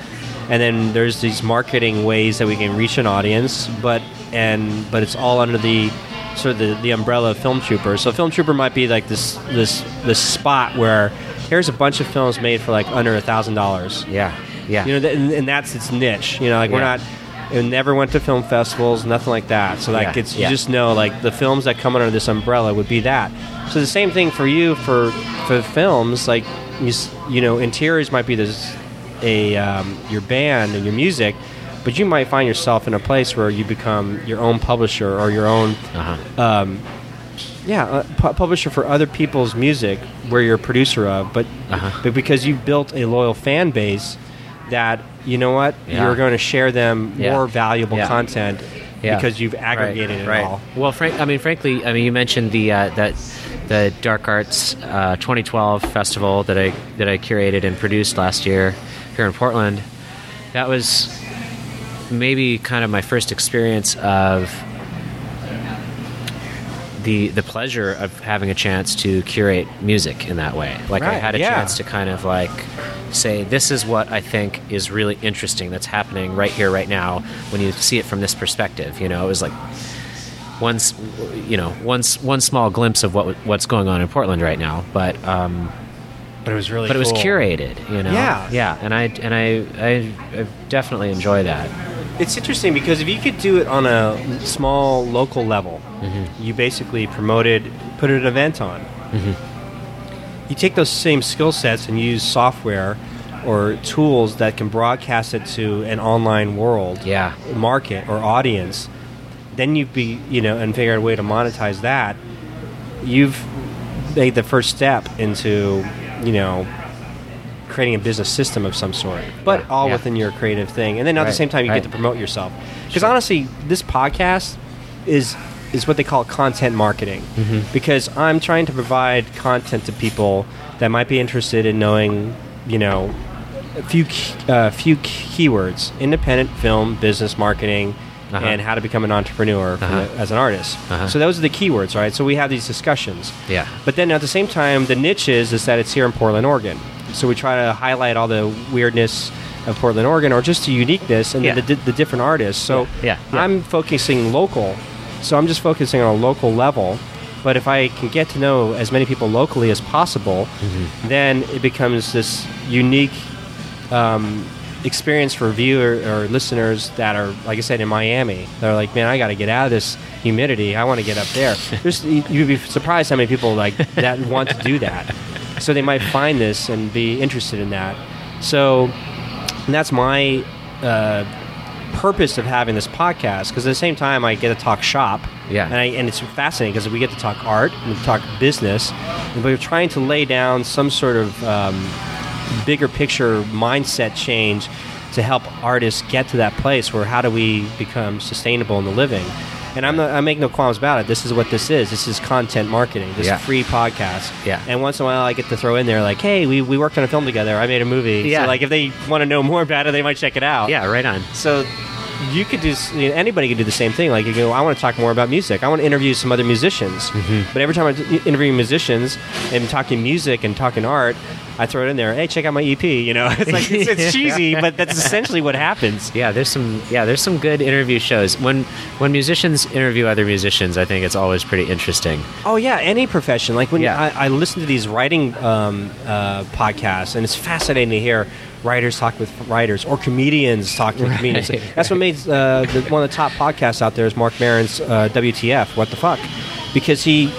Speaker 2: and then there's these marketing ways that we can reach an audience, but and but it's all under the sort of the, the umbrella of Film Trooper. So Film Trooper might be like this this this spot where here's a bunch of films made for like under a thousand dollars.
Speaker 3: yeah, yeah.
Speaker 2: You know, th- and, and that's its niche. You know, like we're not. It never went to film festivals, nothing like that. So like
Speaker 3: Yeah,
Speaker 2: it's you just know like the films that come under this umbrella would be that. So the same thing for you for for films like you you know interiors might be this a um, your band and your music, but you might find yourself in a place where you become your own publisher or your own
Speaker 3: uh-huh.
Speaker 2: um, yeah, uh, pu- publisher for other people's music, where you're a producer of, but
Speaker 3: Uh-huh.
Speaker 2: but because you've built a loyal fan base, that you know what
Speaker 3: Yeah.
Speaker 2: you're going to share them
Speaker 3: Yeah.
Speaker 2: more valuable
Speaker 3: Yeah.
Speaker 2: content because you've aggregated it all.
Speaker 3: Well, frank, I mean, frankly, I mean, you mentioned the uh, that the Dark Arts uh, 2012 festival that I that I curated and produced last year here in Portland. That was maybe kind of my first experience of the the pleasure of having a chance to curate music in that way. Like I had a
Speaker 2: yeah.
Speaker 3: chance to kind of like say this is what I think is really interesting that's happening right here right now when you see it from this perspective. You know, it was like one s- you know one s- one small glimpse of what what's going on in Portland right now, but um,
Speaker 2: But it was really
Speaker 3: but it was curated. You know,
Speaker 2: Yeah.
Speaker 3: yeah, and I and I I, I definitely enjoy that.
Speaker 2: It's interesting because if you could do it on a small local level,
Speaker 3: Mm-hmm.
Speaker 2: you basically promoted, put an event on.
Speaker 3: Mm-hmm.
Speaker 2: You take those same skill sets and use software or tools that can broadcast it to an online world,
Speaker 3: Yeah.
Speaker 2: market or audience. Then you be you know and figure out a way to monetize that. You've made the first step into you know creating a business system of some sort, but
Speaker 3: Yeah,
Speaker 2: all
Speaker 3: yeah.
Speaker 2: within your creative thing. And then at the same time, you
Speaker 3: right.
Speaker 2: get to promote yourself. Because honestly, this podcast is is what they call content marketing.
Speaker 3: Mm-hmm.
Speaker 2: Because I'm trying to provide content to people that might be interested in knowing, you know, a few uh, few keywords: independent film, business marketing.
Speaker 3: Uh-huh.
Speaker 2: And how to become an entrepreneur
Speaker 3: Uh-huh.
Speaker 2: the- as an artist.
Speaker 3: Uh-huh.
Speaker 2: So those are the keywords, right? So we have these discussions.
Speaker 3: Yeah.
Speaker 2: But then at the same time, the niche is, is that it's here in Portland, Oregon. So we try to highlight all the weirdness of Portland, Oregon, or just the uniqueness and
Speaker 3: Yeah.
Speaker 2: the, the, the different artists. So
Speaker 3: yeah, yeah.
Speaker 2: I'm focusing local. So I'm just focusing on a local level. But if I can get to know as many people locally as possible,
Speaker 3: Mm-hmm.
Speaker 2: then it becomes this unique um, experience for viewer or listeners that are, like I said, in Miami. They're like, man, I got to get out of this humidity. I want to get up there. You'd be surprised how many people like that want to do that. So they might find this and be interested in that. So that's my uh, purpose of having this podcast. Because at the same time, I get to talk shop.
Speaker 3: Yeah.
Speaker 2: And, I, and it's fascinating because we get to talk art and we talk business. And we're trying to lay down some sort of um, bigger picture mindset change to help artists get to that place where how do we become sustainable in the living. And I'm not, I make no qualms about it. This is what this is. This is content marketing. This
Speaker 3: Yeah.
Speaker 2: free podcast.
Speaker 3: Yeah.
Speaker 2: And once in a while, I get to throw in there like, "Hey, we, we worked on a film together. I made a movie.
Speaker 3: Yeah.
Speaker 2: So like, if they want to know more about it, they might check it out.
Speaker 3: Yeah, right on.
Speaker 2: So you could do you know, anybody could do the same thing. Like you go, I want to talk more about music. I want to interview some other musicians.
Speaker 3: Mm-hmm.
Speaker 2: But every time I interview musicians and talking music and talking art, I throw it in there. Hey, check out my EP. You know, it's like it's, it's cheesy, but that's essentially what happens.
Speaker 3: Yeah, there's some yeah, there's some good interview shows. When when musicians interview other musicians, I think it's always pretty interesting.
Speaker 2: Oh yeah, any profession. Like when
Speaker 3: Yeah.
Speaker 2: I, I listen to these writing um, uh, podcasts, and it's fascinating to hear writers talk with writers or comedians talk comedians.
Speaker 3: Right.
Speaker 2: That's what made uh, the, one of the top podcasts out there is Marc Maron's uh, WTF? What the fuck? Because he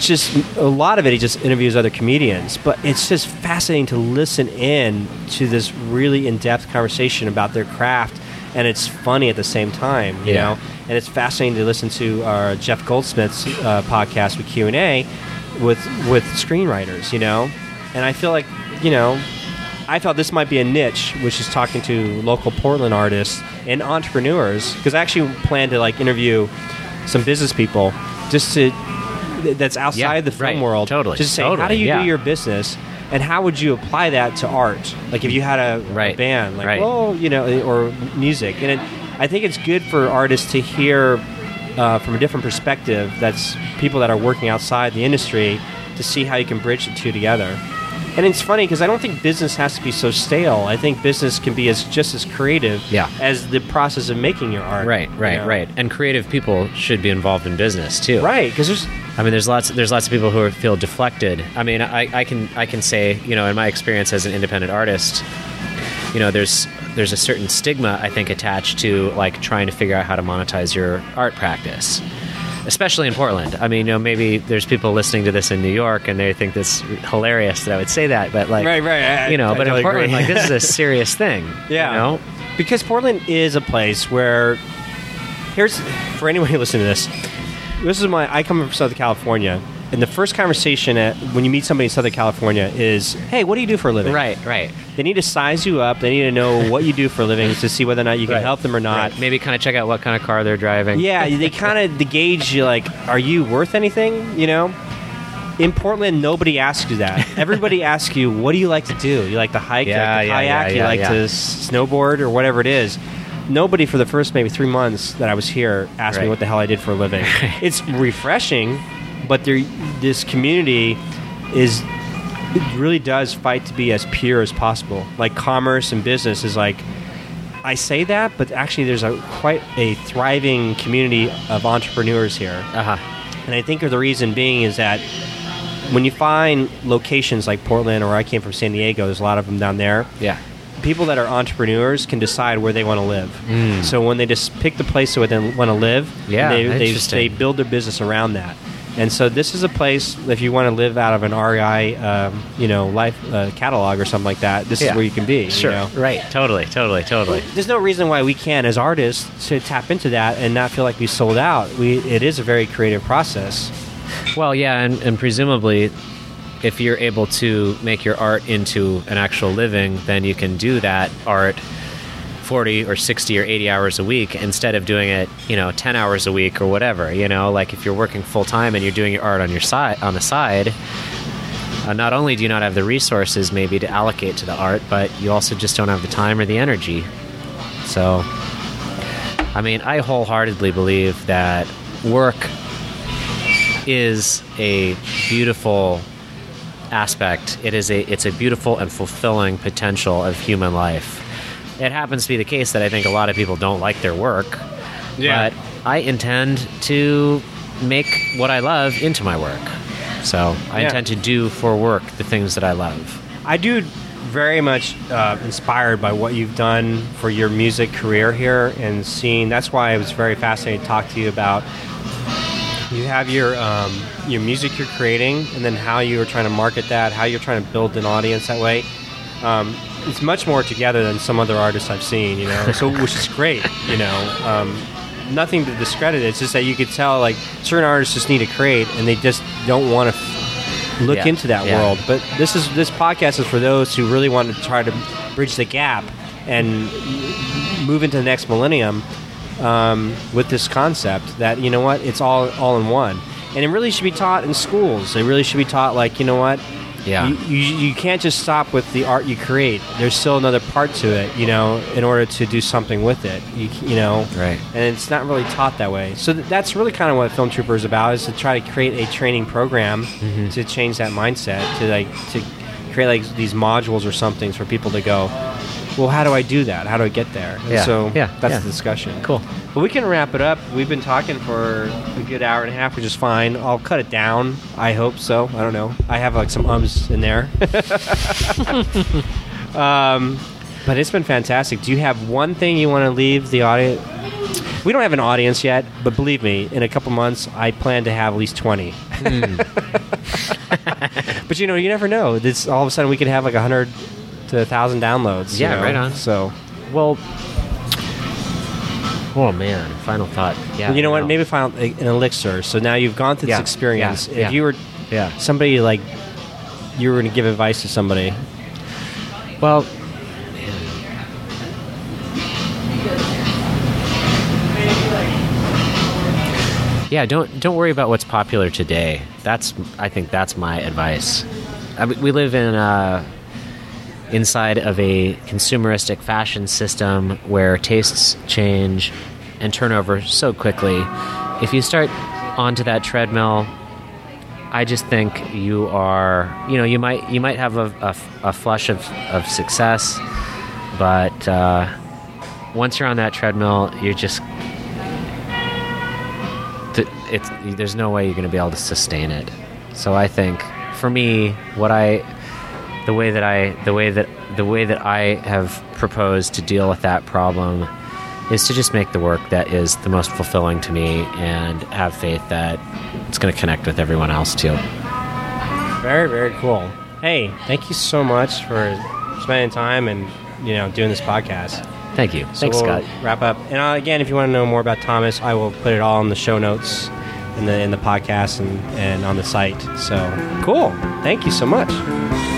Speaker 2: just a lot of it he just interviews other comedians, but it's just fascinating to listen in to this really in-depth conversation about their craft, and it's funny at the same time. You
Speaker 3: Yeah.
Speaker 2: know and it's fascinating to listen to our Jeff Goldsmith's uh, podcast with Q and A with with screenwriters, you know. And I feel like you know, I thought this might be a niche, which is talking to local Portland artists and entrepreneurs, because I actually plan to like interview some business people just to that's outside
Speaker 3: Yeah,
Speaker 2: the film
Speaker 3: right.
Speaker 2: world.
Speaker 3: Totally,
Speaker 2: Just say, how do you
Speaker 3: yeah.
Speaker 2: do your business? And how would you apply that to art? Like if you had a, a band, like
Speaker 3: right.
Speaker 2: oh, you know, or music, and it, I think it's good for artists to hear uh, from a different perspective. That's people that are working outside the industry to see how you can bridge the two together. And it's funny because I don't think business has to be so stale. I think business can be as just as creative
Speaker 3: Yeah.
Speaker 2: as the process of making your art.
Speaker 3: Right,
Speaker 2: you
Speaker 3: right,
Speaker 2: know?
Speaker 3: right. And creative people should be involved in business too.
Speaker 2: Right, because there's
Speaker 3: I mean, there's lots. There's lots of people who are, feel deflected. I mean, I, I can I can say, you know, in my experience as an independent artist, you know, there's there's a certain stigma I think attached to like trying to figure out how to monetize your art practice, especially in Portland. I mean, you know, maybe there's people listening to this in New York and they think this hilarious that I would say that, but like,
Speaker 2: Right, right, I-
Speaker 3: you know,
Speaker 2: I
Speaker 3: but
Speaker 2: totally
Speaker 3: in Portland, like this is a serious thing.
Speaker 2: Yeah.
Speaker 3: you know,
Speaker 2: because Portland is a place where here's for anyone who listen to this. This is my I come from Southern California, and the first conversation at, when you meet somebody in Southern California is, "Hey, what do you do for a living?"
Speaker 3: right, right.
Speaker 2: They need to size you up. They need to know what you do for a living to see whether or not you can
Speaker 3: Right.
Speaker 2: help them or not.
Speaker 3: Right. Maybe kind of check out what kind of car they're driving.
Speaker 2: Yeah, they kind of the gauge you like, are you worth anything? You know. In Portland, nobody asks you that. Everybody asks you, "What do you like to do? You like to hike? you
Speaker 3: Yeah,
Speaker 2: like to
Speaker 3: yeah,
Speaker 2: kayak?
Speaker 3: yeah,
Speaker 2: you like to s- snowboard or whatever it is?" Nobody for the first maybe three months that I was here asked me what the hell I did for a living. it's refreshing, but there, this community is it really does fight to be as pure as possible. Like commerce and business is like I say that, but actually there's a quite a thriving community of entrepreneurs here.
Speaker 3: Uh huh.
Speaker 2: And I think the reason being is that when you find locations like Portland or I came from San Diego, there's a lot of them down there.
Speaker 3: Yeah.
Speaker 2: people that are entrepreneurs can decide where they want to live. So when they just pick the place where they want to live.
Speaker 3: Yeah,
Speaker 2: they, they, they build their business around that. And so this is a place if you want to live out of an REI, um, you know, life uh, catalog or something like that. This
Speaker 3: Yeah.
Speaker 2: is where you can be.
Speaker 3: Sure.
Speaker 2: You know?
Speaker 3: Right. Totally. Totally. Totally.
Speaker 2: There's no reason why we can't, as artists, to tap into that and not feel like we sold out. We it is a very creative process.
Speaker 3: Well, yeah, and, and presumably, if you're able to make your art into an actual living, then you can do that art 40 or 60 or 80 hours a week instead of doing it, you know, 10 hours a week or whatever. You know, like if you're working full time and you're doing your art on your side on the side, uh, not only do you not have the resources maybe to allocate to the art, but you also just don't have the time or the energy. So, I mean, I wholeheartedly believe that work is a beautiful aspect. It is a it's a beautiful and fulfilling potential of human life. It happens to be the case that I think a lot of people don't like their work.
Speaker 2: Yeah.
Speaker 3: But I intend to make what I love into my work. So I
Speaker 2: Yeah.
Speaker 3: intend to do for work the things that I love.
Speaker 2: I do very much uh, inspired by what you've done for your music career here and seeing. That's why I was very fascinated to talk to you about. You have your um, your music you're creating, and then how you are trying to market that, how you're trying to build an audience that way. Um, it's much more together than some other artists I've seen, you know. So which is great, you know. Um, nothing to discredit it. It's just that you could tell like certain artists just need to create, and they just don't want to look
Speaker 3: Yeah.
Speaker 2: into that
Speaker 3: Yeah.
Speaker 2: world. But this is this podcast is for those who really want to try to bridge the gap and move into the next millennium um, with this concept that you know what it's all all in one, and it really should be taught in schools. It really should be taught like you know what.
Speaker 3: Yeah.
Speaker 2: You, you, you can't just stop with the art you create. There's still another part to it, you know, in order to do something with it. You, you know,
Speaker 3: Right.
Speaker 2: and it's not really taught that way. So th- that's really kind of what Film Trooper is about: is to try to create a training program
Speaker 3: Mm-hmm.
Speaker 2: to change that mindset, to like to create like these modules or something for people to go. Well, how do I do that? How do I get there? And
Speaker 3: Yeah.
Speaker 2: So
Speaker 3: Yeah.
Speaker 2: that's
Speaker 3: Yeah.
Speaker 2: the discussion.
Speaker 3: Cool.
Speaker 2: But we can wrap it up. We've been talking for a good hour and a half, which is fine. I'll cut it down. I hope so. I don't know. I have like some ums in there. um, but it's been fantastic. Do you have one thing you want to leave the audience? We don't have an audience yet, but believe me, in a couple months, I plan to have at least 20. but you know, you never know. This all of a sudden we could have like 100 to a 1,000 downloads. you
Speaker 3: Yeah,
Speaker 2: know?
Speaker 3: right on.
Speaker 2: So,
Speaker 3: Well, oh man, final thought. Yeah.
Speaker 2: you know what? Maybe find an elixir. So now you've gone through
Speaker 3: Yeah,
Speaker 2: this experience.
Speaker 3: yeah,
Speaker 2: if
Speaker 3: yeah.
Speaker 2: you were
Speaker 3: Yeah.
Speaker 2: somebody like you were going to give advice to somebody,
Speaker 3: Well, yeah, don't don't worry about what's popular today. That's I think that's my advice. I mean, we live in uh, inside of a consumeristic fashion system where tastes change and turnover so quickly. If you start onto that treadmill, I just think you are, you know, you might you might have a, a, a flush of, of success, but uh, once you're on that treadmill, you're just it's there's no way you're going to be able to sustain it. So I think for me, what I the way that I the way that the way that I have proposed to deal with that problem is to just make the work that is the most fulfilling to me and have faith that it's going to connect with everyone else too.
Speaker 2: very very cool. Hey, thank you so much for spending time and you know doing this podcast.
Speaker 3: Thank you.
Speaker 2: So
Speaker 3: Thanks,
Speaker 2: we'll
Speaker 3: Scott.
Speaker 2: Wrap up. And uh, again, if you want to know more about Thomas, I will put it all in the show notes in the in the podcast and, and on the site. So cool. Thank you so much.